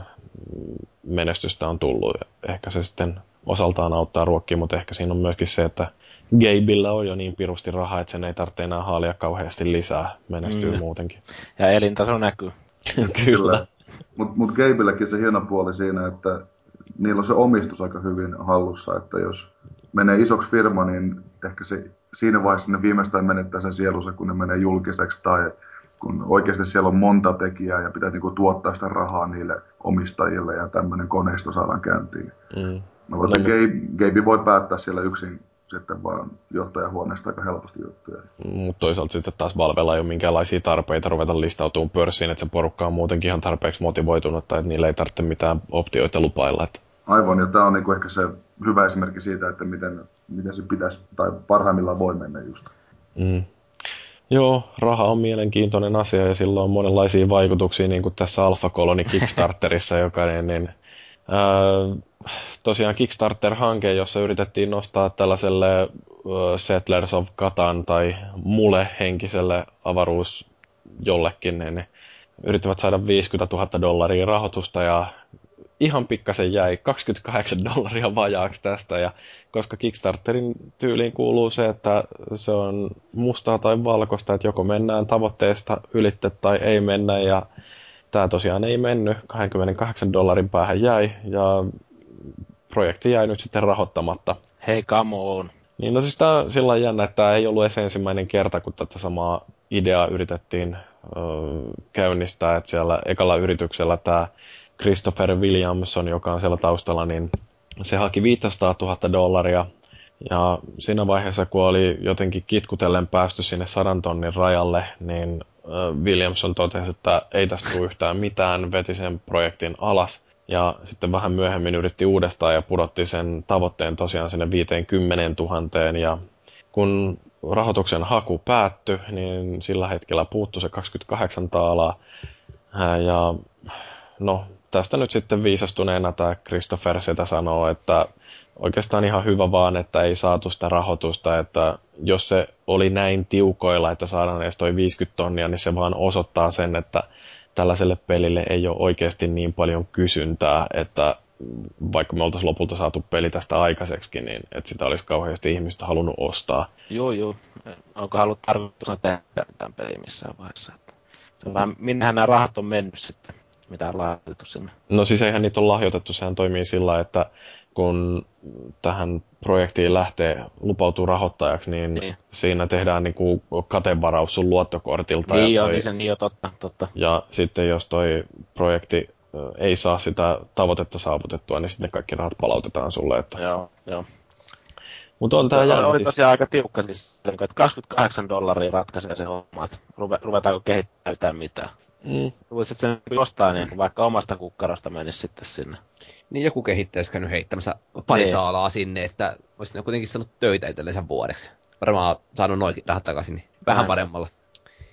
menestystä on tullut. Ehkä se sitten osaltaan auttaa ruokkia, mutta ehkä siinä on myöskin se, että Gabeillä on jo niin pirusti rahaa, että sen ei tarvitse enää haalia kauheasti lisää, menestyy mm. muutenkin. Ja elintaso näkyy. Kyllä. Mutta mut Gabeilläkin se hieno puoli siinä, että niillä on se omistus aika hyvin hallussa, että jos menee isoksi firma, niin ehkä se siinä vaiheessa ne viimeistään menettää sen sielunsa, kun ne menee julkiseksi tai kun oikeasti siellä on monta tekijää ja pitää niinku tuottaa sitä rahaa niille omistajille ja tämmöinen koneisto saadaan käyntiin. Mm. Mä voin, että Gabe, Gabe voi päättää siellä yksin sitten vaan johtajahuoneesta aika helposti juttuja. Mutta toisaalta sitten taas Valvella ei ole minkäänlaisia tarpeita ruveta listautumaan pörssiin, että se porukka on muutenkin ihan tarpeeksi motivoitunut, tai että niillä ei tarvitse mitään optioita lupailla. Että... Aivan, ja tämä on niinku ehkä se hyvä esimerkki siitä, että miten, miten se pitäisi, tai parhaimmillaan voi mennä just. Mm. Joo, raha on mielenkiintoinen asia ja sillä on monenlaisia vaikutuksia, niin kuin tässä Alpha Colony Kickstarterissa, joka niin, niin ää, tosiaan Kickstarter-hanke, jossa yritettiin nostaa tällaiselle ää, Settlers of Catan tai mule henkiselle avaruus jollekin, niin, niin yrittivät saada 50 000 dollaria rahoitusta ja ihan pikkasen jäi. 28 dollaria vajaaksi tästä, ja koska Kickstarterin tyyliin kuuluu se, että se on mustaa tai valkoista, että joko mennään tavoitteesta ylitte tai ei mennä, ja tämä tosiaan ei mennyt, 28 dollarin päähän jäi, ja projekti jäi nyt sitten rahoittamatta. Hei, come on. Niin no siis tämä on sillä jännä, että tämä ei ollut edes ensimmäinen kerta, kun tätä samaa ideaa yritettiin ö, käynnistää, että siellä ekalla yrityksellä tämä Christopher Williamson, joka on siellä taustalla, niin se haki 500 000 dollaria. Ja siinä vaiheessa, kun oli jotenkin kitkutellen päästy sinne sadan tonnin rajalle, niin Williamson totesi, että ei tästä tule yhtään mitään, veti sen projektin alas. Ja sitten vähän myöhemmin yritti uudestaan ja pudotti sen tavoitteen tosiaan sinne 50 000. Ja kun rahoituksen haku päättyi, niin sillä hetkellä puuttui se 28 taalaa. Ja no, tästä nyt sitten viisastuneena tämä Christopher sitä sanoo, että oikeastaan ihan hyvä vaan, että ei saatu sitä rahoitusta, että jos se oli näin tiukoilla, että saadaan edes toi 50 tonnia, niin se vaan osoittaa sen, että tällaiselle pelille ei ole oikeasti niin paljon kysyntää, että vaikka me oltaisiin lopulta saatu peli tästä aikaiseksi, niin että sitä olisi kauheasti ihmistä halunnut ostaa. Joo, joo. Onko halunnut tarkoitus tehdä tämän pelin missään vaiheessa? Se on vähän, minnehän nämä rahat on mennyt sitten mitä on lahjoitettu sinne? No siis eihän niitä ole lahjoitettu, sehän toimii sillä, että kun tähän projektiin lähtee, lupautuu rahoittajaksi, niin, niin. siinä tehdään niin kuin katevaraus sun luottokortilta. Niin joo, toi, niin se niin jo totta, totta. Ja sitten jos toi projekti ei saa sitä tavoitetta saavutettua, niin sitten kaikki rahat palautetaan sulle. Että... Joo, joo. Mutta on tää jännä. Oli siis- tosiaan aika tiukka siis, että 28 dollaria ratkaisee se homma, että ruvetaanko kehittää mitään. Mm. Tulisi sen jostain niin vaikka omasta kukkarosta menisi sitten sinne. Niin joku kehittäjä käynyt heittämässä pari niin. taalaa sinne, että olisi kuitenkin saanut töitä itsellensä vuodeksi. Varmaan saanut noin rahat takaisin, niin vähän Näin. paremmalla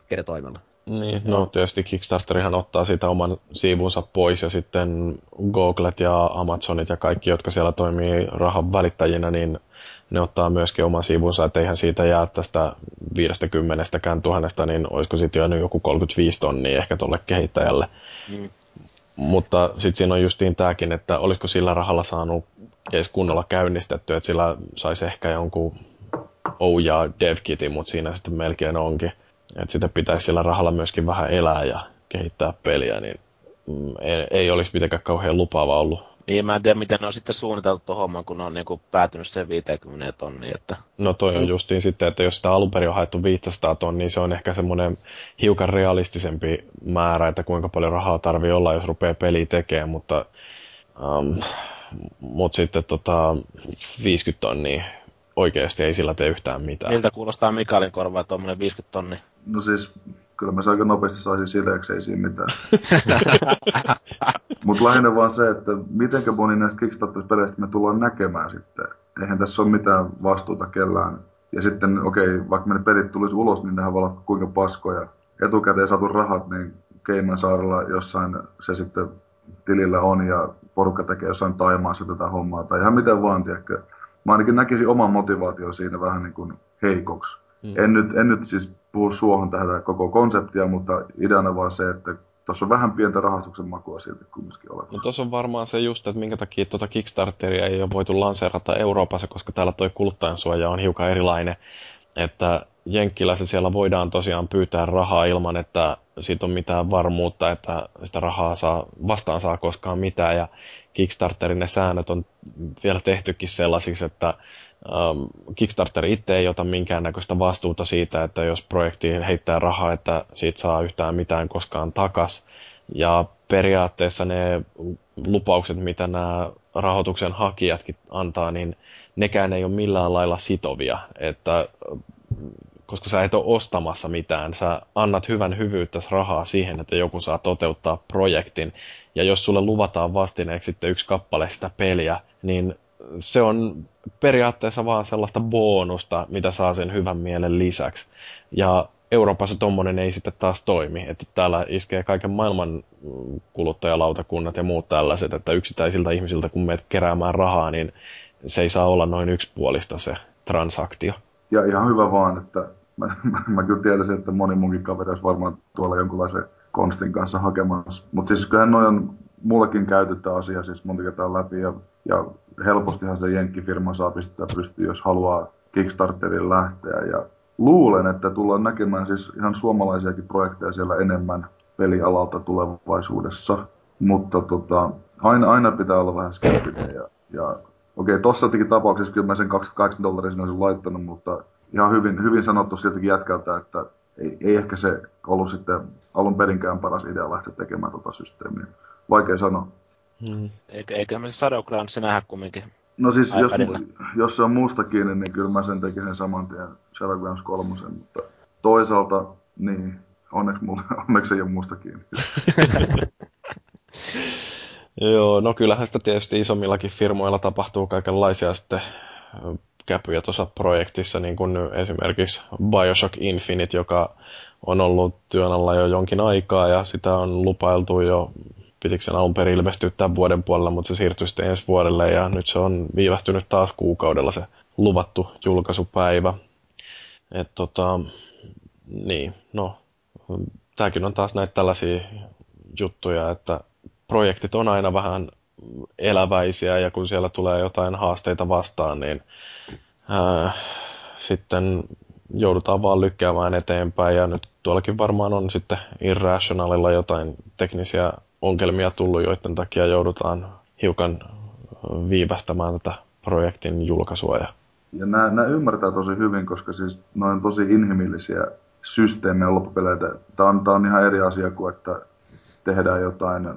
kertoimella. Niin, no tietysti Kickstarterihan ottaa siitä oman siivunsa pois ja sitten Googlet ja Amazonit ja kaikki, jotka siellä toimii rahan välittäjinä, niin ne ottaa myöskin oman sivunsa, että eihän siitä jää tästä 50 tuhannesta, niin olisiko sitten jäänyt joku 35 tonnia ehkä tuolle kehittäjälle. Mm. Mutta sitten siinä on justiin tämäkin, että olisiko sillä rahalla saanut edes kunnolla käynnistetty, että sillä saisi ehkä jonkun Ouya DevKitin, mutta siinä sitten melkein onkin. Että sitä pitäisi sillä rahalla myöskin vähän elää ja kehittää peliä, niin mm, ei, ei olisi mitenkään kauhean lupaava ollut. Niin, mä en tiedä, miten ne on sitten suunniteltu tuon homman, kun ne on niinku päätynyt sen 50 tonniin. Että... No toi on justiin sitten, että jos sitä alun perin on haettu 500 tonnia, niin se on ehkä semmoinen hiukan realistisempi määrä, että kuinka paljon rahaa tarvii olla, jos rupeaa peli tekemään, mutta, um, mutta sitten tota, 50 tonnia oikeasti ei sillä tee yhtään mitään. Miltä kuulostaa Mikaelin korvaa tuommoinen 50 tonnia? No siis, kyllä mä aika nopeasti saisin sileeksi, ei siinä mitään. Mutta lähinnä vaan se, että mitenkä moni näistä Kickstarter-peleistä me tullaan näkemään sitten. Eihän tässä ole mitään vastuuta kellään. Ja sitten, okei, okay, vaikka ne pelit tulisi ulos, niin nehän voi olla kuinka paskoja. Etukäteen saatu rahat, niin Keiman saarella jossain se sitten tilillä on ja porukka tekee jossain Taimaassa tätä hommaa. Tai ihan miten vaan, tiedäkö. Mä ainakin näkisin oman motivaation siinä vähän niin kuin heikoksi. Mm. En, nyt, en nyt siis puhu suohon tähän koko konseptia, mutta ideana vaan se, että tuossa on vähän pientä rahastuksen makua silti kumminkin olemassa. No tuossa on varmaan se just, että minkä takia tuota Kickstarteria ei ole voitu lanseerata Euroopassa, koska täällä toi kuluttajansuoja on hiukan erilainen. Että Jenkkilässä siellä voidaan tosiaan pyytää rahaa ilman, että siitä on mitään varmuutta, että sitä rahaa saa, vastaan saa koskaan mitään. Ja Kickstarterin ne säännöt on vielä tehtykin sellaisiksi, että um, Kickstarter itse ei ota minkäännäköistä vastuuta siitä, että jos projekti heittää rahaa, että siitä saa yhtään mitään koskaan takas. Ja periaatteessa ne lupaukset, mitä nämä rahoituksen hakijatkin antaa, niin nekään ei ole millään lailla sitovia. Että koska sä et ole ostamassa mitään, sä annat hyvän hyvyyttä rahaa siihen, että joku saa toteuttaa projektin. Ja jos sulle luvataan vastineeksi sitten yksi kappale sitä peliä, niin se on periaatteessa vaan sellaista bonusta, mitä saa sen hyvän mielen lisäksi. Ja Euroopassa tommonen ei sitten taas toimi, että täällä iskee kaiken maailman kuluttajalautakunnat ja muut tällaiset, että yksittäisiltä ihmisiltä kun meet keräämään rahaa, niin se ei saa olla noin yksipuolista se transaktio. Ja ihan hyvä vaan, että mä, mä, mä kyllä tiedesin, että moni munkin kaveri olisi varmaan tuolla jonkunlaisen konstin kanssa hakemassa. Mutta siis kyllähän noin on mullekin käyty tämä asia siis monta kertaa läpi ja, ja helpostihan se jenkkifirma saa pistää pystyyn, jos haluaa Kickstarterin lähteä. Ja luulen, että tullaan näkemään siis ihan suomalaisiakin projekteja siellä enemmän pelialalta tulevaisuudessa. Mutta tota, aina, aina pitää olla vähän skeptinen. Ja, ja okei, tuossa tapauksessa kyllä mä sen 28 dollaria sinne olisin laittanut, mutta ihan hyvin, hyvin sanottu siltäkin jätkältä, että ei, ei ehkä se ollut sitten alun perinkään paras idea lähteä tekemään tota systeemiä. Vaikea sanoa. Hmm. Eikö, eikö me Shadowgroundsin nähdä kumminkin? No siis jos, jos se on muusta kiinni, niin kyllä mä sen tekisin saman tien Shadowgrounds kolmosen, mutta toisaalta niin, onneksi, mulla, onneksi ei ole muusta kiinni. Joo, no kyllähän sitä tietysti isommillakin firmoilla tapahtuu kaikenlaisia sitten käpyjä tuossa projektissa, niin kuin esimerkiksi Bioshock Infinite, joka on ollut työn alla jo jonkin aikaa ja sitä on lupailtu jo, pitikö sen alun perin ilmestyä tämän vuoden puolella, mutta se siirtyi sitten ensi vuodelle ja nyt se on viivästynyt taas kuukaudella se luvattu julkaisupäivä. Et tota, niin, no, tämäkin on taas näitä tällaisia juttuja, että projektit on aina vähän eläväisiä ja kun siellä tulee jotain haasteita vastaan, niin ää, sitten joudutaan vaan lykkäämään eteenpäin ja nyt tuollakin varmaan on sitten Irrationalilla jotain teknisiä ongelmia tullut, joiden takia joudutaan hiukan viivästämään tätä projektin julkaisua. Ja, nämä, nämä ymmärtää tosi hyvin, koska siis ne on tosi inhimillisiä systeemejä loppupeleitä. Tämä on, tämä on ihan eri asia kuin, että tehdään jotain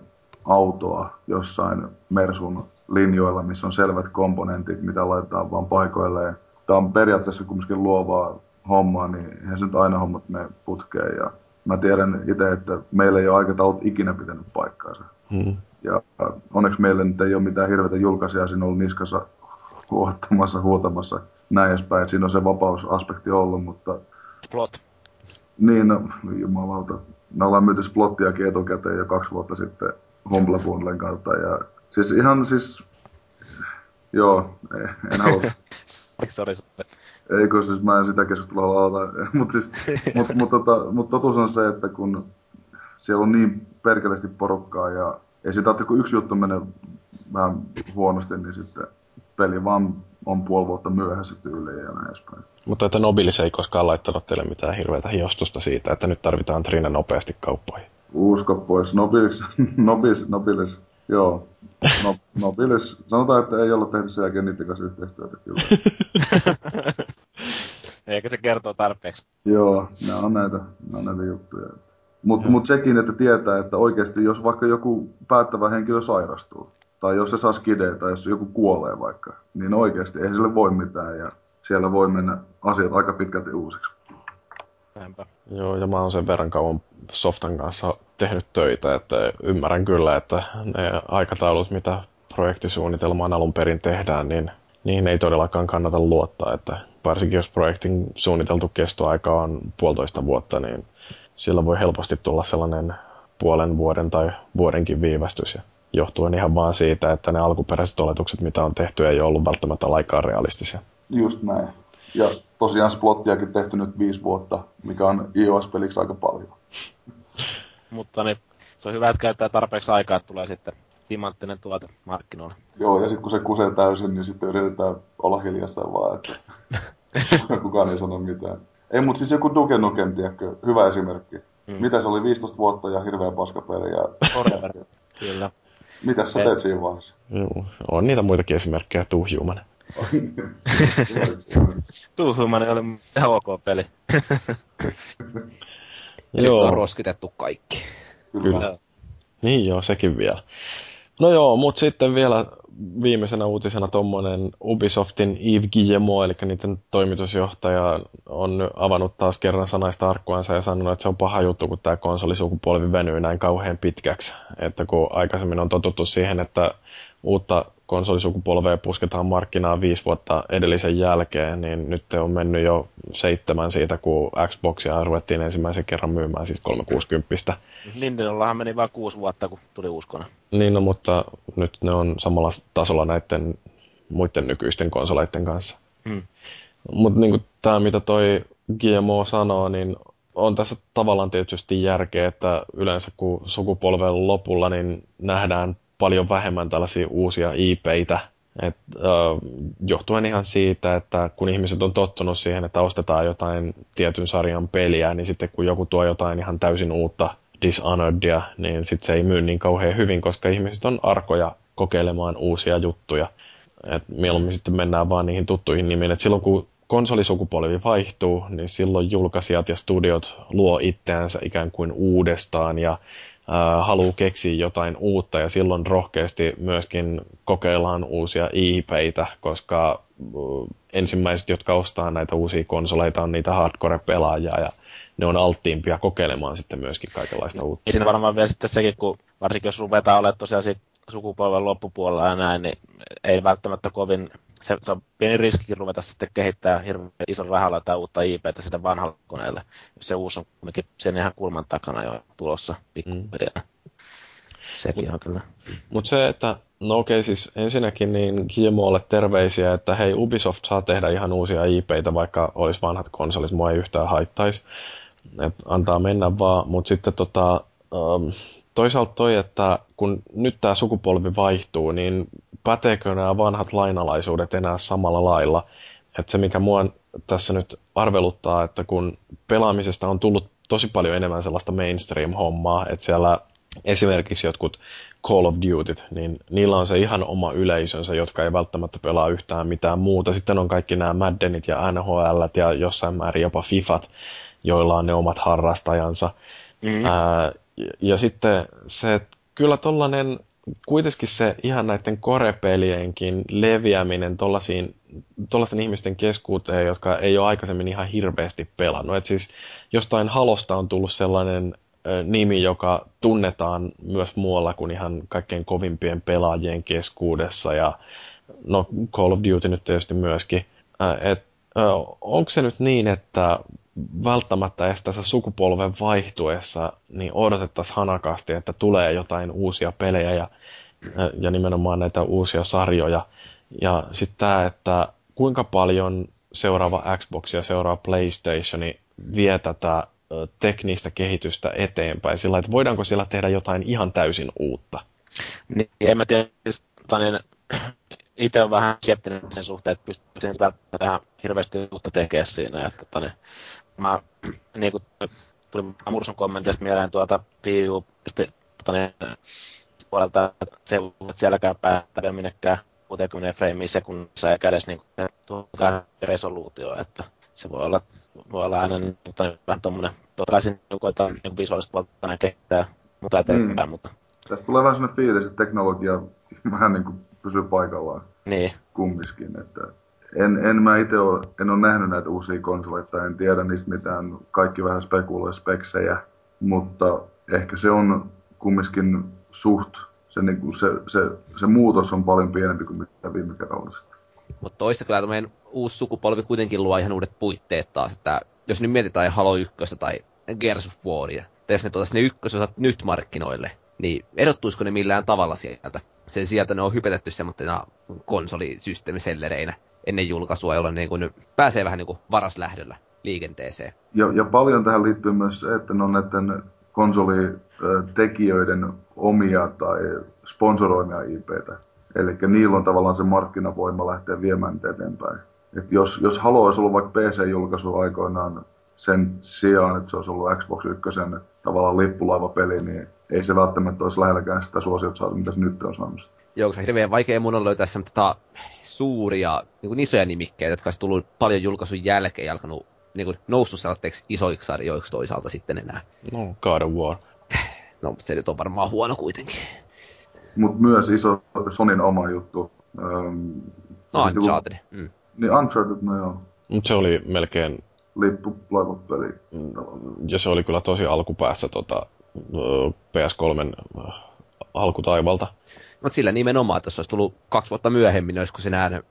autoa jossain Mersun linjoilla, missä on selvät komponentit, mitä laitetaan vaan paikoilleen. Tämä on periaatteessa kumminkin luovaa hommaa, niin eihän se nyt aina hommat mene putkeen. Ja mä tiedän itse, että meillä ei ole aikataulut ikinä pitänyt paikkaansa. Hmm. Ja onneksi meillä nyt ei ole mitään hirveätä julkaisia siinä ollut niskassa huottamassa, huotamassa näin edespäin. Siinä on se vapausaspekti ollut, mutta... Plot. Niin, no, jumalauta. Me ollaan myyty Splottiakin etukäteen jo kaksi vuotta sitten Humble Bundlen kautta. Ja siis ihan siis... Joo, en halua... sorry, Ei kun siis mä en sitä keskustelua aloita. Mutta siis, mut, mut, tota, mut totuus on se, että kun siellä on niin perkeleesti porukkaa ja ei sitä että kun yksi juttu menee vähän huonosti, niin sitten peli vaan on puoli vuotta myöhässä tyyliin ja näin edespäin. Mutta että Nobilis ei koskaan laittanut teille mitään hirveätä hiostusta siitä, että nyt tarvitaan Trina nopeasti kauppoihin. Usko pois. Nobilis, Nobis, Nobilis, joo. No, Nobilis, sanotaan, että ei olla tehnyt sen jälkeen niiden kanssa yhteistyötä kyllä. Eikö se kertoo tarpeeksi? Joo, nämä on näitä, nämä on näitä juttuja. Mutta mut sekin, että tietää, että oikeasti jos vaikka joku päättävä henkilö sairastuu, tai jos se saa skidea, tai jos joku kuolee vaikka, niin oikeasti ei sille voi mitään, ja siellä voi mennä asiat aika pitkälti uusiksi. Näinpä. Joo, ja mä oon sen verran kauan Softan kanssa tehnyt töitä, että ymmärrän kyllä, että ne aikataulut, mitä projektisuunnitelmaan alun perin tehdään, niin niihin ei todellakaan kannata luottaa, että varsinkin jos projektin suunniteltu kestoaika on puolitoista vuotta, niin sillä voi helposti tulla sellainen puolen vuoden tai vuodenkin viivästys. Ja johtuen ihan vaan siitä, että ne alkuperäiset oletukset, mitä on tehty, ei ole ollut välttämättä laikaan realistisia. Just näin. Ja tosiaan Splottiakin tehty nyt viisi vuotta, mikä on iOS-peliksi aika paljon. Mutta niin, se on hyvä, että käyttää tarpeeksi aikaa, että tulee sitten timanttinen tuote markkinoille. Joo, ja sitten kun se kusee täysin, niin sitten yritetään olla hiljassa vaan, että kukaan ei sano mitään. Ei, mutta siis joku Duke Nukem, tiedätkö, hyvä esimerkki. Mm. Mitä se oli 15 vuotta ja hirveä paskapeli ja... Forever. Kyllä. Mitäs sä teet siinä vaiheessa? Joo, on niitä muitakin esimerkkejä, Too Human. Too Human oli ihan ok peli. ja joo. nyt on roskitettu kaikki. Kyllä. Kyllä. Niin joo, sekin vielä. No joo, mutta sitten vielä viimeisenä uutisena tuommoinen Ubisoftin Yves Guillemot, eli niiden toimitusjohtaja, on avannut taas kerran sanaista arkkuansa ja sanonut, että se on paha juttu, kun tämä konsolisukupolvi venyy näin kauhean pitkäksi. Että kun aikaisemmin on totuttu siihen, että uutta konsolisukupolvea pusketaan markkinaan viisi vuotta edellisen jälkeen, niin nyt on mennyt jo seitsemän siitä, kun Xboxia ruvettiin ensimmäisen kerran myymään, siis 360. Nintendollahan meni vain kuusi vuotta, kun tuli uskona. Niin, no, mutta nyt ne on samalla tasolla näiden muiden nykyisten konsoleiden kanssa. Hmm. Mutta niin tämä, mitä toi GMO sanoo, niin on tässä tavallaan tietysti järkeä, että yleensä kun sukupolven lopulla, niin nähdään paljon vähemmän tällaisia uusia IPitä, et, äh, johtuen ihan siitä, että kun ihmiset on tottunut siihen, että ostetaan jotain tietyn sarjan peliä, niin sitten kun joku tuo jotain ihan täysin uutta Dishonoredia, niin sitten se ei myy niin kauhean hyvin, koska ihmiset on arkoja kokeilemaan uusia juttuja. Et mieluummin sitten mennään vaan niihin tuttuihin nimiin. Et silloin kun konsolisukupolvi vaihtuu, niin silloin julkaisijat ja studiot luo itseänsä ikään kuin uudestaan ja haluaa keksiä jotain uutta ja silloin rohkeasti myöskin kokeillaan uusia IPitä, koska ensimmäiset, jotka ostaa näitä uusia konsoleita, on niitä hardcore-pelaajia ja ne on alttiimpia kokeilemaan sitten myöskin kaikenlaista uutta. Ja siinä varmaan vielä sitten sekin, kun varsinkin jos ruvetaan olemaan tosiaan sukupolven loppupuolella ja näin, niin ei välttämättä kovin se, se on pieni riskikin ruveta sitten kehittää hirveän ison rahalla tai uutta IPtä sinne vanhalle koneelle. Se uusi on kuitenkin sen ihan kulman takana jo tulossa pikkuhiljaa. Mm. Sekin mut, on kyllä. Mutta se, että no okei siis ensinnäkin niin Guillemoolle terveisiä, että hei Ubisoft saa tehdä ihan uusia IPitä, vaikka olisi vanhat konsolit, mua ei yhtään haittaisi. Et antaa mennä vaan, mutta sitten tota, um, toisaalta toi, että kun nyt tämä sukupolvi vaihtuu, niin päteekö nämä vanhat lainalaisuudet enää samalla lailla? Että se, mikä mua tässä nyt arveluttaa, että kun pelaamisesta on tullut tosi paljon enemmän sellaista mainstream-hommaa, että siellä esimerkiksi jotkut Call of Dutyt, niin niillä on se ihan oma yleisönsä, jotka ei välttämättä pelaa yhtään mitään muuta. Sitten on kaikki nämä Maddenit ja NHL ja jossain määrin jopa Fifat, joilla on ne omat harrastajansa. Mm-hmm. Ää, ja, ja sitten se, että kyllä tollanen, kuitenkin se ihan näiden korepelienkin leviäminen tuollaisen ihmisten keskuuteen, jotka ei ole aikaisemmin ihan hirveästi pelannut. Et siis jostain Halosta on tullut sellainen nimi, joka tunnetaan myös muualla kuin ihan kaikkein kovimpien pelaajien keskuudessa ja no Call of Duty nyt tietysti myöskin. Onko se nyt niin, että välttämättä edes tässä sukupolven vaihtuessa niin odotettaisiin hanakasti, että tulee jotain uusia pelejä ja, ja nimenomaan näitä uusia sarjoja. Ja sitten tämä, että kuinka paljon seuraava Xbox ja seuraava PlayStation vie tätä teknistä kehitystä eteenpäin, sillä että voidaanko siellä tehdä jotain ihan täysin uutta? Niin, en mä tiedä, siis, niin, itse on vähän skeptinen sen suhteen, että pystyisin tähän hirveästi uutta tekemään siinä. Että, tota, niin, mä, niin kuin tuli Mursun kommenteista mieleen tuolta PU, tota, niin, puolelta, että se ei sielläkään päätä minnekään 60 framea sekunnissa eikä edes niin kuin, resoluutio, että se voi olla, voi olla aina niin, vähän tommonen, totta kai siinä koetaan niin visuaalista puolta näin kehittää, mutta eteenpäin, mm. mutta... Tästä tulee vähän sellainen fiilis, että teknologia vähän niin kuin pysyy paikallaan. Niin. Kumminkin, että en, en mä itse ole, en ole nähnyt näitä uusia konsoleita, en tiedä niistä mitään, kaikki vähän spekuloi speksejä, mutta ehkä se on kumminkin suht, se, niin kuin se, se, se, muutos on paljon pienempi kuin mitä viime kerralla. Mutta toista kyllä meidän uusi sukupolvi kuitenkin luo ihan uudet puitteet taas, että jos nyt mietitään Halo 1 tai Gears of Waria, tai jos ne tuotaisiin ne ykkösosat nyt markkinoille, niin erottuisiko ne millään tavalla sieltä? Sen sieltä ne on hypetetty semmoisena konsolisysteemisellereinä ennen julkaisua, jolloin niin kuin pääsee vähän niin kuin varaslähdöllä liikenteeseen. Ja, ja paljon tähän liittyy myös se, että ne on näiden konsolitekijöiden omia tai sponsoroimia IPtä. Eli niillä on tavallaan se markkinavoima lähteä viemään eteenpäin. Et jos, jos Halo olisi ollut vaikka PC-julkaisu aikoinaan sen sijaan, että se olisi ollut Xbox 1 tavallaan lippulaivapeli, niin ei se välttämättä olisi lähelläkään sitä suosiota saatu, mitä se nyt on saanut. Joo, se on hirveän vaikea mun on löytää tota, suuria, niin kuin isoja nimikkeitä, jotka olisi tullut paljon julkaisun jälkeen ja alkanut niin kuin, noussut sellaiseksi isoiksi sarjoiksi toisaalta sitten enää. No, God of War. No, mutta se nyt on varmaan huono kuitenkin. Mutta myös iso Sonin oma juttu. Ähm, no, Uncharted. Mm. Niin Uncharted, no joo. Mutta se oli melkein... Lippulaivapeli. Ja se oli kyllä tosi alkupäässä tota, PS3 alkutaivalta. Mutta sillä nimenomaan, että jos olisi tullut kaksi vuotta myöhemmin, niin olisiko se enää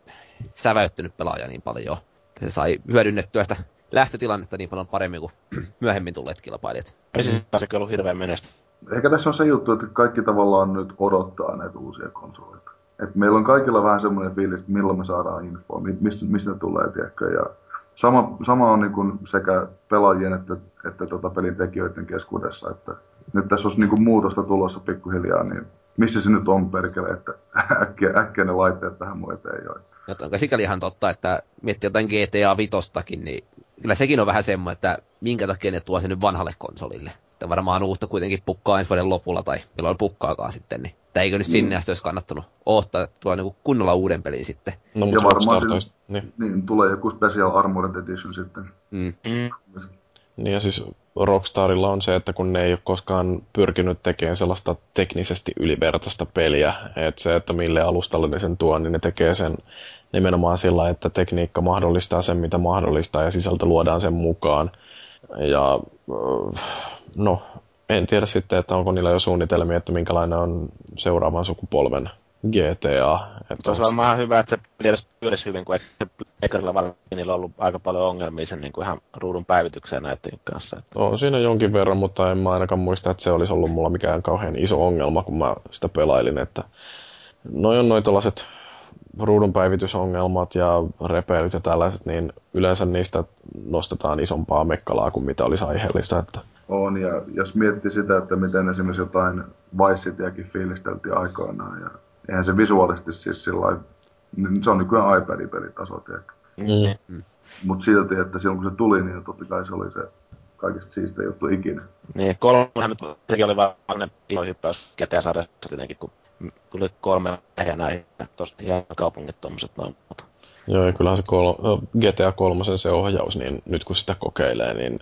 säväyttynyt pelaaja niin paljon jo. Se sai hyödynnettyä sitä lähtötilannetta niin paljon paremmin kuin myöhemmin tulleet kilpailijat. Ei siis se ollut hirveän menestä. Ehkä tässä on se juttu, että kaikki tavallaan nyt odottaa näitä uusia konsoleita. Et meillä on kaikilla vähän semmoinen fiilis, että milloin me saadaan infoa, mistä, mistä ne tulee, tiedätkö. Ja sama, sama on niin kuin sekä pelaajien että, että tota pelin tekijöiden keskuudessa, että nyt tässä olisi niin kuin muutosta tulossa pikkuhiljaa, niin missä se nyt on perkele, että äkkiä, äkkiä ne laitteet tähän mun eteen jo. Joten onko sikäli ihan totta, että miettii jotain GTA Vitostakin, niin kyllä sekin on vähän semmoinen, että minkä takia ne tuo sen nyt vanhalle konsolille. Että varmaan uutta kuitenkin pukkaa ensi vuoden lopulla tai milloin pukkaakaan sitten, niin että eikö nyt mm. sinne asti olisi kannattanut odottaa, että tuo niin kunnolla uuden pelin sitten. No, mutta ja varmaan toista, niin. niin. tulee joku Special Armored Edition sitten. Mm. Mm. Niin ja siis Rockstarilla on se, että kun ne ei ole koskaan pyrkinyt tekemään sellaista teknisesti ylivertaista peliä, että se, että mille alustalle ne sen tuo, niin ne tekee sen nimenomaan sillä, että tekniikka mahdollistaa sen, mitä mahdollistaa, ja sisältö luodaan sen mukaan. Ja no, en tiedä sitten, että onko niillä jo suunnitelmia, että minkälainen on seuraavan sukupolven GTA. Että olisi varmaan hyvä, että se pyörisi hyvin, kun Ekarilla varmaan niillä on ollut aika paljon ongelmia sen niin kuin ihan ruudun päivitykseen näiden kanssa. Että... On siinä jonkin verran, mutta en mä ainakaan muista, että se olisi ollut mulla mikään kauhean iso ongelma, kun mä sitä pelailin. Että noi on noin tällaiset ruudun päivitysongelmat ja repeilyt ja tällaiset, niin yleensä niistä nostetaan isompaa mekkalaa kuin mitä olisi aiheellista. Että... On, ja jos miettii sitä, että miten esimerkiksi jotain Vice Cityäkin fiilisteltiin aikoinaan, ja eihän se visuaalisesti siis sillä niin se on nykyään iPad-pelitaso, tiedätkö? Mm. mm. Mutta silti, että silloin kun se tuli, niin totta kai se oli se kaikista siistä juttu ikinä. Niin, kolmonen nyt sekin oli vaan ne ilohyppäys GTA-sarjassa tietenkin, kun tuli kolme ja näin, tosi hienot kaupungit tommoset noin. Mutta Joo, ja kyllähän se kol- GTA 3 se ohjaus, niin nyt kun sitä kokeilee, niin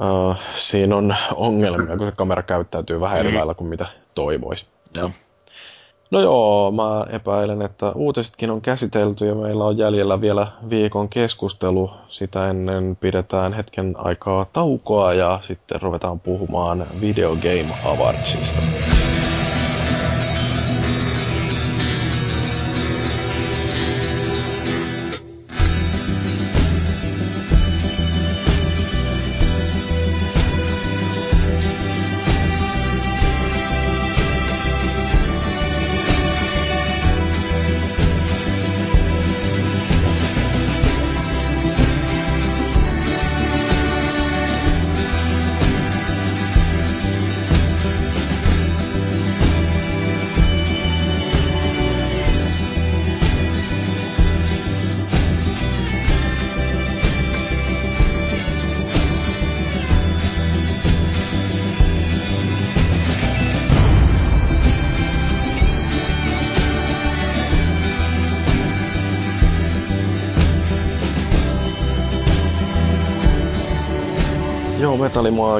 uh, siinä on ongelmia, kun se kamera käyttäytyy vähän eri Mm. lailla kuin mitä toivoisi. joo. No joo, mä epäilen, että uutisetkin on käsitelty ja meillä on jäljellä vielä viikon keskustelu. Sitä ennen pidetään hetken aikaa taukoa ja sitten ruvetaan puhumaan Video Game Awardsista.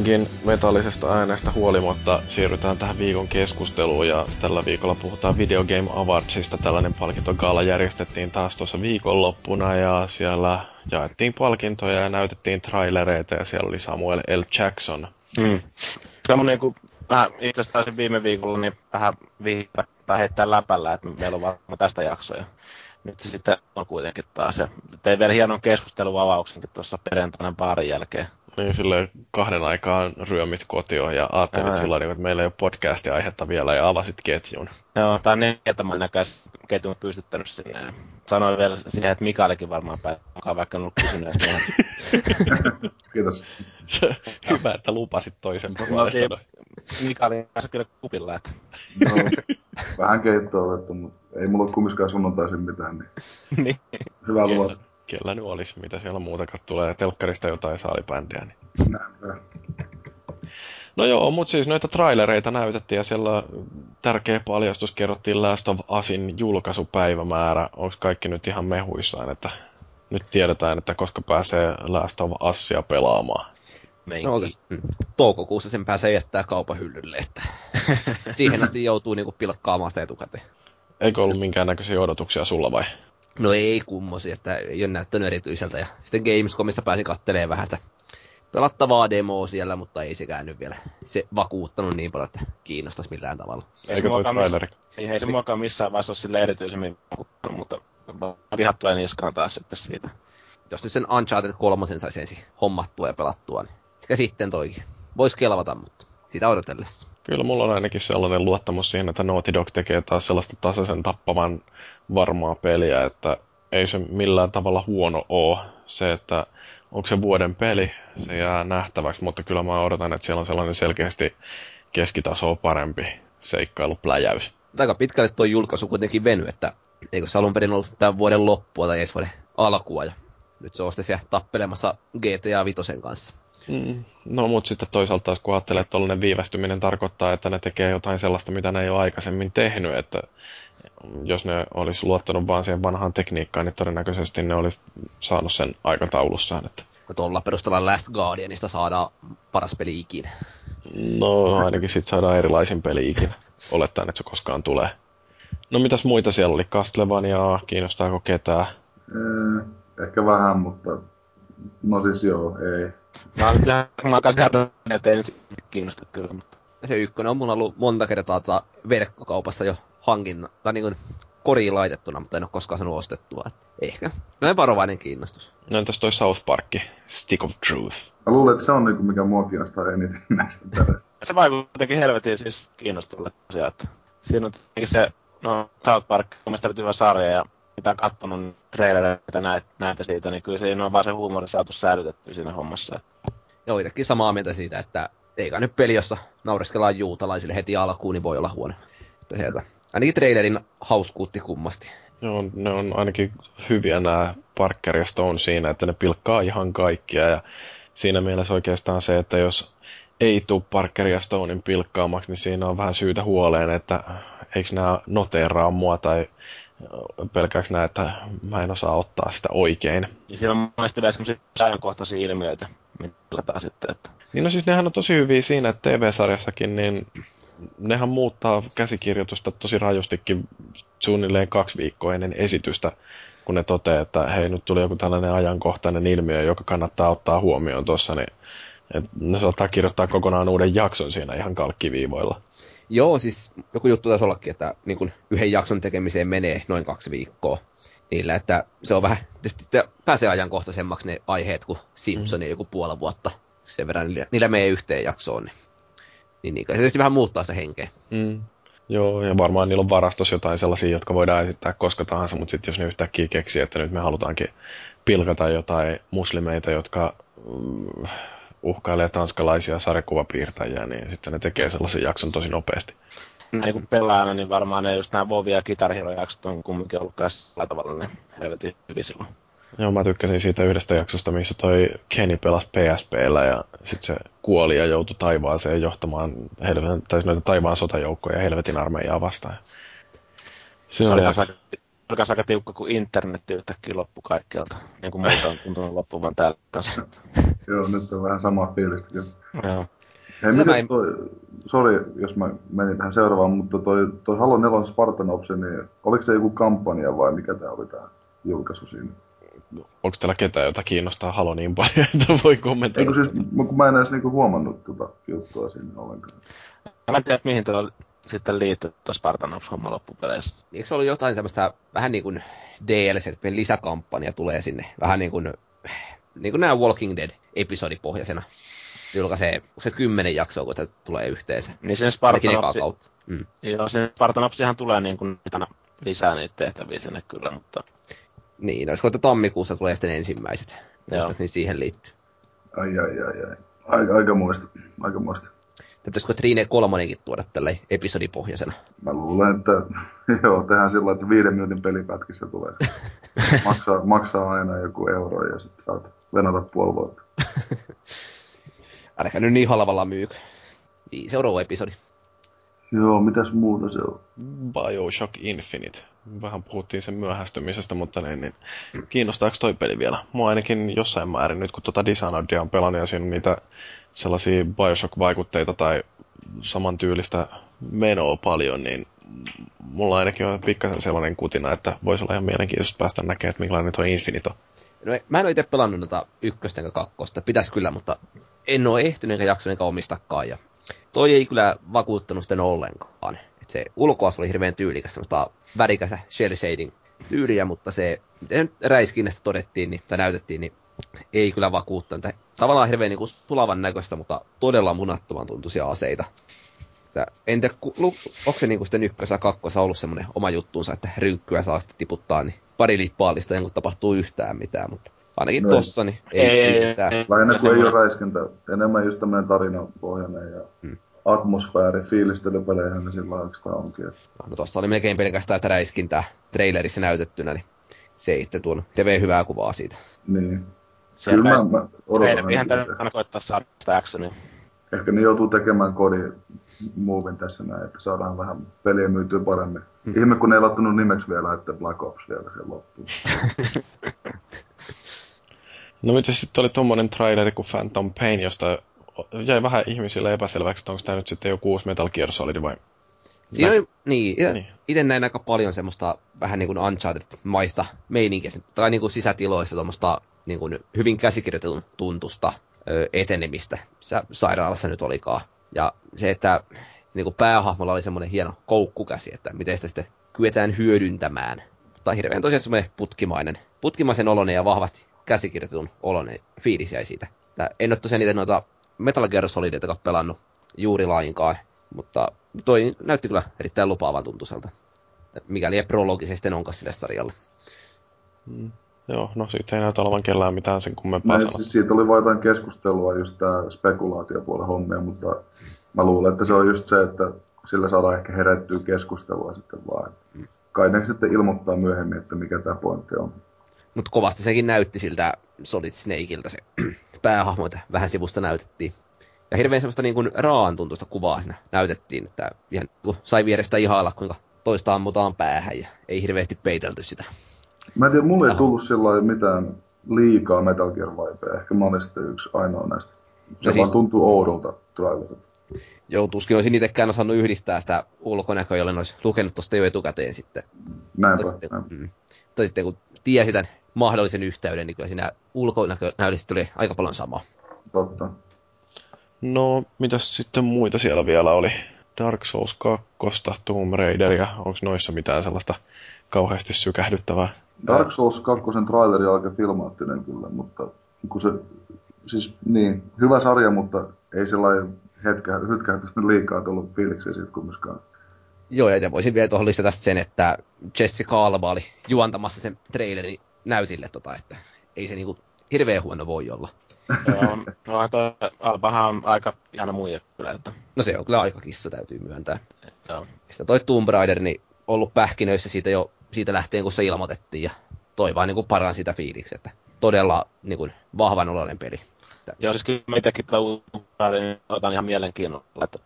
Metallimaagin metallisesta äänestä huolimatta siirrytään tähän viikon keskusteluun ja tällä viikolla puhutaan Video Game Awardsista. Tällainen palkintogala järjestettiin taas tuossa viikonloppuna ja siellä jaettiin palkintoja ja näytettiin trailereita ja siellä oli Samuel L. Jackson. Mm. On niinku, mä itse asiassa viime viikolla niin vähän tai heittää läpällä, että meillä on varmaan tästä jaksoja. Nyt se sitten on kuitenkin taas. Tein vielä hienon keskusteluavauksenkin tuossa perjantaina baarin jälkeen. Niin sille kahden aikaan ryömit kotioon ja ajattelit Ää. sillä tavalla, että meillä ei ole podcastin aihetta vielä ja avasit ketjun. Joo, tää on niin, että mä näköis ketjun pystyttänyt sinne. Sanoin vielä siihen, että Mikaelikin varmaan päivää, vaikka en ollut kysynyt. Kiitos. Hyvä, että lupasit toisen puolesta. noin. Mikaelin kanssa kyllä kupilla, että No, vähän keittoa otettu, mutta ei mulla ole kumminkaan sunnuntaisin mitään, niin niin. hyvä luvat. Kellä nyt olisi, mitä siellä muutakaan tulee. Telkkarista jotain saalibändiä. Niin. Näin. No joo, mutta siis noita trailereita näytettiin ja siellä tärkeä paljastus kerrottiin Last of Usin julkaisupäivämäärä. Onko kaikki nyt ihan mehuissaan, että nyt tiedetään, että koska pääsee Last of Usia pelaamaan. Meikin. No toukokuussa sen pääsee jättää kaupan hyllylle, että siihen asti joutuu niinku pilkkaamaan sitä etukäteen. Eikö ollut minkäännäköisiä odotuksia sulla vai? No ei kummosi, että ei ole näyttänyt erityiseltä. Ja sitten Gamescomissa pääsin kattelemaan vähän sitä pelattavaa demoa siellä, mutta ei sekään nyt vielä se vakuuttanut niin paljon, että kiinnostaisi millään tavalla. Eikö toi traileri? Ei, ei se muakaan missään vaiheessa ole sille erityisemmin vaikuttanut, mutta vihat tulee niskaan taas sitten siitä. Jos nyt sen Uncharted 3 saisi ensin hommattua ja pelattua, niin ehkä sitten toikin. Voisi kelvata, mutta sitä odotellessa. Kyllä mulla on ainakin sellainen luottamus siihen, että Naughty Dog tekee taas sellaista tasaisen tappavan varmaa peliä, että ei se millään tavalla huono oo. Se, että onko se vuoden peli, se jää nähtäväksi, mutta kyllä mä odotan, että siellä on sellainen selkeästi keskitasoa parempi seikkailupläjäys. Aika pitkälle tuo julkaisu kuitenkin veny, että eikö se alun perin ollut tämän vuoden loppua tai ensi vuoden alkua, ja nyt se on sitten siellä tappelemassa GTA Vitosen kanssa. Mm. No mutta sitten toisaalta taas kun ajattelee, että tollainen viivästyminen tarkoittaa, että ne tekee jotain sellaista, mitä ne ei ole aikaisemmin tehnyt, että jos ne olisi luottanut vaan siihen vanhaan tekniikkaan, niin todennäköisesti ne olisi saanut sen aikataulussaan. Että Ja tuolla perusteella Last Guardianista saadaan paras peli ikinä. no ainakin sitten saadaan erilaisin peli ikinä, olettaen, että se koskaan tulee. No mitäs muita siellä oli? Castlevaniaa, kiinnostaako ketään? Ee, ehkä vähän, mutta no siis joo, ei. Mä oon mä oon kanssa että ei nyt kiinnosta kyllä, mutta se ykkönen on mulla ollut monta kertaa tota verkkokaupassa jo hankinna, tai niin kuin koriin laitettuna, mutta en ole koskaan saanut ostettua. Et ehkä. Näin varovainen kiinnostus. No entäs toi South Park, Stick of Truth? Mä luulen, että se on niinku mikä mua kiinnostaa eniten näistä peleistä. se vaikuttaa jotenkin helvetin siis kiinnostavalle tosiaan, että siinä on tietenkin se, no South Park on mielestäni hyvä sarja ja mitä on kattonut trailereita näitä, näitä siitä, niin kyllä siinä on vaan se huumori saatu säilytettyä siinä hommassa. Ja itsekin samaa mieltä siitä, että eikä nyt peli, jossa naureskellaan juutalaisille heti alkuun, niin voi olla huono. Että sieltä. Ainakin trailerin hauskuutti kummasti. Joo, ne on ainakin hyviä nämä Parker ja Stone siinä, että ne pilkkaa ihan kaikkia ja siinä mielessä oikeastaan se, että jos ei tule Parkeria ja Stonein pilkkaamaksi, niin siinä on vähän syytä huoleen, että eikö nämä noteeraa mua tai pelkääks nää, että mä en osaa ottaa sitä oikein. Ja siellä on monesti vielä semmoisia ajankohtaisia ilmiöitä, taas sitten, että... Niin no siis nehän on tosi hyviä siinä, että TV-sarjassakin, niin nehän muuttaa käsikirjoitusta tosi rajustikin suunnilleen kaksi viikkoa ennen esitystä, kun ne toteaa, että hei, nyt tuli joku tällainen ajankohtainen ilmiö, joka kannattaa ottaa huomioon tuossa, niin ne saattaa kirjoittaa kokonaan uuden jakson siinä ihan kalkkiviivoilla. Joo, siis joku juttu taisi ollakin, että niin kun yhden jakson tekemiseen menee noin kaksi viikkoa. Niillä, että se on vähän, tietysti pääsee ajankohtaisemmaksi ne aiheet kuin Simpsonin mm. joku puoli vuotta. Sen verran niillä, niillä menee yhteen jaksoon. Niin, niin, niin se tietysti vähän muuttaa sitä henkeä. Mm. Joo, ja varmaan niillä on varastossa jotain sellaisia, jotka voidaan esittää koska tahansa, mutta sitten jos ne yhtäkkiä keksii, että nyt me halutaankin pilkata jotain muslimeita, jotka mm, uhkailee tanskalaisia sarjakuvapiirtäjiä, niin sitten ne tekee sellaisen jakson tosi nopeasti. Näin kun pelaajana, niin varmaan ne just nämä Vovi ja Guitar jaksot on kumminkin ollut sillä tavalla ne helvetin hyvin silloin. Joo, mä tykkäsin siitä yhdestä jaksosta, missä toi Kenny pelasi PSPllä ja sitten se kuoli ja joutui taivaaseen johtamaan helvetin, tai noita taivaan sotajoukkoja ja helvetin armeijaa vastaan. Se, se oli aika alkaa aika tiukka, kun internet yhtäkkiä loppu kaikkialta. Niin kuin muuta on tuntunut loppuvan täällä kanssa. Joo, nyt on vähän samaa fiilistä kyllä. Joo. Hei, mitäs ei... toi, sori jos mä menin tähän seuraavaan, mutta toi, toi Halo 4 Spartanopsi, niin oliko se joku kampanja vai mikä tää oli tää julkaisu siinä? Onko täällä ketään, jota kiinnostaa Halo niin paljon, että voi kommentoida? Eikö siis, kun mä en edes niinku huomannut tota juttua siinä ollenkaan. Mä en tiedä, mihin tuo sitten liittyy tuossa Spartanops-homma loppupeleissä. Eikö se ollut jotain semmoista vähän niin kuin DLC, lisäkampanja tulee sinne, vähän niin kuin, niin kuin nämä Walking Dead-episodipohjaisena. Julkaisee se kymmenen jaksoa, kun se tulee yhteensä. Niin sen Spartanopsi... Mm. Joo, sen Spartanopsihan tulee niin kuin lisää niitä tehtäviä sinne kyllä, mutta... Niin, olisiko, että tammikuussa tulee sitten ensimmäiset, Joo. niin siihen liittyy. Ai, ai, ai, ai. Aika, aika muista. Aika muista. Pitäisikö Trine kolmonenkin tuoda tälle episodipohjaisena? Mä luulen, että joo, tehdään sillä että viiden minuutin pelipätkissä tulee. maksaa, maksaa aina joku euro ja sitten saat venata puoli vuotta. Älkää nyt niin halvalla myykö. Seuraava episodi. Joo, mitäs muuta se on? Bioshock Infinite. Vähän puhuttiin sen myöhästymisestä, mutta niin, niin kiinnostaako toi peli vielä? Mua ainakin jossain määrin, nyt kun tuota Dishonoredia on pelannut ja siinä on niitä sellaisia Bioshock-vaikutteita tai samantyylistä menoa paljon, niin mulla ainakin on pikkasen sellainen kutina, että voisi olla ihan mielenkiintoista päästä näkemään, että millainen tuo Infinito. No, mä en ole itse pelannut noita ykköstä enkä kakkosta, pitäisi kyllä, mutta en ole ehtinyt enkä jaksanut enkä omistakaan. Ja toi ei kyllä vakuuttanut sitten ollenkaan. Et se ulkoas oli hirveän tyylikäs, semmoista värikästä shell shading tyyliä, mutta se, miten räiskinnästä todettiin niin, tai näytettiin, niin ei kyllä vakuuttanut. Tavallaan hirveän niin kuin sulavan näköistä, mutta todella munattoman tuntuisia aseita. Että en tiedä, onko se niin sitten ykkössä ja kakkossa ollut semmoinen oma juttuunsa, että rynkkyä saa sitten tiputtaa, niin pari lippaallista ennen kuin tapahtuu yhtään mitään, mutta ainakin no, tossa niin ei, ei, ei, mitään. Ei, Lähinnä kun ei ole räiskintä, enemmän just tämmöinen tarinapohjainen ja hmm. atmosfääri, fiilistelypelejähän ne sillä lailla onkin. No, no tossa oli melkein pelkästään että räiskintää trailerissa näytettynä, niin se ei sitten tuonut TV hyvää kuvaa siitä. Niin. Kyllä mä, mä odotan. Eihän aina koittaa saada sitä actionia. Ehkä ne joutuu tekemään kodin movin tässä näin, että saadaan vähän peliä myytyä paremmin. Hmm. Ihme, kun ne ei laittanut nimeksi vielä, että Black Ops vielä sen loppuun. no mitä sitten oli tommonen traileri kuin Phantom Pain, josta jäi vähän ihmisille epäselväksi, että onko tämä nyt sitten joku uusi Metal Gear Solid vai Siinä oli, niin, niin. itse näin aika paljon semmoista vähän niin kuin Uncharted-maista meininkiä, tai niin kuin sisätiloissa tuommoista niin kuin hyvin käsikirjoitetun tuntusta etenemistä Sä, sairaalassa nyt olikaan. Ja se, että niin kuin päähahmolla oli semmoinen hieno koukkukäsi, että miten sitä sitten kyetään hyödyntämään. Mutta hirveän tosiaan semmoinen putkimainen, putkimaisen olonen ja vahvasti käsikirjoitetun olonen fiilis jäi siitä. Että en ole tosiaan niitä noita Metal Gear Solidita pelannut juuri lainkaan, mutta toi näytti kyllä erittäin lupaavan tuntuiselta. Mikäli ei prologisesti onkaan sille sarjalle. Mm. Joo, no siitä ei näytä olevan kellään mitään sen kummempaa Näin, siis siitä oli vain jotain keskustelua, just tämä spekulaatiopuolen hommia, mutta mä luulen, että se on just se, että sillä saadaan ehkä herättyä keskustelua sitten vaan. Kai ne sitten ilmoittaa myöhemmin, että mikä tämä pointti on. Mutta kovasti sekin näytti siltä Solid Snakeilta se päähahmoita vähän sivusta näytettiin. Ja hirveän semmoista niin kuin raan tuntuista kuvaa siinä näytettiin, että ihan kun sai vierestä ihailla, kuinka toista ammutaan päähän ja ei hirveästi peitelty sitä. Mä en tiedä, mulle ei tullut sillä mitään liikaa Metal Gear vibeä. Ehkä mä olin sitten yksi ainoa näistä. Se no siis... vaan tuntuu oudolta trailerilta. Joo, tuskin olisin itsekään osannut yhdistää sitä ulkonäköä, jolle olisi lukenut tuosta jo etukäteen sitten. Näinpä, tai sitten, näinpä. Mm, tai sitten kun tiesi tämän mahdollisen yhteyden, niin kyllä siinä ulkonäöllisesti tuli aika paljon samaa. Totta. No, mitäs sitten muita siellä vielä oli? Dark Souls 2, Tomb Raider ja onko noissa mitään sellaista kauheasti sykähdyttävää? Dark Souls 2 traileri on aika filmaattinen kyllä, mutta kun se, siis niin, hyvä sarja, mutta ei sellainen hetkä, hytkähtäisi liikaa tullut fiiliksiä siitä kumminkaan. Joo, ja voisin vielä tuohon lisätä sen, että Jessica Alba oli juontamassa sen trailerin näytille, tota, että ei se niinku hirveän huono voi olla. Joo, no toi Albahan on aika ihana muija kyllä. Että... No se on kyllä aika kissa, täytyy myöntää. Joo. Ja toi Tomb Raider, niin ollut pähkinöissä siitä jo siitä lähtien, kun se ilmoitettiin, ja toi vaan niin paran sitä fiiliksi, että todella niin kuin, vahvan oloinen peli. Joo, siis kyllä itsekin tuota niin otan ihan mielenkiinnolla, että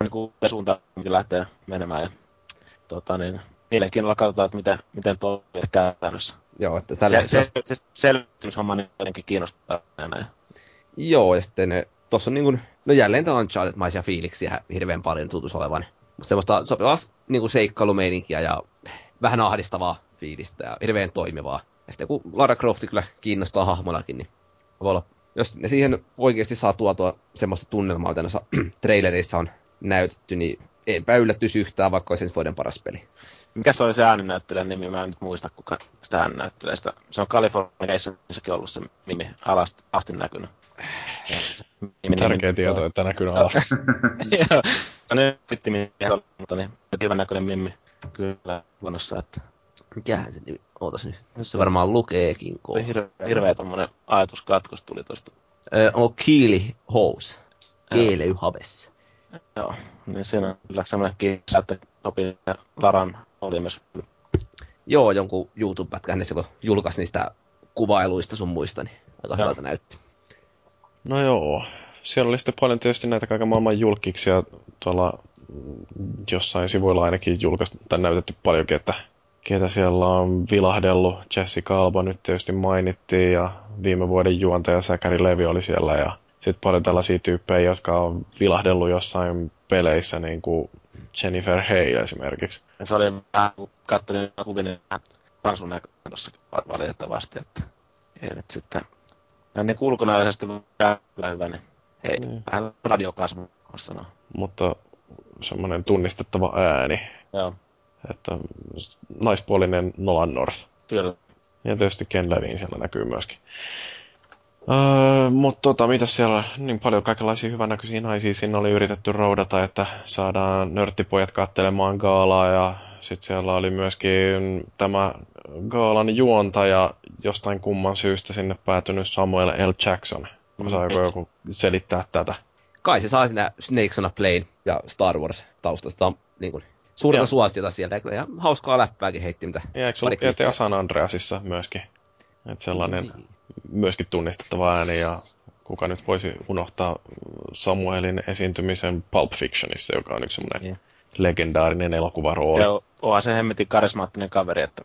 niin kuin suuntaan lähtee menemään, ja tota, niin, mielenkiinnolla katsotaan, että miten, miten tuo käytännössä. Joo, että tällä se, se, se, se selvityshomma niin jotenkin kiinnostaa näin. Joo, ja sitten tuossa on niin kuin, no jälleen tämä Uncharted-maisia fiiliksiä hirveän paljon tuntuisi olevan. Semmoista sopivaa niin kuin seikkailumeininkiä ja vähän ahdistavaa fiilistä ja hirveän toimivaa. Ja sitten kun Lara Croft kyllä kiinnostaa hahmonakin, niin voi olla, jos ne siihen oikeasti saa tuotua semmoista tunnelmaa, mitä noissa trailerissa on näytetty, niin enpä yllättyisi yhtään, vaikka olisi vuoden paras peli. Mikä se oli se ääninäyttelijän nimi? Mä en nyt muista, kuka sitä ääninäyttelee. Se on Californiaissakin ollut se nimi alast, asti näkynyt. Tärkeä tieto, että näkynyt alasta. Joo, se on nyt mutta niin, hyvän näköinen mimmi. Kyllä, luonnossa, että... Mikähän se nyt, ootas nyt, se varmaan lukeekin kohta. Hirveä, hirveä tommonen ajatuskatkos tuli tosta. Öö, on Kiili Hous. Keeley Haves. Joo, niin siinä on kyllä semmoinen kiinni, että sopii Laran oli myös. Joo, jonkun YouTube-pätkän ne silloin julkaisi niistä kuvailuista sun muista, niin aika hyvältä näytti. No joo, siellä oli sitten paljon tietysti näitä kaiken maailman julkiksia tuolla jossain sivuilla ainakin julkaistu tai näytetty paljonkin, että ketä siellä on vilahdellut. Jessica Alba nyt tietysti mainittiin ja viime vuoden juontaja Säkäri Levi oli siellä ja sitten paljon tällaisia tyyppejä, jotka on vilahdellut jossain peleissä, niin kuin Jennifer Hale esimerkiksi. Se oli vähän, kun katselin kuvin, niin Ransun näköinen valitettavasti, että ei nyt sitten... Ja niin ulkonäöllisesti kyllä hyvä, niin ei, niin. vähän radiokasvu, sanoa. Mutta semmoinen tunnistettava ääni. Joo. Että naispuolinen Nolan North. Kyllä. Ja tietysti Ken Levin siellä näkyy myöskin. Öö, mutta tota, mitä siellä niin paljon kaikenlaisia hyvännäköisiä naisia siinä oli yritetty roudata, että saadaan nörttipojat kattelemaan gaalaa ja sitten siellä oli myöskin tämä gaalan juontaja jostain kumman syystä sinne päätynyt Samuel L. Jackson. Osaako joku selittää tätä? Kai se saa siinä Snakes on a Plane ja Star Wars taustasta niin kuin, suurta suosiota sieltä. Ja hauskaa läppääkin heitti, mitä ja eikö ollut GTA San Andreasissa myöskin? Että sellainen niin. myöskin tunnistettava ääni ja kuka nyt voisi unohtaa Samuelin esiintymisen Pulp Fictionissa, joka on yksi semmoinen niin. legendaarinen elokuvarooli. Ja onhan se hemmetin karismaattinen kaveri, että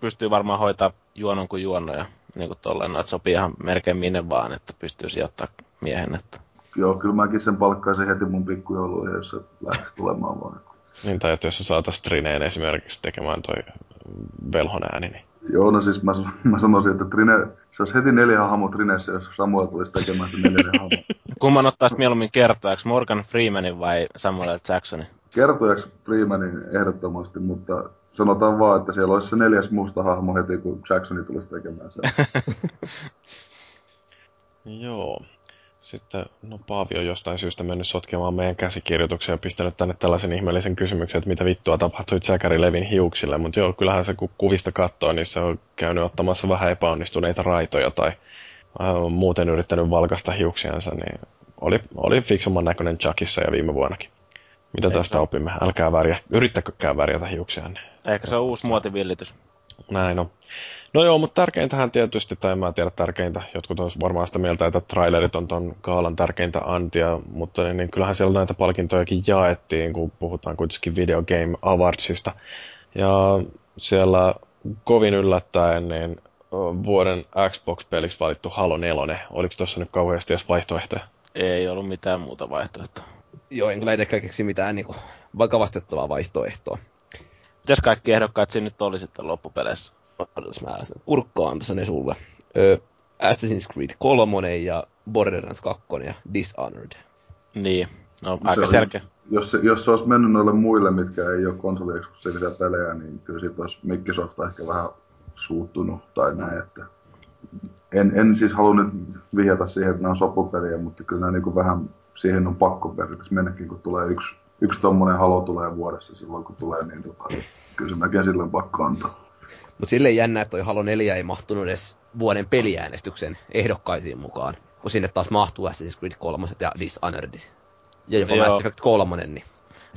pystyy varmaan hoitaa juonon kuin juono ja niin kuin tolleen, no, että sopii ihan melkein minne vaan, että pystyy sijoittamaan miehen. Että... Joo, kyllä mäkin sen palkkaisin heti mun pikkujouluihin, jos se lähtisi tulemaan vaan. Niin, tai että jos sä saataisiin Trineen esimerkiksi tekemään toi velhon ääni, niin... Joo, no siis mä, mä sanoisin, että Trine, se olisi heti neljä hahmo Trinessä, jos Samuel tulisi tekemään sen neljä hahmo. Kumman ottaisi mieluummin kertojaksi, Morgan Freemanin vai Samuel Jacksonin? Kertojaksi Freemanin ehdottomasti, mutta sanotaan vaan, että siellä olisi se neljäs musta hahmo heti, kun Jacksoni tulisi tekemään sen. Joo. Sitten, no Paavi on jostain syystä mennyt sotkemaan meidän käsikirjoituksia ja pistänyt tänne tällaisen ihmeellisen kysymyksen, että mitä vittua tapahtui Zachary Levin hiuksille. Mutta joo, kyllähän se kun kuvista katsoo, niin se on käynyt ottamassa vähän epäonnistuneita raitoja tai äh, muuten yrittänyt valkasta hiuksiansa, niin oli, oli fiksumman näköinen Chuckissa ja viime vuonnakin. Mitä Eikö tästä opimme? Älkää värjä, yrittäkökään värjätä hiuksianne. Ehkä se on uusi muotivillitys. Näin on. No joo, mutta tärkeintähän tietysti, tai en mä tiedä tärkeintä, jotkut on varmaan sitä mieltä, että trailerit on ton kaalan tärkeintä antia, mutta niin, niin kyllähän siellä näitä palkintojakin jaettiin, kun puhutaan kuitenkin Video Game Awardsista. Ja siellä kovin yllättäen niin vuoden Xbox-peliksi valittu Halo 4. Oliko tuossa nyt kauheasti edes vaihtoehtoja? Ei ollut mitään muuta vaihtoehtoa. Joo, en kyllä itsekään keksi mitään niin kuin, vakavastettavaa vaihtoehtoa. Mitäs kaikki ehdokkaat siinä nyt oli sitten loppupeleissä? Odotas mä kurkkaan tässä ne sulle. Ö, Assassin's Creed 3 ja Borderlands 2 ja Dishonored. Niin, no se aika selkeä. Jos, se, jos se olisi mennyt noille muille, mitkä ei ole konsolieksklusiivisia pelejä, niin kyllä siitä olisi Microsoft ehkä vähän suuttunut tai näin, että en, en siis halua nyt vihjata siihen, että nämä on sopupeliä, mutta kyllä nämä niin vähän siihen on pakko periaatteessa mennäkin, kun tulee yksi, yksi tommonen halo tulee vuodessa silloin, kun tulee, niin tota, kyllä se melkein silloin pakko antaa. Mutta silleen jännä, että toi Halo 4 ei mahtunut edes vuoden peliäänestyksen ehdokkaisiin mukaan, kun sinne taas mahtuu Assassin's Creed 3 ja Dishonored. Ja jopa Joo. Mass Effect 3, niin...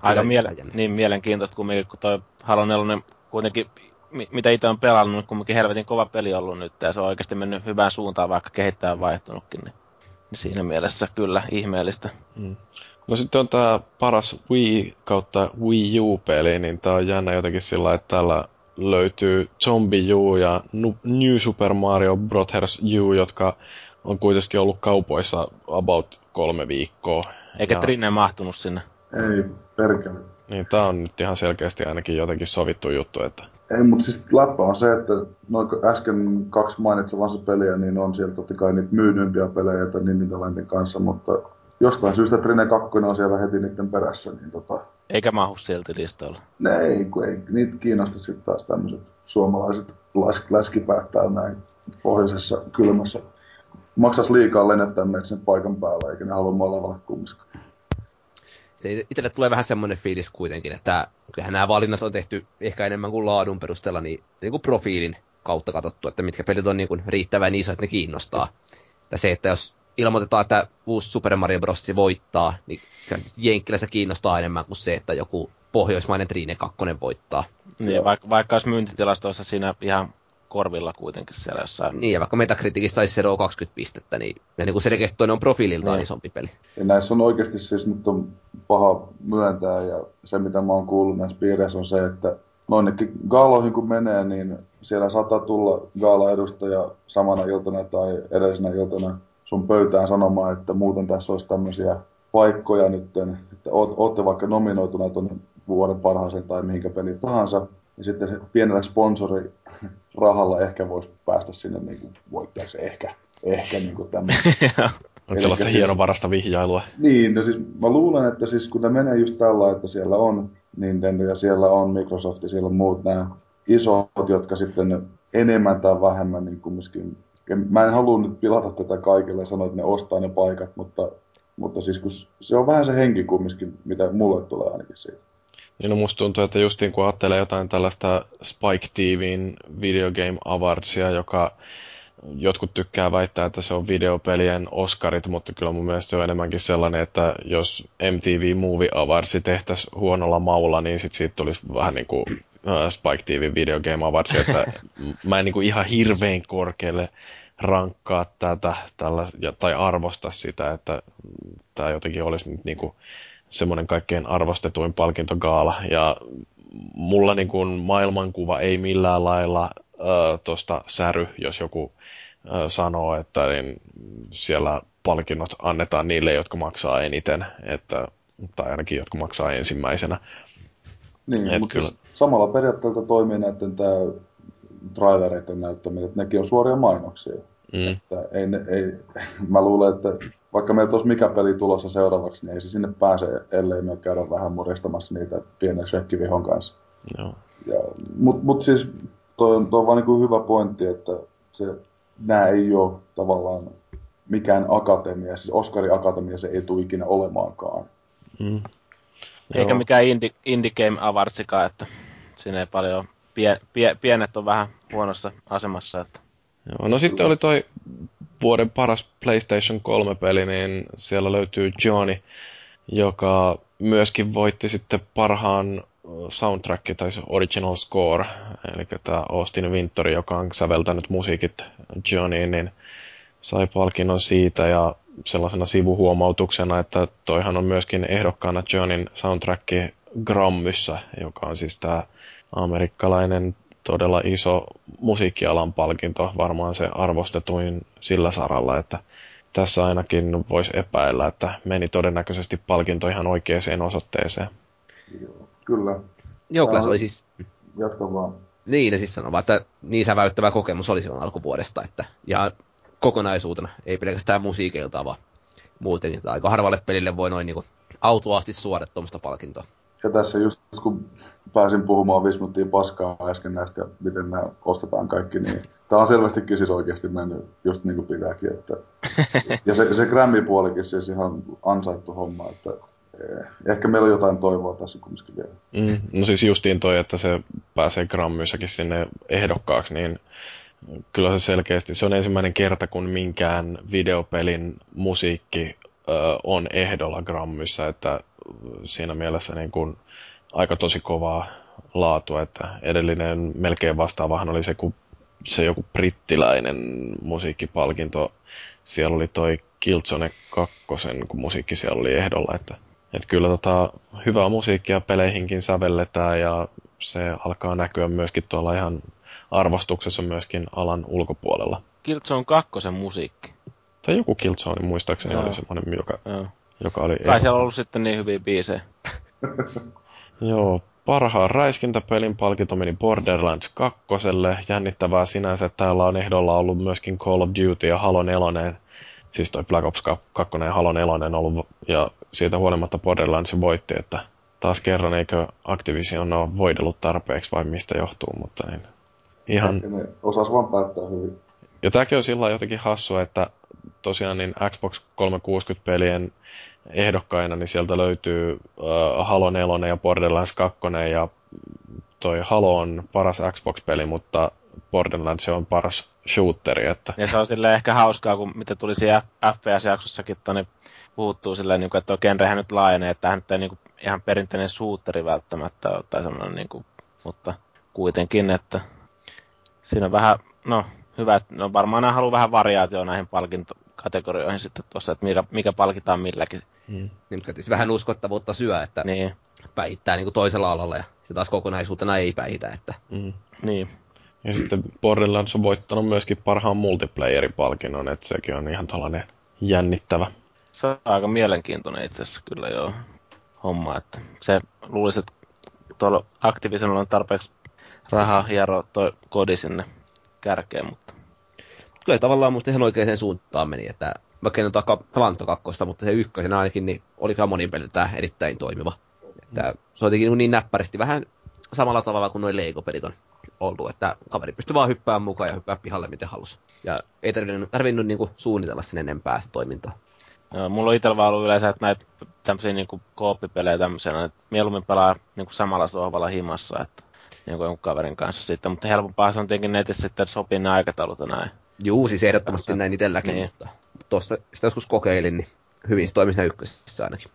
Aika miele- niin mielenkiintoista kumminkin, kun toi Halo 4 kuitenkin, mitä itse on pelannut, niin kumminkin helvetin kova peli ollut nyt, ja se on oikeasti mennyt hyvään suuntaan, vaikka kehittäjä on vaihtunutkin, niin siinä mielessä kyllä ihmeellistä. Mm. No sitten on tämä paras Wii kautta Wii U-peli, niin tää on jännä jotenkin sillä että tällä löytyy Zombie U ja New Super Mario Brothers U, jotka on kuitenkin ollut kaupoissa about kolme viikkoa. Eikä ja... Trine mahtunut sinne. Ei, perkele. Niin, tää on nyt ihan selkeästi ainakin jotenkin sovittu juttu, että... Ei, mutta siis läppä on se, että noin äsken kaksi mainitsevansa peliä, niin on siellä totta kai niitä myydympiä pelejä että Nintendolandin kanssa, mutta jostain syystä Trine 2 on siellä heti niiden perässä, niin tota, eikä mahu silti listoilla. Ne ei, kun ei niitä kiinnosta sitten taas tämmöiset suomalaiset läsk, läskipäät täällä näin pohjoisessa kylmässä. Maksas liikaa lennättää meitä sen paikan päällä, eikä ne halua molemmalla kummiskaan. Itselle tulee vähän semmoinen fiilis kuitenkin, että kyllähän nämä valinnat on tehty ehkä enemmän kuin laadun perusteella, niin, niin kuin profiilin kautta katsottu, että mitkä pelit on niin kuin riittävän iso, että ne kiinnostaa. Ja se, että jos ilmoitetaan, että uusi Super Mario Bros. voittaa, niin Jenkkilässä kiinnostaa enemmän kuin se, että joku pohjoismainen Trine 2 voittaa. Niin, vaikka, vaikka olisi myyntitilastoissa siinä ihan korvilla kuitenkin siellä jossain. Niin, ja vaikka Metacriticissa saisi 20 pistettä, niin, ja niin kuin selkeästi toinen on profiililtaan niin. isompi peli. Ja näissä on oikeasti siis nyt on paha myöntää, ja se mitä mä oon kuullut näissä piireissä on se, että noinnekin gaaloihin kun menee, niin siellä saattaa tulla gaala-edustaja samana iltana tai edellisenä iltana sun pöytään sanomaan, että muuten tässä olisi tämmöisiä paikkoja nyt, että ootte vaikka nominoituneet tuonne vuoden parhaaseen tai mihinkä peliin tahansa, ja sitten se pienellä sponsorirahalla ehkä voisi päästä sinne niin kuin voittajaksi ehkä, ehkä niin kuin tämmöinen. On sellaista siis, hienovarasta vihjailua. Niin, no siis mä luulen, että siis kun tämä menee just tällä, että siellä on Nintendo ja siellä on Microsoft ja siellä on muut nämä isot, jotka sitten enemmän tai vähemmän niin kumminkin mä en halua nyt pilata tätä kaikille ja sanoa, että ne ostaa ne paikat, mutta, mutta siis kun se on vähän se henki kumminkin, mitä mulle tulee ainakin siitä. Niin no musta tuntuu, että justiin kun ajattelee jotain tällaista Spike TVn Video Game Awardsia, joka jotkut tykkää väittää, että se on videopelien Oscarit, mutta kyllä mun mielestä se on enemmänkin sellainen, että jos MTV Movie Awards tehtäisiin huonolla maulla, niin sit siitä tulisi vähän niin kuin Spike TV Video Game Awards, että mä en niin kuin ihan hirveän korkealle rankkaa tätä tällä, tai arvosta sitä, että tämä jotenkin olisi nyt niin kuin semmoinen kaikkein arvostetuin palkintogaala. Ja mulla niin kuin maailmankuva ei millään lailla äh, tuosta säry, jos joku äh, sanoo, että niin siellä palkinnot annetaan niille, jotka maksaa eniten, että, tai ainakin jotka maksaa ensimmäisenä. Niin, Et mutta kyllä. samalla periaatteella toimii näiden tämä trailereiden näyttäminen, että nekin on suoria mainoksia. Mm. Että ei, ei, mä luulen, että vaikka meillä olisi mikä peli tulossa seuraavaksi, niin ei se sinne pääse, ellei me käydä vähän morjastamassa niitä pienen shekkivihon kanssa. Joo. Ja, Mutta mut siis toi on, toi on vaan niin hyvä pointti, että se, nämä ei ole tavallaan mikään akatemia, siis Oscarin akatemia se ei tule ikinä olemaankaan. Mm. Eikä Joo. mikään indie, indie game avartsikaan, että siinä ei paljon, pie, pie, pienet on vähän huonossa asemassa. Että. Joo, no sitten oli toi vuoden paras PlayStation 3-peli, niin siellä löytyy Johnny, joka myöskin voitti sitten parhaan soundtrack tai original score, eli tämä Austin Wintory, joka on säveltänyt musiikit Johnnyin, niin sai palkinnon siitä ja sellaisena sivuhuomautuksena, että toihan on myöskin ehdokkaana Johnin soundtrack Grammyssä, joka on siis tämä amerikkalainen todella iso musiikkialan palkinto, varmaan se arvostetuin sillä saralla, että tässä ainakin voisi epäillä, että meni todennäköisesti palkinto ihan oikeaan osoitteeseen. Joo, kyllä. Joo, kyllä se oli siis... Jatka vaan. Niin, ne siis sanoo että niin säväyttävä kokemus oli silloin alkuvuodesta, että ja kokonaisuutena, ei pelkästään musiikilta, vaan muuten, että aika harvalle pelille voi noin niin autuaasti suoda tuommoista palkintoa. Ja tässä just kun pääsin puhumaan viisi minuuttia paskaa äsken näistä ja miten nämä ostetaan kaikki, niin tämä on selvästikin siis oikeasti mennyt just niin kuin pitääkin. Että... Ja se, se Grammy-puolikin siis ihan ansaittu homma, että eh, ehkä meillä on jotain toivoa tässä kumminkin vielä. Mm, no siis justiin toi, että se pääsee Grammyssakin sinne ehdokkaaksi, niin kyllä se selkeästi, se on ensimmäinen kerta, kun minkään videopelin musiikki ö, on ehdolla Grammyssa, että siinä mielessä niin kuin aika tosi kovaa laatua, että edellinen melkein vastaavahan oli se, kun se joku brittiläinen musiikkipalkinto, siellä oli toi Killzone 2, kun musiikki siellä oli ehdolla, että, että kyllä tota, hyvää musiikkia peleihinkin sävelletään ja se alkaa näkyä myöskin tuolla ihan arvostuksessa myöskin alan ulkopuolella. Killzone 2 musiikki. Tai joku Killzone muistaakseni Joo. oli semmoinen, joka, Joo. joka oli... Kai siellä on ollut sitten niin hyviä biisejä. Joo, parhaan räiskintäpelin palkinto meni Borderlands 2. Jännittävää sinänsä, että täällä on ehdolla ollut myöskin Call of Duty ja Halo 4. Siis toi Black Ops 2 ja Halo 4 ollut, ja siitä huolimatta Borderlands voitti, että taas kerran eikö Activision ole voidellut tarpeeksi vai mistä johtuu, mutta niin. Ihan... Ne osas vaan päättää hyvin. Ja tämäkin on sillä jotenkin hassua, että tosiaan niin Xbox 360-pelien ehdokkaina, niin sieltä löytyy uh, Halo 4 ja Borderlands 2 ja toi Halo on paras Xbox-peli, mutta Borderlands on paras shooteri. Että... Ja se on silleen ehkä hauskaa, kun mitä tuli siinä FPS-jaksossakin, niin puhuttuu silleen, niin että tuo genrehän nyt laajenee, että nyt ei niin kuin, ihan perinteinen shooteri välttämättä ole, tai semmoinen, niin kuin, mutta kuitenkin, että siinä on vähän, no hyvä, no varmaan nämä haluaa vähän variaatioa näihin palkintokategorioihin sitten tuossa, että mikä, mikä palkitaan milläkin. Hmm. Niin, mutta vähän uskottavuutta syö, että niin. päihittää niin kuin toisella alalla ja se taas kokonaisuutena ei päihitä. Että... Mm. Niin. Ja sitten Borderlands on voittanut myöskin parhaan multiplayerin palkinnon, että sekin on ihan tällainen jännittävä. Se on aika mielenkiintoinen itse asiassa kyllä joo homma, että se luulisi, että tuolla Activisionilla on tarpeeksi rahaa hieroa toi kodi sinne kärkeen, mutta... Kyllä tavallaan musta ihan oikeaan suuntaan meni, että vaikka en ota Planto kakkosta, mutta se ykkösen ainakin, niin olikaan monin peliltä erittäin toimiva. Että se on jotenkin niin näppäristi vähän samalla tavalla kuin noin Lego-pelit on ollut, että kaveri pystyy vaan hyppäämään mukaan ja hyppää pihalle miten halusi. Ja ei tarvinnut, tarvinnut niinku suunnitella sen enempää sitä toimintaa. Joo, mulla on itsellä vaan ollut yleensä, että näitä tämmöisiä niinku kooppipelejä tämmöisenä, että mieluummin pelaa niinku samalla sohvalla himassa, että jonkun, jonkun kaverin kanssa sitten, mutta helpompaa se on tietenkin netissä sitten sopii ne aikataulut ja näin. Juu, siis ehdottomasti näin itselläkin, niin. mutta tuossa sitä joskus kokeilin, niin hyvin se toimi siinä ykkösessä ainakin.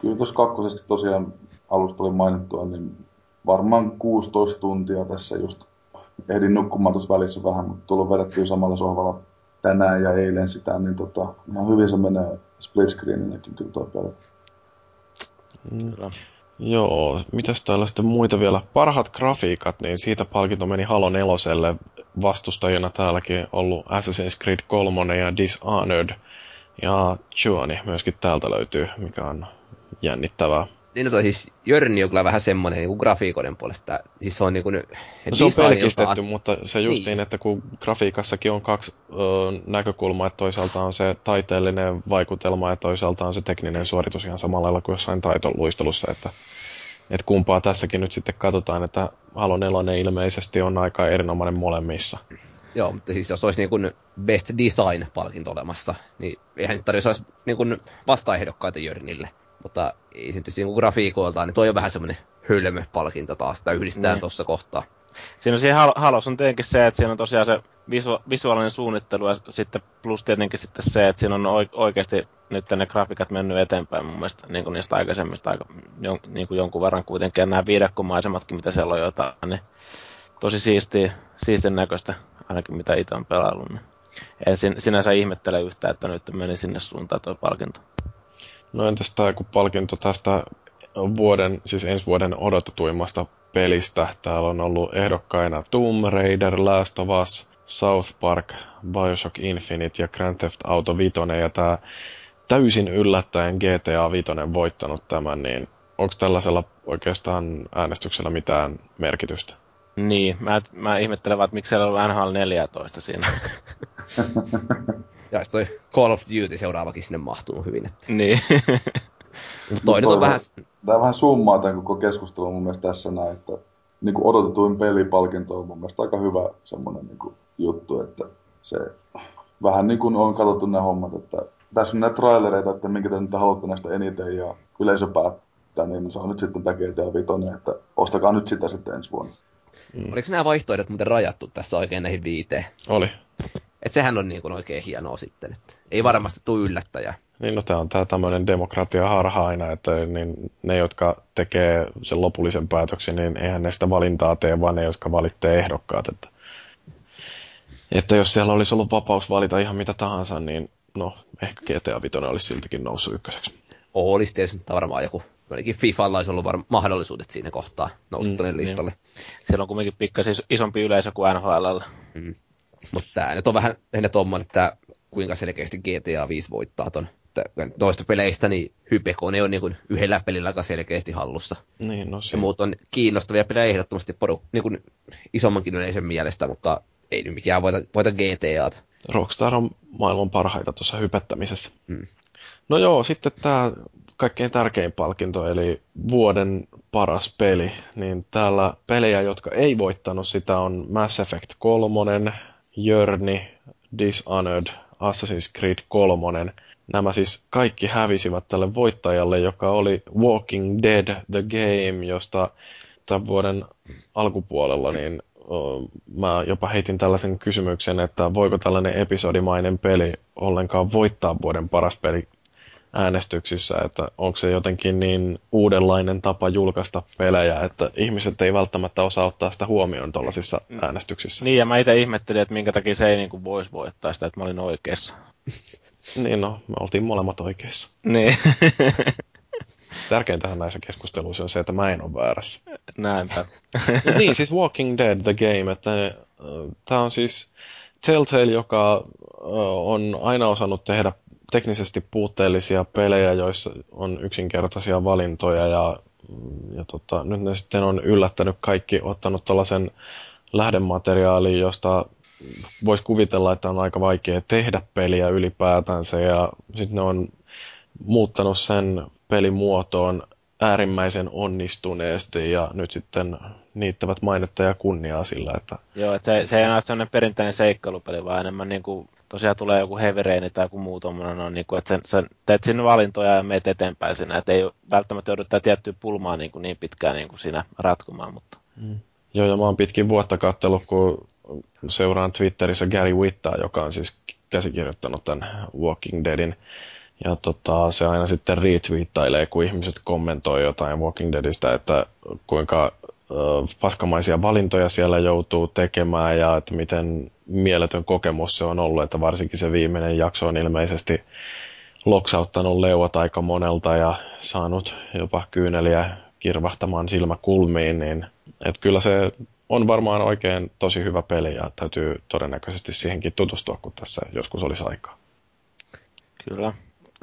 Kyllä tuossa kakkosessa tosiaan alusta oli mainittua, niin varmaan 16 tuntia tässä just ehdin nukkumaan tuossa välissä vähän, mutta tullut vedettyä samalla sohvalla tänään ja eilen sitä, niin tota, ihan hyvin se menee split screeninäkin kyllä tuo peli. Mm. Joo, mitäs täällä sitten muita vielä? Parhaat grafiikat, niin siitä palkinto meni Halo 4 vastustajina täälläkin ollut Assassin's Creed 3 ja Dishonored. Ja Chuani myöskin täältä löytyy, mikä on jännittävää. Niin no siis Jörni on kyllä vähän semmoinen niin grafiikoiden puolesta. Siis se on niin kuin, no, se on pelkistetty, mutta se just niin. niin, että kun grafiikassakin on kaksi ö, näkökulmaa, että toisaalta on se taiteellinen vaikutelma ja toisaalta on se tekninen suoritus ihan samalla lailla kuin jossain taitoluistelussa, että että kumpaa tässäkin nyt sitten katsotaan, että Halo 4 ilmeisesti on aika erinomainen molemmissa. Joo, mutta siis jos olisi niin kuin Best Design-palkinto olemassa, niin eihän nyt tarvitsisi niin kuin vastaehdokkaita Jörnille. Mutta ei se tietysti niin grafiikoiltaan, niin toi on vähän semmoinen hölmö-palkinto taas, että yhdistetään niin. tuossa kohtaa. Siinä on siinä Halos on tietenkin se, että siinä on tosiaan se visu- visuaalinen suunnittelu ja sitten plus tietenkin sitten se, että siinä on oikeasti nyt ne grafiikat mennyt eteenpäin mun mielestä niin kuin niistä aikaisemmista aika, jon, niin kuin jonkun verran kuitenkin. Ja nämä viidakkomaisematkin, mitä siellä on jotain, niin tosi siistiä, siistin näköistä, ainakin mitä itse on pelaillut. Niin. En sin, sinänsä ihmettele yhtään, että nyt meni sinne suuntaan tuo palkinto. No entäs tämä joku palkinto tästä vuoden, siis ensi vuoden odotetuimmasta pelistä. Täällä on ollut ehdokkaina Tomb Raider, Last of Us, South Park, Bioshock Infinite ja Grand Theft Auto 5. Ja tämä täysin yllättäen GTA 5 voittanut tämän, niin onko tällaisella oikeastaan äänestyksellä mitään merkitystä? Niin, mä, mä ihmettelen vaan, että miksi siellä on ollut NHL 14 siinä. ja toi Call of Duty seuraavakin sinne mahtunut hyvin. Että... Niin. Mutta toi nyt on vähän... Tämä vähän summaa tämän koko keskustelun mun mielestä tässä näin, että niin kuin odotetuin pelipalkinto on mun mielestä aika hyvä semmoinen niin kuin juttu, että se vähän niin kuin on katsottu nämä hommat, että tässä on näitä trailereita, että minkä te nyt haluatte näistä eniten ja yleisö päättää, niin se on nyt sitten tämä GTA 5, että ostakaa nyt sitä sitten ensi vuonna. Mm. Oliko nämä vaihtoehdot muuten rajattu tässä oikein näihin viiteen? Oli. Et sehän on niin kuin oikein hienoa sitten, että ei varmasti tule yllättäjää. Niin, no tämä on tämä tämmöinen demokratia harha aina, että niin ne, jotka tekee sen lopullisen päätöksen, niin eihän ne sitä valintaa tee, vaan ne, jotka valitsee ehdokkaat. Että, että jos siellä olisi ollut vapaus valita ihan mitä tahansa, niin no, ehkä GTA 5 olisi siltikin noussut ykköseksi. Olisi tietysti varmaan joku, ainakin FIFAlla olisi ollut varmaan mahdollisuudet siinä kohtaa nousta mm, tuonne niin. listalle. Niin. Siellä on kuitenkin pikkasen isompi yleisö kuin NHL. Mm. Mutta tämä nyt on vähän ennen tuommoinen, että kuinka selkeästi GTA 5 voittaa ton noista peleistä, niin Hypekone on niin kuin yhdellä pelillä aika selkeästi hallussa. Niin, no ja muut on kiinnostavia pelejä ehdottomasti poru, niin kuin isommankin yleisön mielestä, mutta ei nyt mikään voita, voita GTA. Rockstar on maailman parhaita tuossa hypettämisessä. Hmm. No joo, sitten tämä kaikkein tärkein palkinto, eli vuoden paras peli. Niin täällä pelejä, jotka ei voittanut sitä, on Mass Effect 3, Journey, Dishonored, Assassin's Creed 3. Nämä siis kaikki hävisivät tälle voittajalle, joka oli Walking Dead The Game, josta tämän vuoden alkupuolella niin mä jopa heitin tällaisen kysymyksen, että voiko tällainen episodimainen peli ollenkaan voittaa vuoden paras peli äänestyksissä, että onko se jotenkin niin uudenlainen tapa julkaista pelejä, että ihmiset ei välttämättä osaa ottaa sitä huomioon tuollaisissa mm. äänestyksissä. Niin, ja mä itse ihmettelin, että minkä takia se ei niin voisi voittaa sitä, että mä olin oikeassa. niin, no, me oltiin molemmat oikeassa. Niin. Tärkeintähän näissä keskusteluissa on se, että mä en ole väärässä. Näinpä. niin, siis Walking Dead, The Game, että äh, tämä on siis Telltale, joka äh, on aina osannut tehdä teknisesti puutteellisia pelejä, joissa on yksinkertaisia valintoja ja, ja tota, nyt ne sitten on yllättänyt kaikki, ottanut tällaisen lähdemateriaalin, josta voisi kuvitella, että on aika vaikea tehdä peliä ylipäätänsä ja sitten ne on muuttanut sen pelimuotoon äärimmäisen onnistuneesti ja nyt sitten niittävät mainetta ja kunniaa sillä, että... Joo, että se, se ei ole sellainen perinteinen seikkailupeli, vaan enemmän niin kuin, tosiaan tulee joku hevereini tai joku muu tommonen, on, niin kuin, että sen, sen, teet sinne valintoja ja meet eteenpäin siinä, että ei välttämättä jouduttaa tiettyä pulmaa niin, kuin niin pitkään niin kuin siinä ratkomaan, mutta... Mm. Joo, ja mä oon pitkin vuotta kattellut, kun seuraan Twitterissä Gary Wittaa, joka on siis käsikirjoittanut tämän Walking Deadin ja tota, se aina sitten retweettailee, kun ihmiset kommentoi jotain Walking Deadistä, että kuinka paskamaisia valintoja siellä joutuu tekemään ja että miten mieletön kokemus se on ollut, että varsinkin se viimeinen jakso on ilmeisesti loksauttanut leuat aika monelta ja saanut jopa kyyneliä kirvahtamaan silmäkulmiin, niin että kyllä se on varmaan oikein tosi hyvä peli ja täytyy todennäköisesti siihenkin tutustua, kun tässä joskus olisi aikaa. Kyllä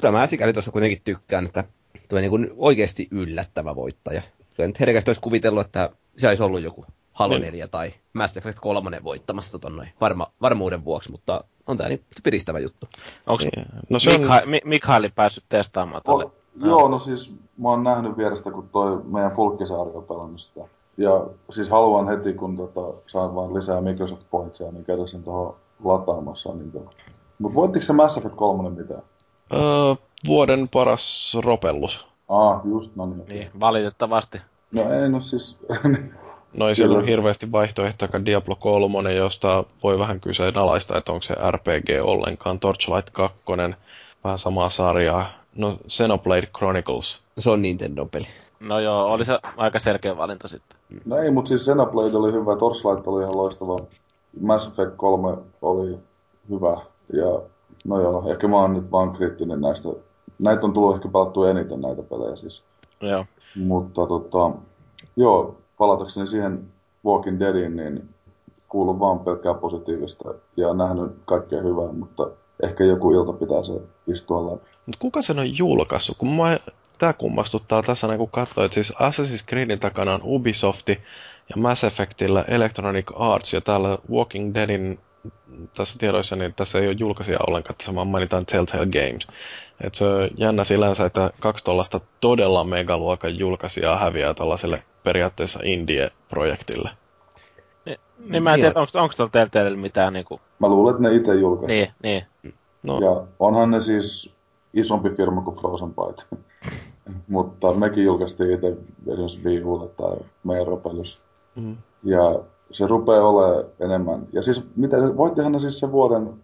kyllä mä sikäli tuossa kuitenkin tykkään, että tulee niin oikeasti yllättävä voittaja. Kyllä nyt herkästi olisi kuvitellut, että se olisi ollut joku Halo 4 niin. tai Mass Effect 3 voittamassa ton noin varma, varmuuden vuoksi, mutta on tämä niin piristävä juttu. Onko niin. no se Mikha- on... Mikhaili päässyt testaamaan tälle? Oh, joo, no siis mä oon nähnyt vierestä, kun toi meidän pulkkisaari on pelannut sitä. Ja siis haluan heti, kun tota, saan vaan lisää Microsoft Pointsia, niin käydä sen tuohon lataamassa. Niin to... Mutta voittiko se Mass Effect 3 mitään? Öö, vuoden paras ropellus. Ah, just, no niin. Niin, valitettavasti. No ei, no siis... no ei siellä ole hirveästi vaihtoehtoja Diablo 3, josta voi vähän kyseenalaista, että onko se RPG ollenkaan. Torchlight 2, vähän samaa sarjaa. No, Xenoblade Chronicles. Se on Nintendo-peli. No joo, oli se aika selkeä valinta sitten. No ei, mutta siis Xenoblade oli hyvä, Torchlight oli ihan loistava, Mass Effect 3 oli hyvä, ja no joo, ehkä mä oon nyt vaan kriittinen näistä. Näitä on tullut ehkä pelattu eniten näitä pelejä siis. Joo. Mutta tota, joo, palatakseni siihen Walking Deadiin, niin kuulun vaan pelkkää positiivista ja nähnyt kaikkea hyvää, mutta ehkä joku ilta pitää se istua läpi. Mutta kuka sen on julkaissut? Kun mä, tää kummastuttaa tässä kun katsoo, että siis Assassin's Creedin takana on Ubisofti ja Mass Effectillä Electronic Arts ja täällä Walking Deadin tässä tiedoissa, niin tässä ei ole julkaisia ollenkaan, tässä vaan mainitaan Telltale Games. Et se on jännä sillänsä, että kaksi tuollaista todella megaluokan julkaisijaa häviää tällaiselle periaatteessa indie-projektille. Niin, niin mä en tiedä, onko, onko tuolla Telltale mitään niinku... Mä luulen, että ne itse julkaisivat. Niin, niin. No. Ja onhan ne siis isompi firma kuin Frozen Byte. Mutta mekin julkaistiin itse esimerkiksi Wii tai meidän ropelus. Mm. Ja se rupeaa olemaan enemmän. Ja siis, mitä, voittihan ne siis sen vuoden,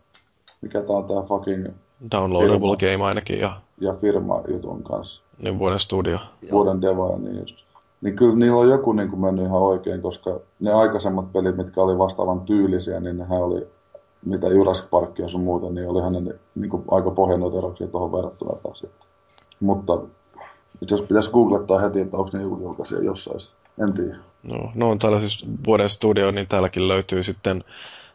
mikä tää on tää fucking... Downloadable firma, game ainakin, ja... Ja firma jutun kanssa. Niin vuoden studio. Vuoden deva ja niin just. Niin kyllä niillä on joku niin kuin mennyt ihan oikein, koska ne aikaisemmat pelit, mitkä oli vastaavan tyylisiä, niin nehän oli, mitä Jurassic Park ja sun muuta, niin olihan ne niin kuin aika pohjanoteroksia tuohon verrattuna taas sitten. Mutta itse asiassa pitäisi googlettaa heti, että onko ne joku julkaisija jossain. En tiedä. No, no on täällä siis vuoden studio, niin täälläkin löytyy sitten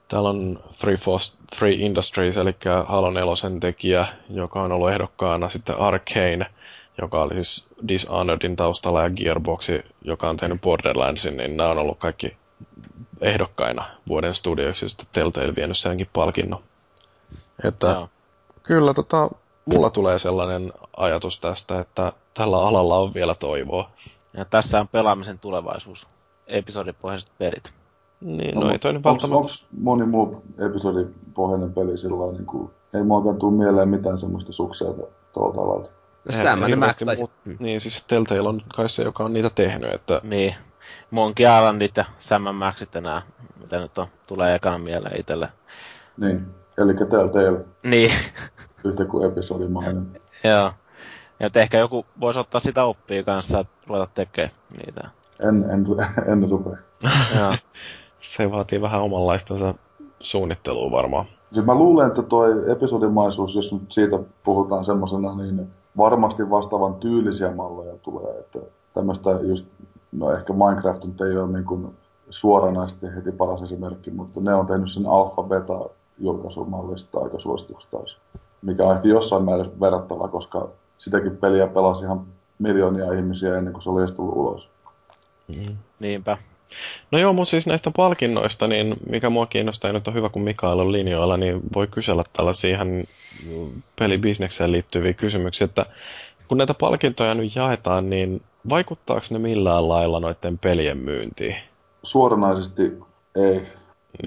Täällä on Free, Force, Free Industries, eli Halo 4 tekijä, joka on ollut ehdokkaana. Sitten Arcane, joka oli siis Dishonoredin taustalla, ja Gearboxi, joka on tehnyt Borderlandsin, niin nämä on ollut kaikki ehdokkaina vuoden studioiksi, ja sitten Telltale vienyt senkin palkinnon. Että Joo. kyllä tota, mulla tulee sellainen ajatus tästä, että tällä alalla on vielä toivoa. Ja tässä on pelaamisen tulevaisuus. Episodipohjaiset pelit. Niin, no, no ei toi nyt välttämättä... Onko moni muu episodipohjainen peli sillä niin kuin, ei muakaan tule mieleen mitään semmoista sukseita tuolta alalta. Sam Max tai... Muut, niin, siis Telltale on kai se, joka on niitä tehnyt, että... Niin. Monkey Islandit ja Sam Maxit enää, mitä nyt on, tulee ekana mieleen itselle. Niin, eli Telltale. Niin. Yhtä kuin episodimainen. Joo. Ja ehkä joku voisi ottaa sitä oppia kanssa, että ruveta tekemään niitä. En, en, en rupea. Se vaatii vähän omanlaistansa suunnittelua varmaan. Siis mä luulen, että toi episodimaisuus, jos nyt siitä puhutaan semmosena, niin varmasti vastaavan tyylisiä malleja tulee. Että tämmöistä just, no ehkä Minecraft nyt ei ole niin kuin suoranaisesti heti paras esimerkki, mutta ne on tehnyt sen alfa-beta julkaisumallista aika suosituksi taas. Mikä on ehkä jossain määrin verrattava, koska sitäkin peliä pelasi ihan miljoonia ihmisiä ennen kuin se oli edes tullut ulos. Mm. Niinpä. No joo, mutta siis näistä palkinnoista, niin mikä mua kiinnostaa, ja nyt on hyvä, kun Mikael on linjoilla, niin voi kysellä tällaisia ihan pelibisnekseen liittyviä kysymyksiä, että kun näitä palkintoja nyt jaetaan, niin vaikuttaako ne millään lailla noiden pelien myyntiin? Suoranaisesti ei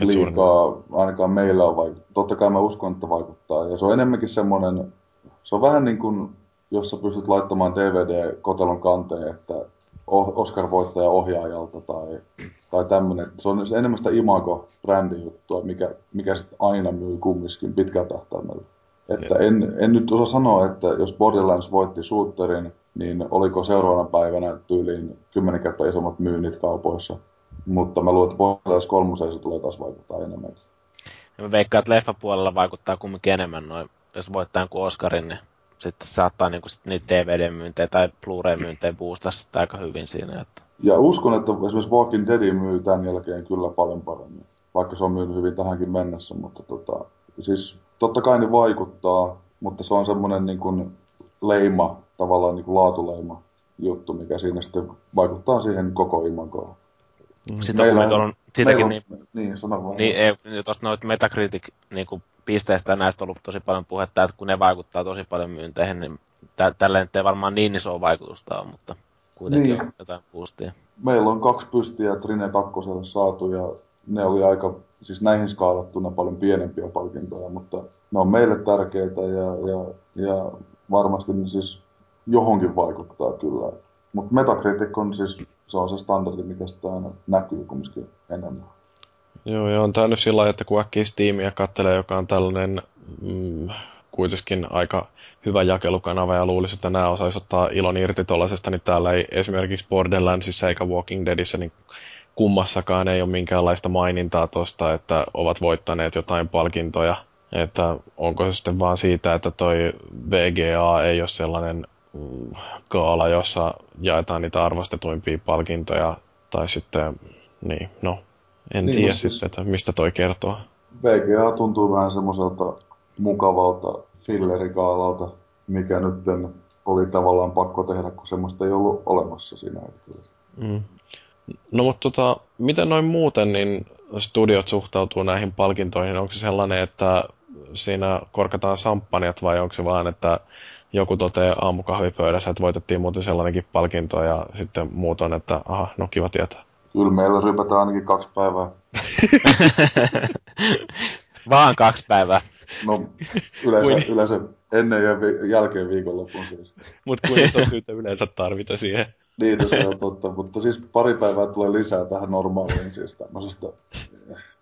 liikaa, ainakaan meillä on vaikuttaa. Totta kai mä uskon, että vaikuttaa. Ja se on enemmänkin semmoinen, se on vähän niin kuin, jos sä pystyt laittamaan DVD-kotelon kanteen, että Oscar-voittaja ohjaajalta tai, tai tämmöinen. Se on enemmän sitä imago-brändijuttua, mikä, mikä sitten aina myy kumminkin pitkällä tähtäimellä. Että en, en nyt osaa sanoa, että jos Borderlands voitti shooterin, niin oliko seuraavana päivänä tyyliin kymmenen kertaa isommat myynnit kaupoissa. Mutta mä luulen, että Borderlands 3 se tulee taas vaikuttaa enemmänkin. Ja mä veikkaan, että leffapuolella vaikuttaa kumminkin enemmän noin. Jos voittaa jonkun Oscarin, niin sitten saattaa niinku sit niitä DVD-myyntejä tai Blu-ray-myyntejä boostaa sitä aika hyvin siinä. Että... Ja uskon, että esimerkiksi Walking Dead myy tämän jälkeen kyllä paljon paremmin, vaikka se on myynyt hyvin tähänkin mennessä, mutta tota, siis totta kai ne vaikuttaa, mutta se on semmoinen niin kuin leima, tavallaan niin kuin laatuleima juttu, mikä siinä sitten vaikuttaa siihen koko imagoon. Sitten meillä, on, siitäkin niin, niin, sano vaan. Niin, ei, tuosta noita Metacritic niin kuin pisteistä näistä on ollut tosi paljon puhetta, että kun ne vaikuttaa tosi paljon myynteihin, niin tä- tällä nyt ei varmaan niin iso vaikutusta ole, mutta kuitenkin niin. on jotain boostia. Meillä on kaksi pystiä Trine 2 saatu ja ne oli aika, siis näihin skaalattuna paljon pienempiä palkintoja, mutta ne on meille tärkeitä ja, ja, ja varmasti ne siis johonkin vaikuttaa kyllä. Mutta Metacritic on siis, se on se standardi, mikä sitä aina näkyy kumminkin enemmän. Joo, ja on tämä nyt sillä että kun äkkiä Steamia kattelee, joka on tällainen mm, kuitenkin aika hyvä jakelukanava ja luulisi, että nämä osaisi ottaa ilon irti tuollaisesta, niin täällä ei esimerkiksi Borderlandsissa eikä Walking Deadissä niin kummassakaan ei ole minkäänlaista mainintaa tuosta, että ovat voittaneet jotain palkintoja. Että onko se sitten vaan siitä, että toi VGA ei ole sellainen kaala, mm, jossa jaetaan niitä arvostetuimpia palkintoja, tai sitten, niin, no, en niin, tiedä siis, sitten, että mistä toi kertoo. VGA tuntuu vähän semmoiselta mukavalta fillerikaalalta, mikä nyt oli tavallaan pakko tehdä, kun semmoista ei ollut olemassa siinä hetkellä. Mm. No mutta tota, miten noin muuten, niin studiot suhtautuu näihin palkintoihin? Onko se sellainen, että siinä korkataan samppanjat vai onko se vaan, että joku toteaa aamukahvipöydässä, että voitettiin muuten sellainenkin palkinto ja sitten muut on, että aha, no kiva tietää. Kyllä meillä rypätään ainakin kaksi päivää. vaan kaksi päivää. No yleensä, kuin... yleensä ennen ja vi- jälkeen viikonloppuun siis. Mutta kuin iso syytä yleensä tarvita siihen. niin, no se on totta, mutta siis pari päivää tulee lisää tähän normaaliin siis tämmöisestä.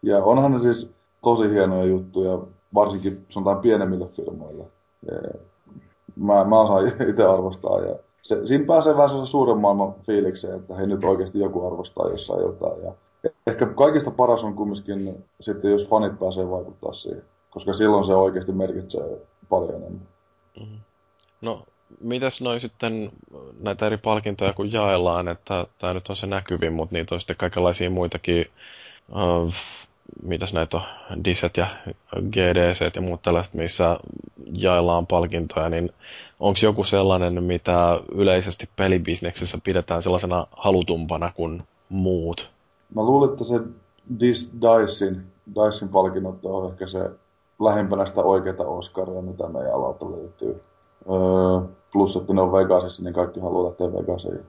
Ja onhan ne siis tosi hienoja juttuja, varsinkin sanotaan pienemmille firmoille. Mä, mä osaan itse arvostaa ja se, siinä pääsee vähän sellaisen suuren maailman fiilikseen, että hei nyt oikeasti joku arvostaa jossain jotain. Ja ehkä kaikista paras on kumminkin sitten, jos fanit pääsee vaikuttaa siihen koska silloin se oikeasti merkitsee paljon enemmän. Mm-hmm. No, mitäs noin sitten näitä eri palkintoja kun jaellaan, että tämä nyt on se näkyvin, mutta niitä on sitten kaikenlaisia muitakin, uh, mitäs näitä on, Diset ja GDC ja muut tällaiset, missä jaellaan palkintoja, niin onko joku sellainen, mitä yleisesti pelibisneksessä pidetään sellaisena halutumpana kuin muut? Mä luulen, että se Dis, Dicein, Dicein palkinnot on ehkä se lähempänä sitä oikeaa Oscaria, mitä meidän alalta löytyy. Öö, plus, että ne on Vegasissa, niin kaikki haluaa lähteä Vegasiin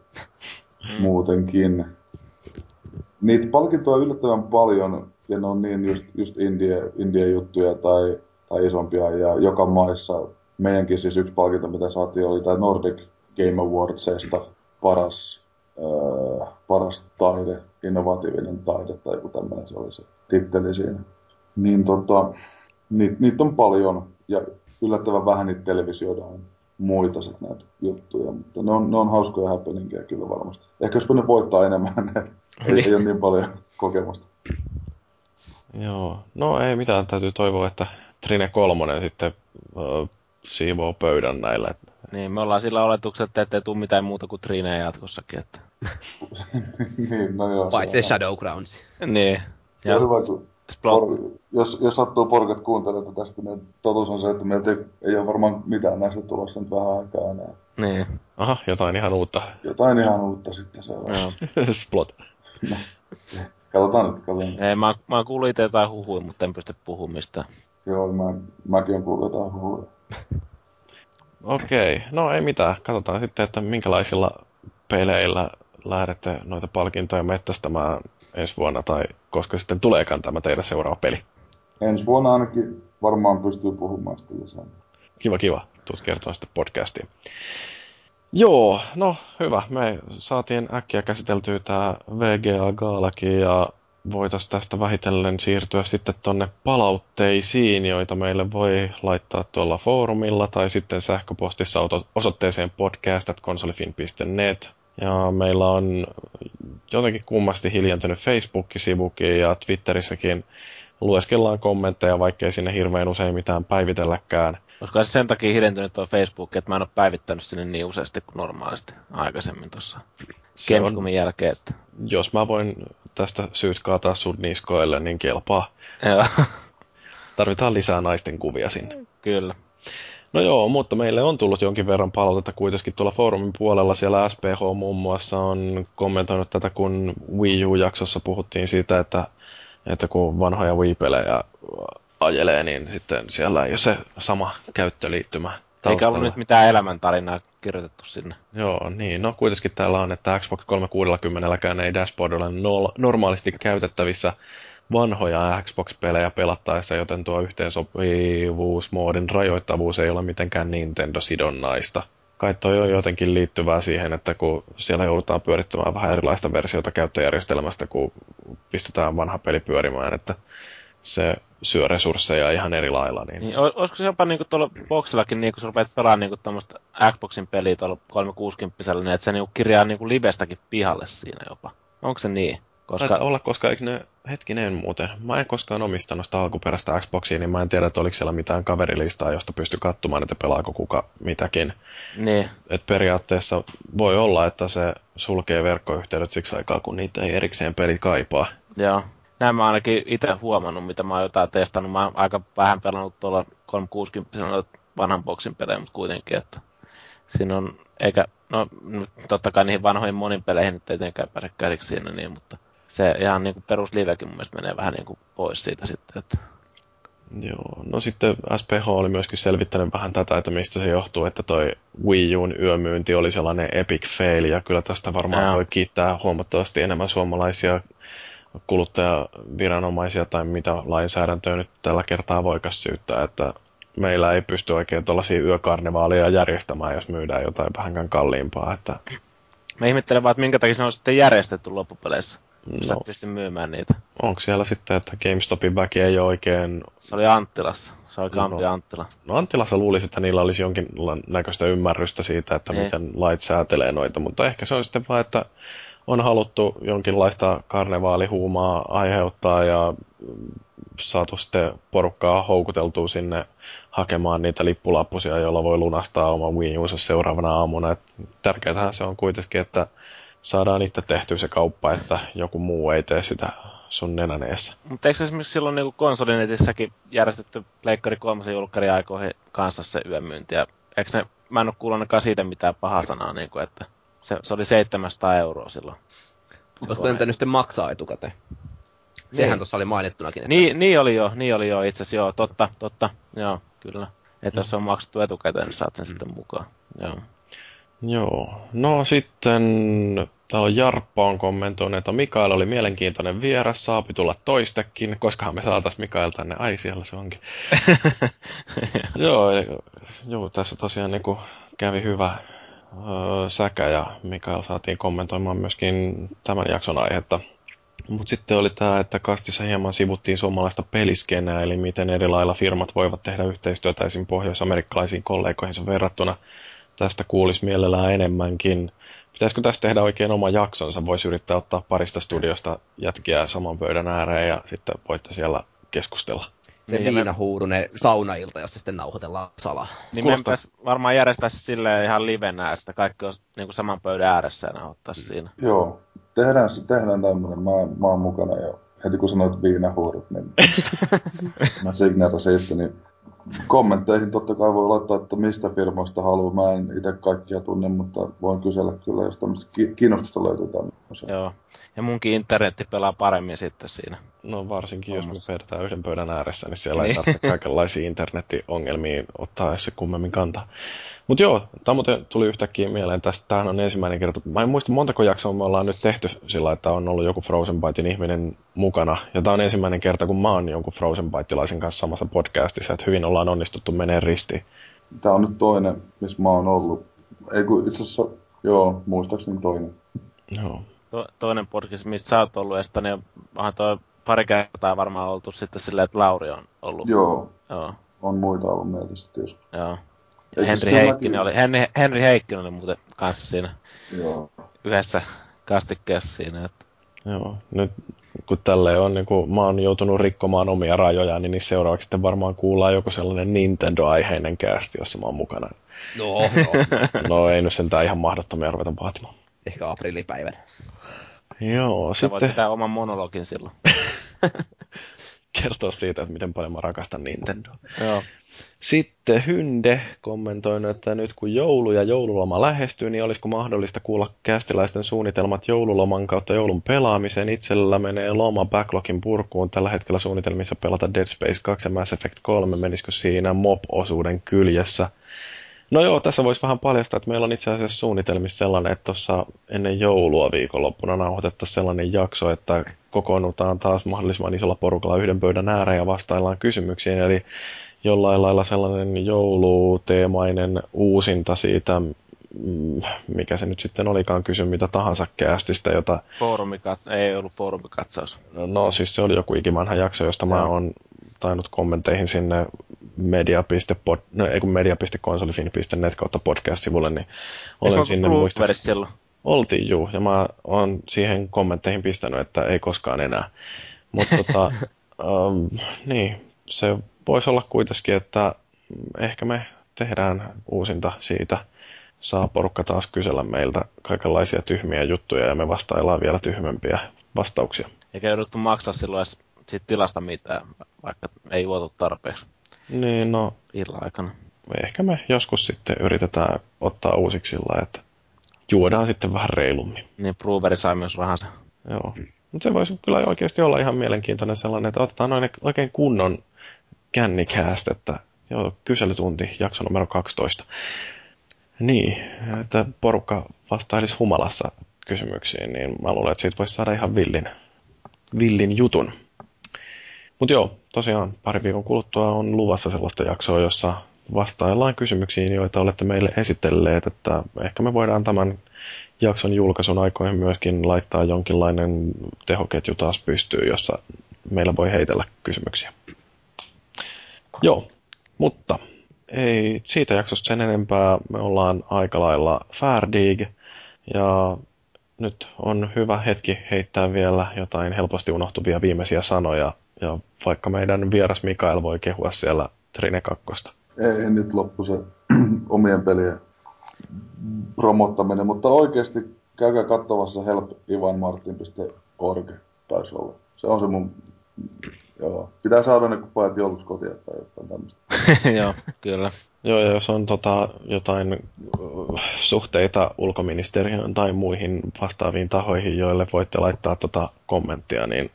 muutenkin. Niitä palkintoja on yllättävän paljon, ja ne on niin just, just indie, indie-juttuja tai, tai isompia, ja joka maissa meidänkin siis yksi palkinto, mitä saatiin, oli tämä Nordic Game Awardsista paras, öö, paras taide, innovatiivinen taide tai joku tämmöinen se oli se titteli siinä. Niin tota, niitä, niitä on paljon ja yllättävän vähän niitä televisioidaan muita sit näitä juttuja, mutta ne on, ne on hauskoja happeningia kyllä varmasti. Ehkä jos ne voittaa enemmän, ne ei, ei ole niin paljon kokemusta. Joo, no ei mitään, täytyy toivoa, että Trine kolmonen sitten uh, siivoo pöydän näillä. Niin, me ollaan sillä oletuksella, että ettei tule mitään muuta kuin Trine jatkossakin. Että... niin, no joo. Paitsi se Shadowgrounds. Niin. Se ja... on hyvä, kun Por, jos, jos sattuu porkat kuuntelemaan tästä, niin totuus on se, että meiltä ei, ei ole varmaan mitään näistä tulossa nyt vähän aikaa enää. Niin. Aha, jotain ihan uutta. Jotain ihan uutta sitten se on. Splot. No. Katsotaan nyt, katsotaan. Ei, mä, mä kuulin itse jotain huhuja, mutta en pysty puhumaan mistään. Joo, mä, mäkin olen kuullut jotain huhuja. Okei, okay. no ei mitään. Katsotaan sitten, että minkälaisilla peleillä lähdette noita palkintoja mettästämään ensi vuonna, tai koska sitten tuleekaan tämä teidän seuraava peli? Ensi vuonna ainakin varmaan pystyy puhumaan sitä lisää. Kiva, kiva. Tuut kertoa sitten podcastiin. Joo, no hyvä. Me saatiin äkkiä käsiteltyä tämä VGA Gaalaki ja voitaisiin tästä vähitellen siirtyä sitten tonne palautteisiin, joita meille voi laittaa tuolla foorumilla tai sitten sähköpostissa osoitteeseen podcast.konsolifin.net. Ja meillä on jotenkin kummasti hiljentynyt Facebook-sivukin ja Twitterissäkin lueskellaan kommentteja, vaikkei sinne hirveän usein mitään päivitelläkään. Koska se sen takia hiljentynyt tuo Facebook, että mä en ole päivittänyt sinne niin useasti kuin normaalisti aikaisemmin tuossa Gamescomin jälkeen. Että... Jos mä voin tästä syyt kaataa sun niskoille, niin kelpaa. Joo. Tarvitaan lisää naisten kuvia sinne. Kyllä. No joo, mutta meille on tullut jonkin verran palautetta kuitenkin tuolla foorumin puolella. Siellä SPH muun muassa on kommentoinut tätä, kun Wii U-jaksossa puhuttiin siitä, että, että kun vanhoja Wii-pelejä ajelee, niin sitten siellä ei ole se sama käyttöliittymä taustalla. Eikä ollut nyt mitään elämäntarinaa kirjoitettu sinne. Joo, niin. No kuitenkin täällä on, että Xbox 360 ei dashboard ole normaalisti käytettävissä vanhoja Xbox-pelejä pelattaessa, joten tuo yhteensopivuusmoodin rajoittavuus ei ole mitenkään Nintendo-sidonnaista. Kai toi on jotenkin liittyvää siihen, että kun siellä joudutaan pyörittämään vähän erilaista versiota käyttöjärjestelmästä, kun pistetään vanha peli pyörimään, että se syö resursseja ihan eri lailla. Niin... niin olisiko se jopa niinku tuolla boxillakin, niin kun sä rupeat pelaamaan niinku tuommoista Xboxin peliä tuolla 360 niin että se niinku kirjaa niinku livestäkin pihalle siinä jopa. Onko se niin? Koska... Taitaa olla, koska eikö ne, hetkinen muuten, mä en koskaan omistanut sitä alkuperäistä Xboxia, niin mä en tiedä, että oliko siellä mitään kaverilistaa, josta pystyy katsomaan, että pelaako kuka mitäkin. Niin. Et periaatteessa voi olla, että se sulkee verkkoyhteydet siksi aikaa, kun niitä ei erikseen peli kaipaa. Joo. Näin mä ainakin itse huomannut, mitä mä oon jotain testannut. Mä oon aika vähän pelannut tuolla 360 vanhan boksin pelejä, mutta kuitenkin, että siinä on, eikä, no totta kai niihin vanhoihin monin peleihin nyt ei tietenkään pääse käsiksi siinä niin, mutta se ihan niin peruslivekin mun mielestä menee vähän niin kuin pois siitä sitten. Että... Joo, no sitten SPH oli myöskin selvittänyt vähän tätä, että mistä se johtuu, että toi Wii Uun yömyynti oli sellainen epic fail, ja kyllä tästä varmaan ja. voi kiittää huomattavasti enemmän suomalaisia kuluttajaviranomaisia tai mitä lainsäädäntöä nyt tällä kertaa voikas syyttää, että meillä ei pysty oikein tuollaisia yökarnevaaleja järjestämään, jos myydään jotain vähänkään kalliimpaa. Että... Mä ihmettelen vaan, että minkä takia se on sitten järjestetty loppupeleissä. No, sä pysty myymään niitä. Onko siellä sitten, että GameStopin väki ei ole oikein... Se oli Anttilassa. Se oli Kampi no, Anttila. No Anttilassa luulisi, että niillä olisi jonkinlaista ymmärrystä siitä, että ei. miten lait säätelee noita, mutta ehkä se on sitten vaan, että on haluttu jonkinlaista karnevaalihuumaa aiheuttaa ja saatu sitten porukkaa houkuteltua sinne hakemaan niitä lippulappusia, joilla voi lunastaa oma Wii Uunsa seuraavana aamuna. tärkeätähän se on kuitenkin, että saadaan itse tehtyä se kauppa, että joku muu ei tee sitä sun nenän eessä. Mutta eikö esimerkiksi silloin niin konsolinetissäkin järjestetty Pleikkari 3 julkkari aikoihin kanssa se yömyynti? Ja eikö ne, mä en ole kuullut siitä mitään pahaa sanaa, niin kuin, että se, se oli 700 euroa silloin. Olisiko ne nyt sitten maksaa etukäteen? Sehän niin. tuossa oli mainittunakin. Että... Niin, niin oli jo, niin oli jo itse asiassa, joo, totta, totta, joo, kyllä. Että mm. jos on maksettu etukäteen, niin saat sen mm. sitten mukaan, joo. Joo, no sitten täällä on Jarppa on kommentoinut, että Mikael oli mielenkiintoinen vieras, saapi tulla toistekin, koska me saatais Mikael tänne, ai siellä se onkin. joo, joo, tässä tosiaan niin kävi hyvä öö, säkä ja Mikael saatiin kommentoimaan myöskin tämän jakson aihetta. Mutta sitten oli tämä, että kastissa hieman sivuttiin suomalaista peliskenää, eli miten eri lailla firmat voivat tehdä yhteistyötä esim. pohjois-amerikkalaisiin kollegoihinsa verrattuna. Tästä kuulisi mielellään enemmänkin. Pitäisikö tästä tehdä oikein oma jaksonsa? Voisi yrittää ottaa parista studiosta jätkiä saman pöydän ääreen ja sitten voitte siellä keskustella. Se niin, viinahuurunen saunailta, jossa sitten nauhoitellaan salaa. Niin Kuulostaa... me varmaan järjestää se silleen ihan livenä, että kaikki on niin kuin saman pöydän ääressä ja nauhoittaa mm. siinä. Joo, tehdään, tehdään tämmöinen. Mä, mä oon mukana jo. Heti kun sanoit viinahuurut, niin mä signeerasin niin kommentteihin totta kai voi laittaa, että mistä firmoista haluaa. Mä en itse kaikkia tunne, mutta voin kysellä kyllä, jos tämmöistä kiinnostusta löytyy tämmöistä. Joo, ja munkin internetti pelaa paremmin sitten siinä. No varsinkin, Ommassa. jos me vedetään yhden pöydän ääressä, niin siellä niin. ei tarvitse kaikenlaisia internetiongelmia ottaa se kummemmin kantaa. Mutta joo, tämä muuten tuli yhtäkkiä mieleen tästä. Tämähän on ensimmäinen kerta. Mä en muista montako jaksoa me ollaan nyt tehty sillä, että on ollut joku Frozen Bitein ihminen mukana. Ja tämä on ensimmäinen kerta, kun mä oon jonkun Frozen Biteilaisen kanssa samassa podcastissa, että hyvin ollaan onnistuttu menee ristiin. Tämä on nyt toinen, missä mä oon ollut. Ei kun itse asiassa, joo, muistaakseni toinen. Joo. To- toinen podcast, missä sä oot ollut, ja niin onhan toi pari kertaa varmaan oltu sitten silleen, että Lauri on ollut. Joo. Joo. On muita ollut meiltä sitten joskus. Joo. Ja Henri Heikkinen, oli, Henri, Henri Heikkinen oli muuten kanssa siinä Joo. yhdessä kastikkeessa siinä. Että... Joo, nyt kun tälle on, niin kun mä oon joutunut rikkomaan omia rajoja, niin seuraavaksi sitten varmaan kuullaan joku sellainen Nintendo-aiheinen käästi, jossa mä oon mukana. No, no. no ei nyt sentään ihan mahdottomia ruveta vaatimaan. Ehkä aprillipäivän. Joo, Sä sitten... voit pitää oman monologin silloin. Kertoa siitä, että miten paljon mä rakastan Nintendoa. Joo. Sitten Hynde kommentoi, että nyt kun joulu ja joululoma lähestyy, niin olisiko mahdollista kuulla kästiläisten suunnitelmat joululoman kautta joulun pelaamiseen. Itsellä menee loma backlogin purkuun. Tällä hetkellä suunnitelmissa pelata Dead Space 2 ja Mass Effect 3. Menisikö siinä mob-osuuden kyljessä? No joo, tässä voisi vähän paljastaa, että meillä on itse asiassa suunnitelmissa sellainen, että tuossa ennen joulua viikonloppuna nauhoitettaisiin sellainen jakso, että kokoonnutaan taas mahdollisimman isolla porukalla yhden pöydän ääreen ja vastaillaan kysymyksiin. Eli jollain lailla sellainen jouluteemainen uusinta siitä, mm, mikä se nyt sitten olikaan kysy mitä tahansa käästistä, jota... Foorumikat... ei ollut foorumikatsaus. No, no siis se oli joku ikimanha jakso, josta Joo. mä oon tainnut kommentteihin sinne media.pod, no, ei kun media.konsolifin.net kautta podcast-sivulle, niin olen sinne muistaakseni. Oltiin juu, ja mä oon siihen kommentteihin pistänyt, että ei koskaan enää. Mutta tota, um, niin, se voisi olla kuitenkin, että ehkä me tehdään uusinta siitä. Saa porukka taas kysellä meiltä kaikenlaisia tyhmiä juttuja ja me vastaillaan vielä tyhmempiä vastauksia. Eikä jouduttu maksaa silloin edes siitä tilasta mitään, vaikka ei juotu tarpeeksi. Niin, no... Illan aikana. Ehkä me joskus sitten yritetään ottaa uusiksi sillä, että juodaan sitten vähän reilummin. Niin, Breweri sai myös rahansa. Joo. Mutta se voisi kyllä oikeasti olla ihan mielenkiintoinen sellainen, että otetaan noin oikein kunnon kännikääst, että joo, kyselytunti, jakso numero 12. Niin, että porukka vastailisi humalassa kysymyksiin, niin mä luulen, että siitä voisi saada ihan villin, villin jutun. Mutta joo, tosiaan pari viikon kuluttua on luvassa sellaista jaksoa, jossa vastaillaan kysymyksiin, joita olette meille esitelleet, että ehkä me voidaan tämän jakson julkaisun aikoihin myöskin laittaa jonkinlainen tehoketju taas pystyy, jossa meillä voi heitellä kysymyksiä. Joo, mutta ei siitä jaksosta sen enempää. Me ollaan aika lailla färdig ja nyt on hyvä hetki heittää vielä jotain helposti unohtuvia viimeisiä sanoja. Ja vaikka meidän vieras Mikael voi kehua siellä Trine 2. Ei, nyt loppu se omien pelien promottaminen, mutta oikeasti käykää katsomassa helpivanmartin.org taisi olla. Se on se mun Joo. Pitää saada ne kupaat jouluksi kotia tai jotain tämmöistä. Joo, kyllä. Joo, ja jos on tota, jotain uh, suhteita ulkoministeriön tai muihin vastaaviin tahoihin, joille voitte laittaa tota kommenttia, niin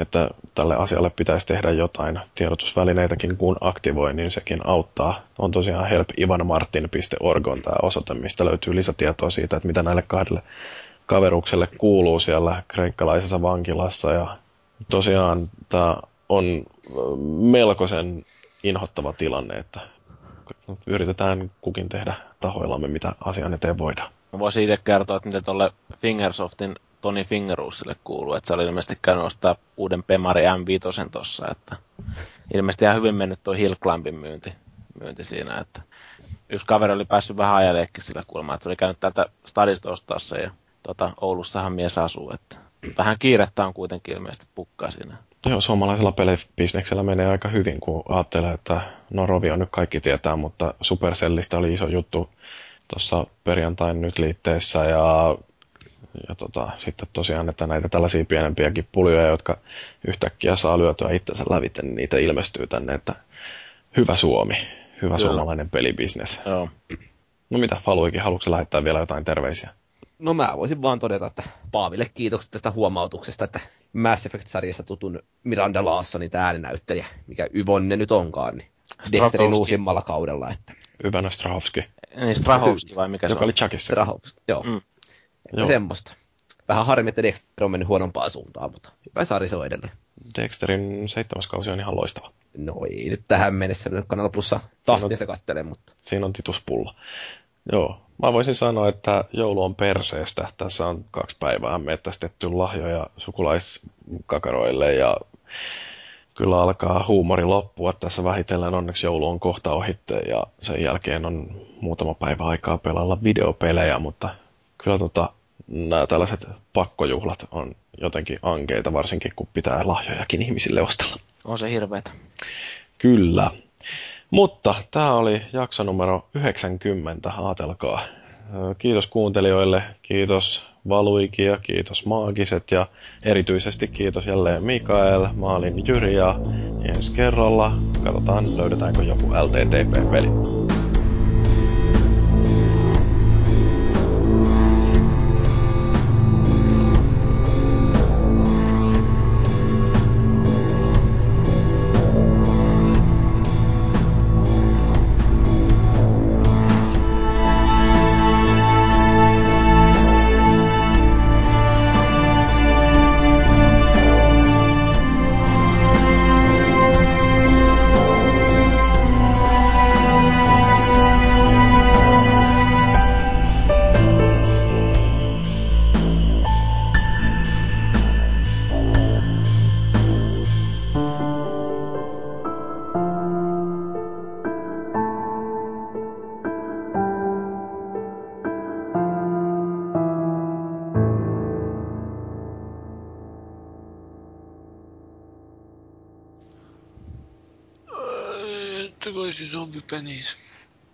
että tälle asialle pitäisi tehdä jotain tiedotusvälineitäkin, kun aktivoi, niin sekin auttaa. On tosiaan helpivanmartin.org on tämä osoite, mistä löytyy lisätietoa siitä, että mitä näille kahdelle kaverukselle kuuluu siellä kreikkalaisessa vankilassa ja tosiaan tämä on melkoisen inhottava tilanne, että yritetään kukin tehdä tahoillamme, mitä asian eteen voidaan. Mä voisin itse kertoa, että mitä tuolle Fingersoftin Toni Fingerusille kuuluu, että se oli ilmeisesti käynyt ostaa uuden Pemari M5 tuossa, että ilmeisesti ihan hyvin mennyt tuo Hillclimbin myynti, myynti siinä, että yksi kaveri oli päässyt vähän ajaleekin sillä kulmaa, että se oli käynyt täältä stadista ostaa se ja tota, Oulussahan mies asuu, että vähän kiirettä on kuitenkin ilmeisesti pukkaa siinä. Joo, suomalaisella pelibisneksellä menee aika hyvin, kun ajattelee, että no Rovi on nyt kaikki tietää, mutta Supercellistä oli iso juttu tuossa perjantain nyt liitteessä ja, ja tota, sitten tosiaan, että näitä tällaisia pienempiäkin puljoja, jotka yhtäkkiä saa lyötyä itsensä läviten, niin niitä ilmestyy tänne, että hyvä Suomi, hyvä Kyllä. suomalainen pelibisnes. Joo. No mitä, Faluikin, haluatko lähettää vielä jotain terveisiä? No mä voisin vaan todeta, että Paaville kiitokset tästä huomautuksesta, että Mass Effect-sarjassa tutun Miranda Laassonin tämä ääninäyttelijä, mikä Yvonne nyt onkaan, niin Dexterin uusimmalla kaudella. Että... Yvonne Strahovski. Niin, Strahovski vai mikä Joka se on? oli Chuckissa. Strahovski, joo. Mm. joo. semmoista. Vähän harmi, että Dexter on mennyt huonompaan suuntaan, mutta hyvä sarja se on edelleen. Dexterin seitsemäs kausi on ihan loistava. No ei nyt tähän mennessä nyt Kanal Plussa tahtista kattele, mutta... Siinä on tituspulla. Joo, mä voisin sanoa, että joulu on perseestä. Tässä on kaksi päivää mettästetty lahjoja sukulaiskakaroille ja kyllä alkaa huumori loppua. Tässä vähitellen onneksi joulu on kohta ohitte ja sen jälkeen on muutama päivä aikaa pelailla videopelejä, mutta kyllä tota, nämä tällaiset pakkojuhlat on jotenkin ankeita, varsinkin kun pitää lahjojakin ihmisille ostella. On se hirveetä. Kyllä. Mutta tämä oli jakso numero 90, aatelkaa. Kiitos kuuntelijoille, kiitos Valuiki ja kiitos Maagiset ja erityisesti kiitos jälleen Mikael, Maalin Jyri ja ensi kerralla katsotaan löydetäänkö joku LTTP-peli. Suzanne de Panay.